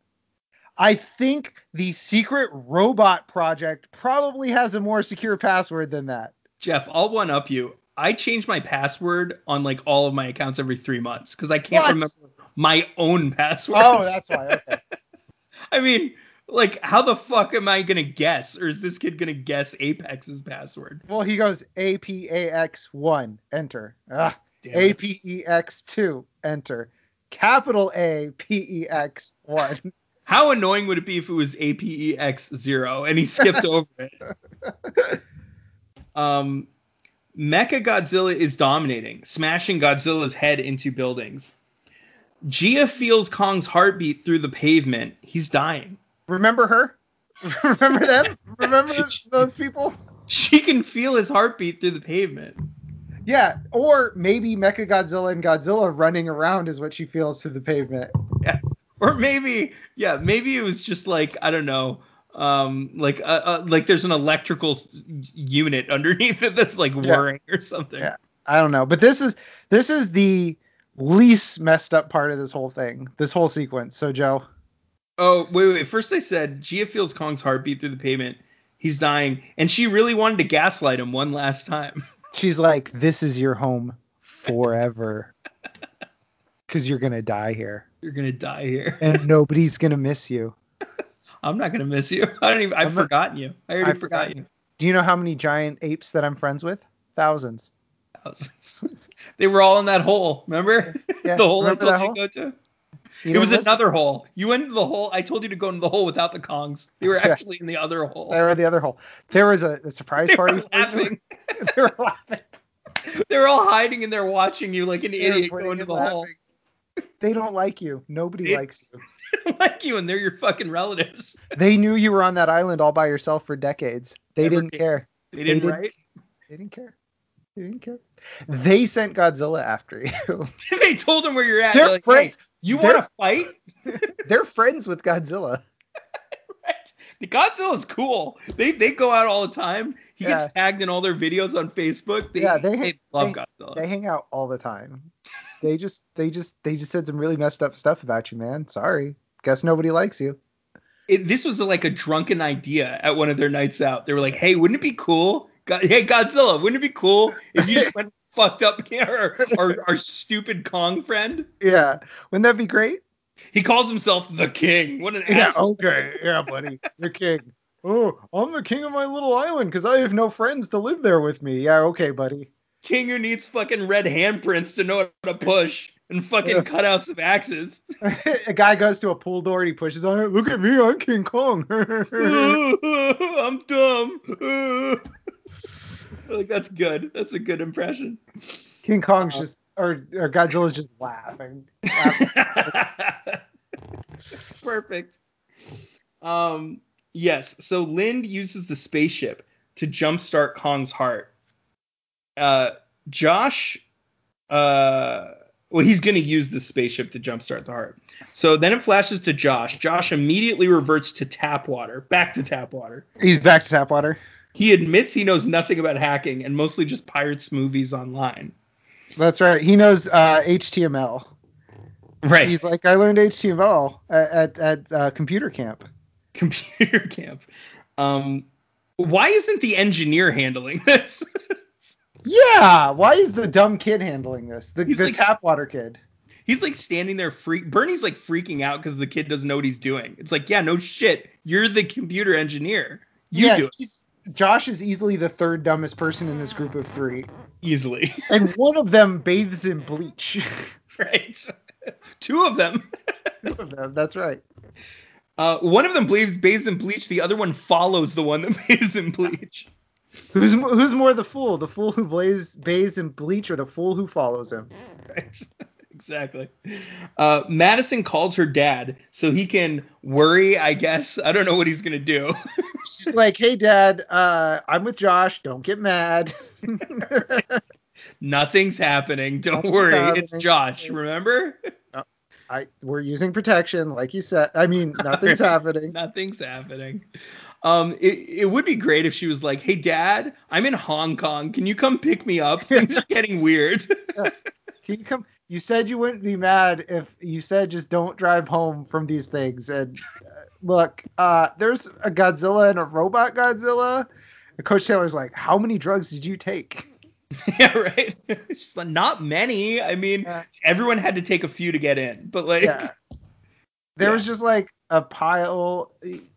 I think the secret robot project probably has a more secure password than that. Jeff, I'll one up you. I change my password on like all of my accounts every three months because I can't What? remember my own password. Oh, that's why. Okay. (laughs) I mean, like, how the fuck am I gonna guess, or is this kid gonna guess Apex's password? Well, he goes A P A X one, enter. Ah, A. P E X two, enter. Capital A P E X one. (laughs) How annoying would it be if it was APEX zero and he skipped (laughs) over it? Um, Mecha Godzilla is dominating, smashing Godzilla's head into buildings. Jia feels Kong's heartbeat through the pavement. He's dying. Remember her? (laughs) Remember them? Remember (laughs) those people? She can feel his heartbeat through the pavement. Yeah, or maybe Mecha Godzilla and Godzilla running around is what she feels through the pavement. (laughs) Yeah. Or maybe, yeah, maybe it was just like I don't know, um, like uh, uh, like there's an electrical unit underneath it that's like Yeah. whirring or something. Yeah. I don't know, but this is this is the least messed up part of this whole thing, this whole sequence. So Joe, Oh wait, wait. First they said Jia feels Kong's heartbeat through the pavement. He's dying, and she really wanted to gaslight him one last time. (laughs) she's like, "This is your home forever, (laughs) because you're gonna die here, You're gonna die here. and (laughs) nobody's gonna miss you." I'm not gonna miss you. I don't even. I've I'm not- forgotten you. I already I've forgot forgotten you. Do you know how many giant apes that I'm friends with? Thousands. Thousands. they were all in that hole. Remember Yeah, the hole remember I told you hole? go to? You it was didn't listen? another hole. You went into the hole. I told you to go into the hole without the Kongs. They were (laughs) Yeah. actually in the other hole. They were the other hole. There was a, a surprise (laughs) They party. were laughing. (laughs) they were laughing. they were all hiding in there watching you like an They idiot pointing go into and the hole. They don't like you. Nobody They- likes you. like you, and they're your fucking relatives. They knew you were on that island all by yourself for decades. They Never didn't care. They didn't did- write. They didn't care. They didn't care. They sent Godzilla after you. they told him where you're at. They're They're like, friends. Hey, you want to fight? (laughs) They're friends with Godzilla. Right. The Godzilla's cool. They they go out all the time. He Yeah. gets tagged in all their videos on Facebook. They, Yeah, they- they love they- Godzilla. They hang out all the time. They just they just they just said some really messed up stuff about you, man. Sorry. Guess nobody likes you. It- this was like a drunken idea at one of their nights out. They were like, "Hey, wouldn't it be cool God, hey Godzilla, wouldn't it be cool if you just (laughs) went fucked up (laughs) our, our our stupid Kong friend? Yeah, wouldn't that be great? He calls himself the king. What an Yeah, asshole. okay, yeah, buddy, the king. Oh, I'm the king of my little island because I have no friends to live there with me. Yeah, okay, buddy. King who needs fucking red handprints to know how to push and fucking cutouts of axes. (laughs) a guy goes to a pool door and he pushes on it. Look at me, I'm King Kong. (laughs) I'm dumb. Like that's good. That's a good impression. King Kong's just, or, or Godzilla's just laughing. (laughs) Perfect. Um, yes. So Lind uses the spaceship to jumpstart Kong's heart. Uh, Josh, uh, well, he's going to use the spaceship to jumpstart the heart. So then it flashes to Josh. Josh immediately reverts to tap water, back to tap water. He's back to Tapwater. He admits he knows nothing about hacking and mostly just pirates movies online. That's right. He knows uh, HTML. Right. He's like, I learned HTML at at, at uh, computer camp. computer (laughs) camp. Um, why isn't the engineer handling this? (laughs) Yeah. Why is the dumb kid handling this? The, He's the like- Tapwater kid. he's like standing there freak. Bernie's like freaking out because the kid doesn't know what he's doing. It's like, yeah, no shit. You're the computer engineer. You yeah, do it he's- Josh is easily the third dumbest person in this group of three, easily, (laughs) and one of them bathes in bleach. (laughs) right? Two of them. (laughs) Two of them. That's right. Uh, one of them bathes, bathes in bleach. The other one follows the one that bathes in bleach. Who's who's more the fool? The fool who blaze, bathes in bleach, or the fool who follows him? Right. Exactly. Uh, Madison calls her dad so he can worry. I guess I don't know what he's gonna do. (laughs) She's like, "Hey, Dad, uh, I'm with Josh. Don't get mad." (laughs) Nothing's happening. Don't Nothing's worry. It's. Josh. Remember? I we're using protection, like you said. I mean, (laughs) nothing's happening. Nothing's happening. Um, it, it would be great if she was like, "Hey, Dad, I'm in Hong Kong. Can you come pick me up? Things are getting weird." Can you come? You said you wouldn't be mad if you said just don't drive home from these things. And uh, look, uh, there's a Godzilla and a robot Godzilla. And Coach Taylor's like, how many drugs did you take? (laughs) yeah, right. (laughs) She's like, not many. I mean, Yeah. everyone had to take a few to get in, but like, Yeah. There Yeah. was just like a pile.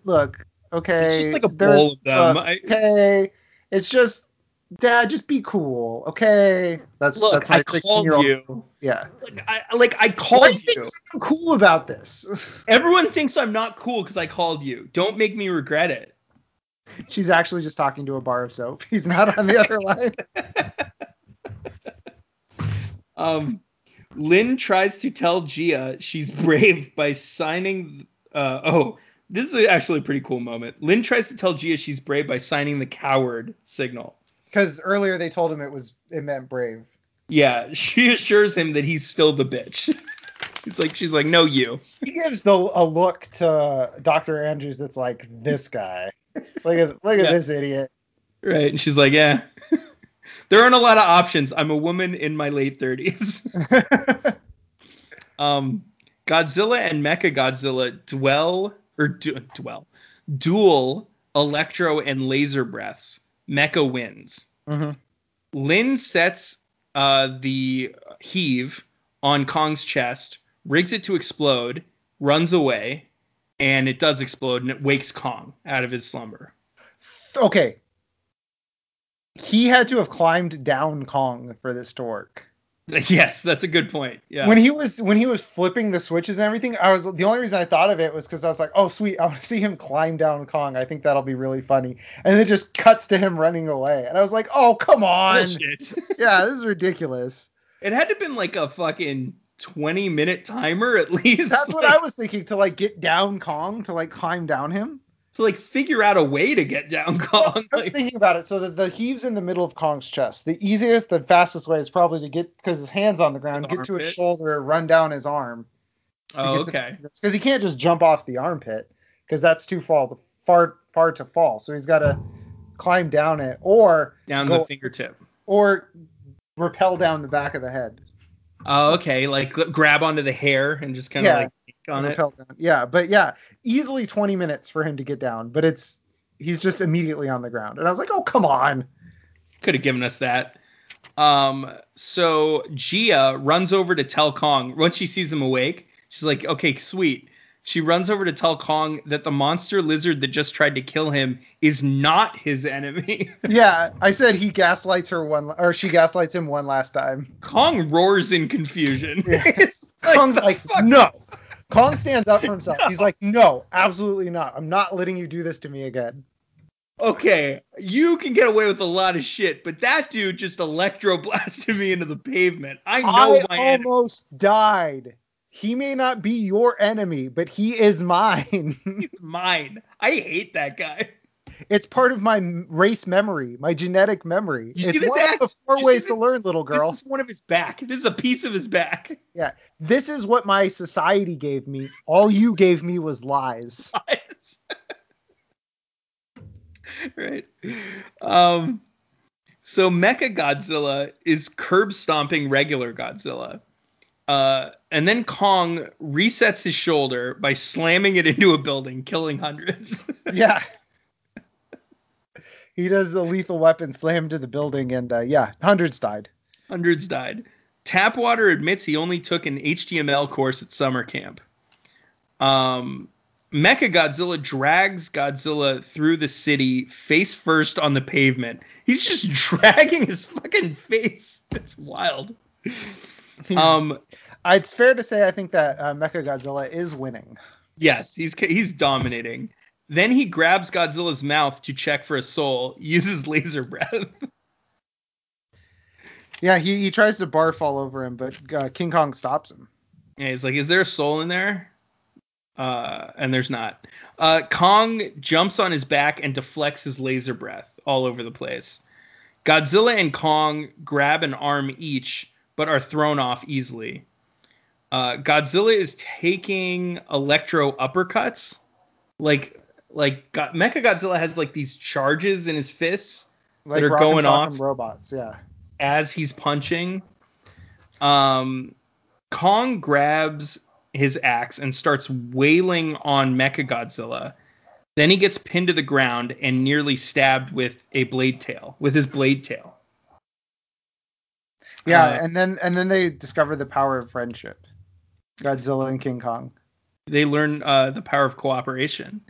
Look, okay. it's just like a bowl of them. look, okay, it's just, Dad, just be cool. Okay, that's look, that's my I 16 called year old. you. Yeah. Like I, like I called do you think so cool about this? (laughs) Everyone thinks I'm not cool because I called you. Don't make me regret it. She's actually just talking to a bar of soap. (laughs) He's not on the other (laughs) line. Um, Lind tries to tell Jia she's brave by signing. Uh, oh, this is actually a pretty cool moment. Lind tries to tell Jia she's brave by signing the coward signal. Because earlier they told him it was it meant brave. Yeah, (laughs) she assures him that he's still the bitch. (laughs) He's like, she's like, no, you. He gives the a look to Dr. Andrews that's like this guy. Look at look at this idiot. Right? And she's like, yeah. (laughs) there aren't a lot of options. I'm a woman in my late 30s. Um, Godzilla and Mecha Godzilla dwell or du- dwell duel electro and laser breaths. Mecha wins. Mhm. Lind sets uh, the HEAV on Kong's chest, rigs it to explode, runs away, and it does explode and it wakes Kong out of his slumber. Okay. He had to have climbed down Kong for this to work. (laughs) yes, that's a good point. Yeah. When he was when he was flipping the switches and everything, I was the only reason I thought of it was because I was like, oh sweet, I want to (laughs) see him climb down Kong. I think that'll be really funny. And it just cuts to him running away, and I was like, oh come on, (laughs) yeah, this is ridiculous. it had to have been like a fucking 20 minute timer at least. That's what I was thinking to like get down Kong to like climb down him. To like figure out a way to get down Kong. I was Like, thinking about it. So the, the HEAV's in the middle of Kong's chest. The easiest, the fastest way is probably to get because his hands on the ground, The get to his shoulder, run down his arm. oh, okay. Because he can't just jump off the armpit because that's too far far far to fall. So he's got to climb down it or Down go- the fingertip. or rappel down the back of the head. Oh, okay. Like grab onto the hair and just kind of Yeah. like on it. Down. Yeah, but yeah, easily 20 minutes for him to get down, but it's he's just immediately on the ground. And I was like, oh come on. could have given us that. Um, so Jia runs over to tell Kong once she sees him awake. She's like, okay, sweet. She runs over to tell Kong that the monster lizard that just tried to kill him is not his enemy. (laughs) Yeah, I said he gaslights her one, or she gaslights him one last time. Kong roars in confusion. (laughs) It's Kong's like, fuck? no. Kong stands up for himself. He's (laughs) like, no, absolutely not. I'm not letting you do this to me again. okay, you can get away with a lot of shit, but that dude just electroblasted (laughs) me into the pavement. I know I my enemy. almost died. He may not be your enemy, but he is mine. It's mine. I hate that guy. It's part of my race memory, my genetic memory. You it's see this one of the axe? four You ways to learn, little girl. This is one of his back. This is a piece of his back. Yeah, this is what my society gave me. All you gave me was lies. (laughs) (laughs) right. Um. So Mecha Godzilla is curb stomping regular Godzilla. Uh, and then Kong resets his shoulder by slamming it into a building, killing hundreds. (laughs) Yeah. He does the lethal weapon slam to the building, and uh, yeah, hundreds died. hundreds died. Tapwater admits he only took an HTML course at summer camp. Um, Mecha Godzilla drags Godzilla through the city face first on the pavement. He's just (laughs) dragging his fucking face. It's wild. Um, Uh, It's fair to say I think that uh, Mecha Godzilla is winning. yes, he's he's dominating. Then he grabs Godzilla's mouth to check for a soul, (laughs) uses laser breath. Yeah, he, he tries to barf all over him, but uh, King Kong stops him. Yeah, he's like, "Is there a soul in there?" Uh, and there's not. Uh, Kong jumps on his back and deflects his laser breath all over the place. Godzilla and Kong grab an arm each, but are thrown off easily. Uh, Godzilla is taking electro uppercuts, like like Go- Mecha Godzilla has like these charges in his fists Like are Rock 'em going off. robots, yeah. as he's punching. Um, Kong grabs his axe and starts wailing on Mecha Godzilla. Then he gets pinned to the ground and nearly stabbed with a blade tail, with his blade tail. Yeah, Uh, and then and then they discover the power of friendship. Godzilla and King Kong. They learn uh, the power of cooperation.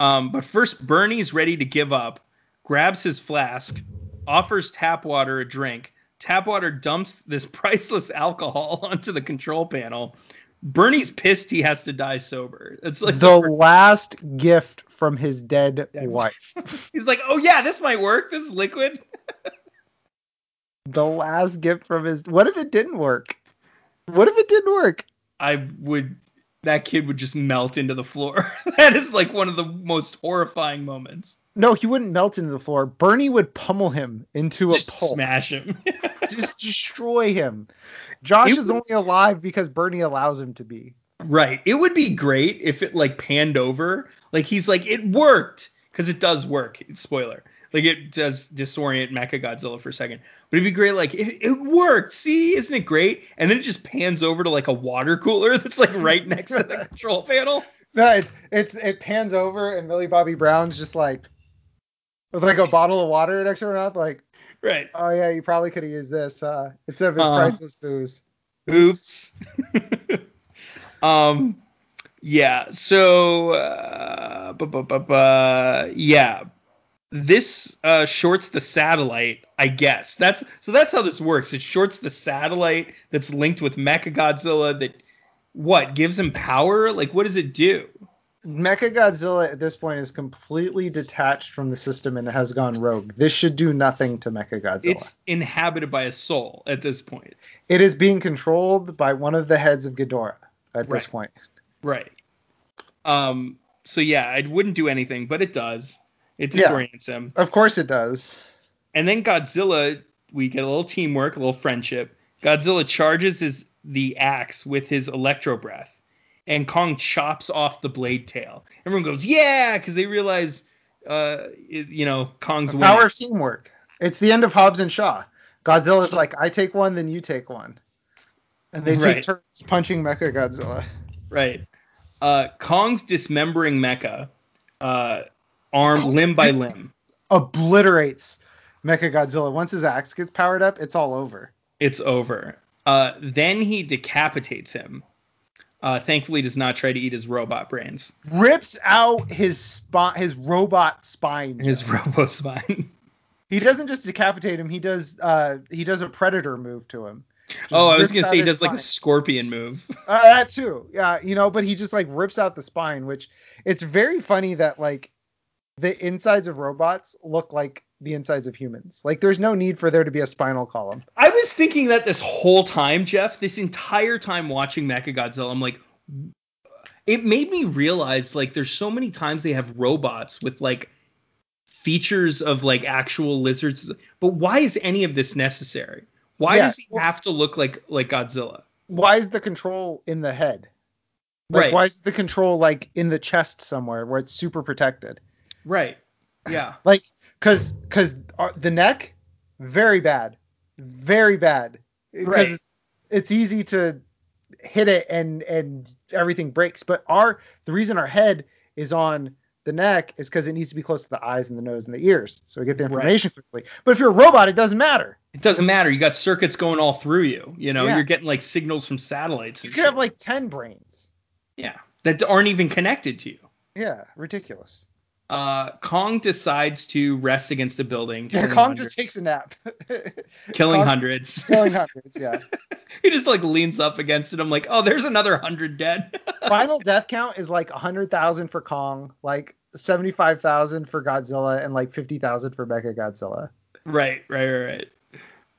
Um, but first, Bernie's ready to give up, grabs his flask, offers Tapwater a drink. Tapwater dumps this (laughs) priceless alcohol (laughs) onto the control panel. Bernie's pissed he has to die sober. It's like the (laughs) last gift from his dead wife. he's like, oh yeah, this might work. This is liquid. the last gift from his. What if it didn't work? What if it didn't work? I would. That kid would just melt into the floor. (laughs) that is like one of the most horrifying moments. No, he wouldn't melt into the floor. Bernie would pummel him into a Just pulp. smash him. (laughs) Just destroy him. Josh It is would- only alive because Bernie allows him to be. Right. It would be great if it like panned over. Like he's like, it worked. Because it does work. Spoiler. Like it does disorient Mecha Godzilla for a second. But it'd be great, like, it, it worked. See, isn't it great? And then it just pans over to like a water cooler (laughs) that's like right next to the (laughs) control panel. No, it's it's it pans over and Millie Bobby Brown's just like with like a bottle of water next to her mouth, like, Right. oh yeah, you probably could have used this uh, instead of his Uh, priceless booze. Oops. (laughs) um yeah, so uh bu- bu- bu- yeah. This uh shorts the satellite, I guess. That's so that's how this works. It shorts the satellite that's linked with Mechagodzilla that what gives him power? Like what does it do? Mecha Godzilla at this point is completely detached from the system and has gone rogue. This should do nothing to Mecha Godzilla. It's inhabited by a soul at this point. It is being controlled by one of the heads of Ghidorah at this point. Right. Um so yeah, it wouldn't do anything, but it does. It Yeah. disorients him. Of course it does. And then Godzilla, we get a little teamwork, a little friendship. Godzilla charges his the axe with his electro breath, and Kong chops off the blade tail. Everyone goes, "Yeah!" because they realize, uh, it- you know, Kong's The winning. power of teamwork. It's the end of Hobbs and Shaw. Godzilla's like, I take one, then you take one. And they Right. take turns punching Mecha Godzilla. Right. Uh, Kong's dismembering Mecha, uh, arm limb by limb. Obliterates Mecha Godzilla. Once his axe gets powered up, it's all over. It's over. Uh, then he decapitates him. Uh, thankfully, does not try to eat his robot brains. Rips out his spine, his robot spine. His robo spine. (laughs) He doesn't just decapitate him. He does. Uh, he does a predator move to him. Just oh, I was gonna say he does like a scorpion move. (laughs) Uh, that too. Yeah, you know, but he just like rips out the spine, which it's very funny that like the insides of robots look like the insides of humans. Like there's no need for there to be a spinal column. I was thinking that this whole time, Jeff, this entire time watching Mechagodzilla, I'm like, it made me realize like there's so many times they have robots with like features of like actual lizards, but why is any of this necessary? Why Yeah, does he have to look like like Godzilla? Why is the control in the head? Like Right. why is the control like in the chest somewhere where it's super protected? Right. (laughs) Yeah. Like cuz cuz uh, the neck very bad. Very bad. Right. It's, easy to hit it and and everything breaks, but our the reason our head is on the neck is because it needs to be close to the eyes and the nose and the ears, so we get the Right. information quickly. But if you're a robot, it doesn't matter. It doesn't matter. You got circuits going all through you. You know, Yeah. you're getting like signals from satellites. You could have like ten brains. yeah, that aren't even connected to you. Yeah, ridiculous. Uh, Kong decides to rest against a building. Yeah, Kong hundreds- just takes a nap. (laughs) killing Kong- hundreds. (laughs) Killing hundreds, yeah. (laughs) he just like leans up against it. I'm like, oh, there's another hundred dead. Final death count is like 100,000 for Kong, like 75,000 for Godzilla, and like 50,000 for Mecha Godzilla. right, right, right, right.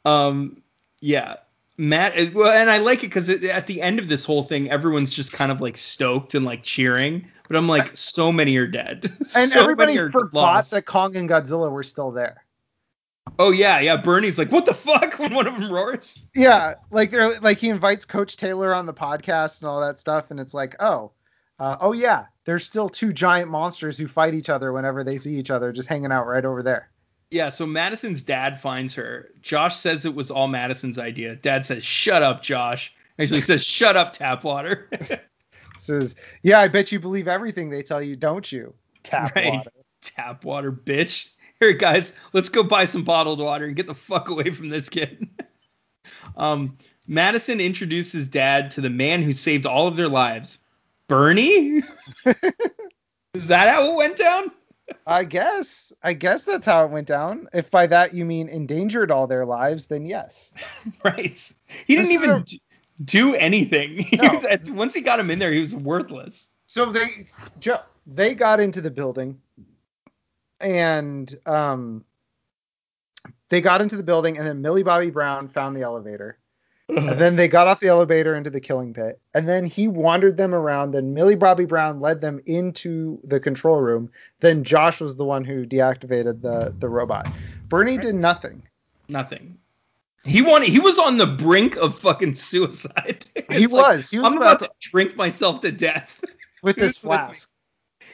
Um, yeah. Matt, uh, well, and I like it because at the end of this whole thing, everyone's just kind of like stoked and like cheering. But I'm like, (laughs) so many are dead. (laughs) And so everybody forgot lost. that Kong and Godzilla were still there. Oh yeah, yeah. Bernie's like, what the fuck (laughs) when one of them roars. Yeah, like they're like he invites Coach Taylor on the podcast and all that stuff, and it's like, oh, uh, oh yeah, there's still two giant monsters who fight each other whenever they see each other, just hanging out right over there. Yeah, so Madison's dad finds her. Josh says it was all Madison's idea. Dad says, "Shut up, Josh." Actually says, "Shut up, Tapwater." (laughs) Says, yeah, I bet you believe everything they tell you, don't you? Tap Right. water. Tapwater, bitch. Here, guys, let's go buy some bottled water and get the fuck away from this kid. (laughs) um, Madison introduces Dad to the man who saved all of their lives, Bernie. (laughs) Is that how it went down? I guess. I guess that's how it went down. If by that you mean endangered all their lives, then yes. (laughs) Right. He didn't even a- do anything. (laughs) No. was once he got him in there, he was worthless. So they Joe, they got into the building and um they got into the building and then Millie Bobby Brown found the elevator. And then they got off the elevator into the killing pit. And then he wandered them around. Then Millie Bobby Brown led them into the control room. Then Josh was the one who deactivated the the robot. Bernie did nothing. Nothing. He wanted. He was on the brink of fucking suicide. (laughs) He like, was. He was I'm about about to drink myself to death. (laughs) with this with flask.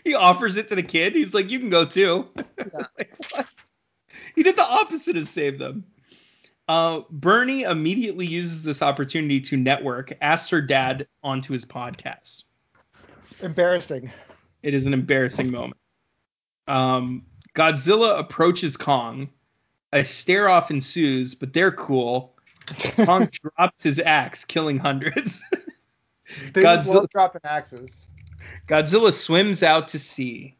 He offers it to the kid. He's like, "You can go too." (laughs) like what? He did the opposite of save them. Uh, Bernie immediately uses this opportunity to network, asks her dad onto his podcast. Embarrassing. It is an embarrassing moment. Um, Godzilla approaches Kong. A stare off ensues, but they're cool. Kong (laughs) drops his axe, killing hundreds. (laughs) They Godzilla- dropping axes. Godzilla swims out to sea.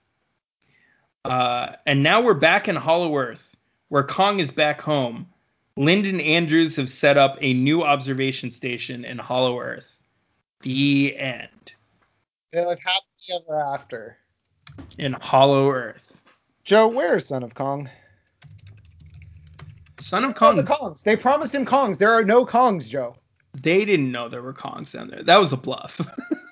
Uh, and now we're back in Hollow Earth, where Kong is back home. Lind and Andrews have set up a new observation station in Hollow Earth. The end. They live happily ever after. In Hollow Earth. Joe, where's Son of Kong? Son of Oh, the Kong. Kongs. They promised him Kongs. There are no Kongs, Joe. They didn't know there were Kongs down there. That was a bluff. (laughs)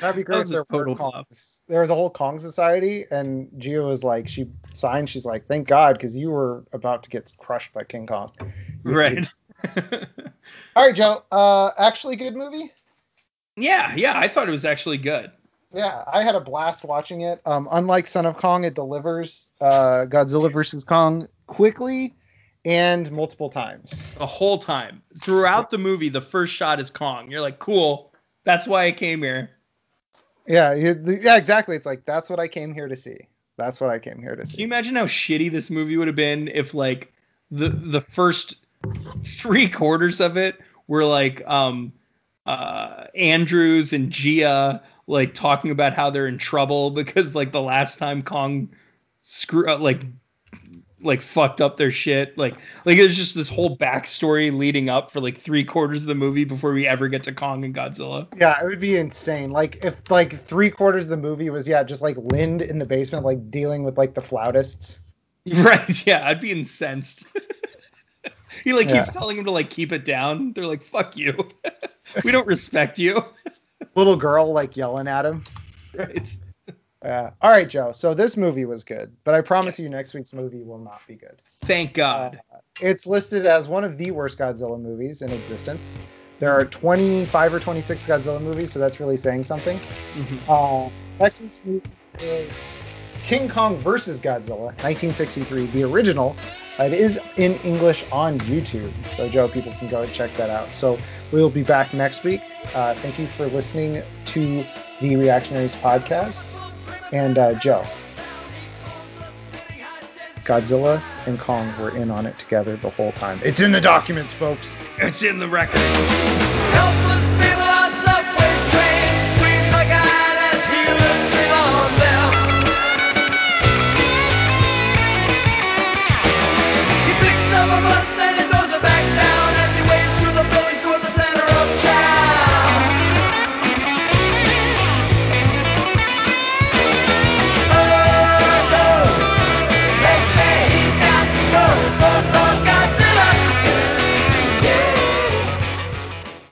That'd be That great was if a there total There was a whole Kong society, and Jia was like, she signed. She's like, thank God, because you were about to get crushed by King Kong. (laughs) Right. (laughs) All right, Joe. Uh, actually, good movie. yeah, yeah. I thought it was actually good. Yeah, I had a blast watching it. Um, unlike Son of Kong, it delivers uh, Godzilla versus Kong quickly and multiple times. The whole time. Throughout the movie, the first shot is Kong. You're like, cool. That's why I came here. Yeah, yeah, exactly. It's like that's what I came here to see. That's what I came here to see. Can you imagine how shitty this movie would have been if like the the first three quarters of it were like um uh Andrews and Jia like talking about how they're in trouble (laughs) because like the last time Kong screw uh, like like fucked up their shit like like it's just this whole backstory leading up for like three quarters of the movie before we ever get to Kong and Godzilla. Yeah, it would be insane. Like if like three quarters of the movie was yeah just like Lind in the basement like dealing with like the flautists. (laughs) Right? Yeah, I'd be incensed. (laughs) he like Yeah. keeps telling him to like keep it down. They're like, "Fuck you. (laughs) we don't respect you." Little girl like yelling at him. right? Yeah. All right, Joe. So this movie was good, but I promise Yes. you next week's movie will not be good. Thank God. It's listed as one of the worst Godzilla movies in existence. There are 25 or 26 Godzilla movies, so that's really saying something. Mhm. Uh, next week's movie is King Kong versus Godzilla, 1963, the original. It is in English on YouTube, so Joe, people can go and check that out. So we'll be back next week. Uh, thank you for listening to the Reactionaries podcast, and uh, Joe. Godzilla and Kong were in on it together the whole time. It's in the documents, folks. It's in the record.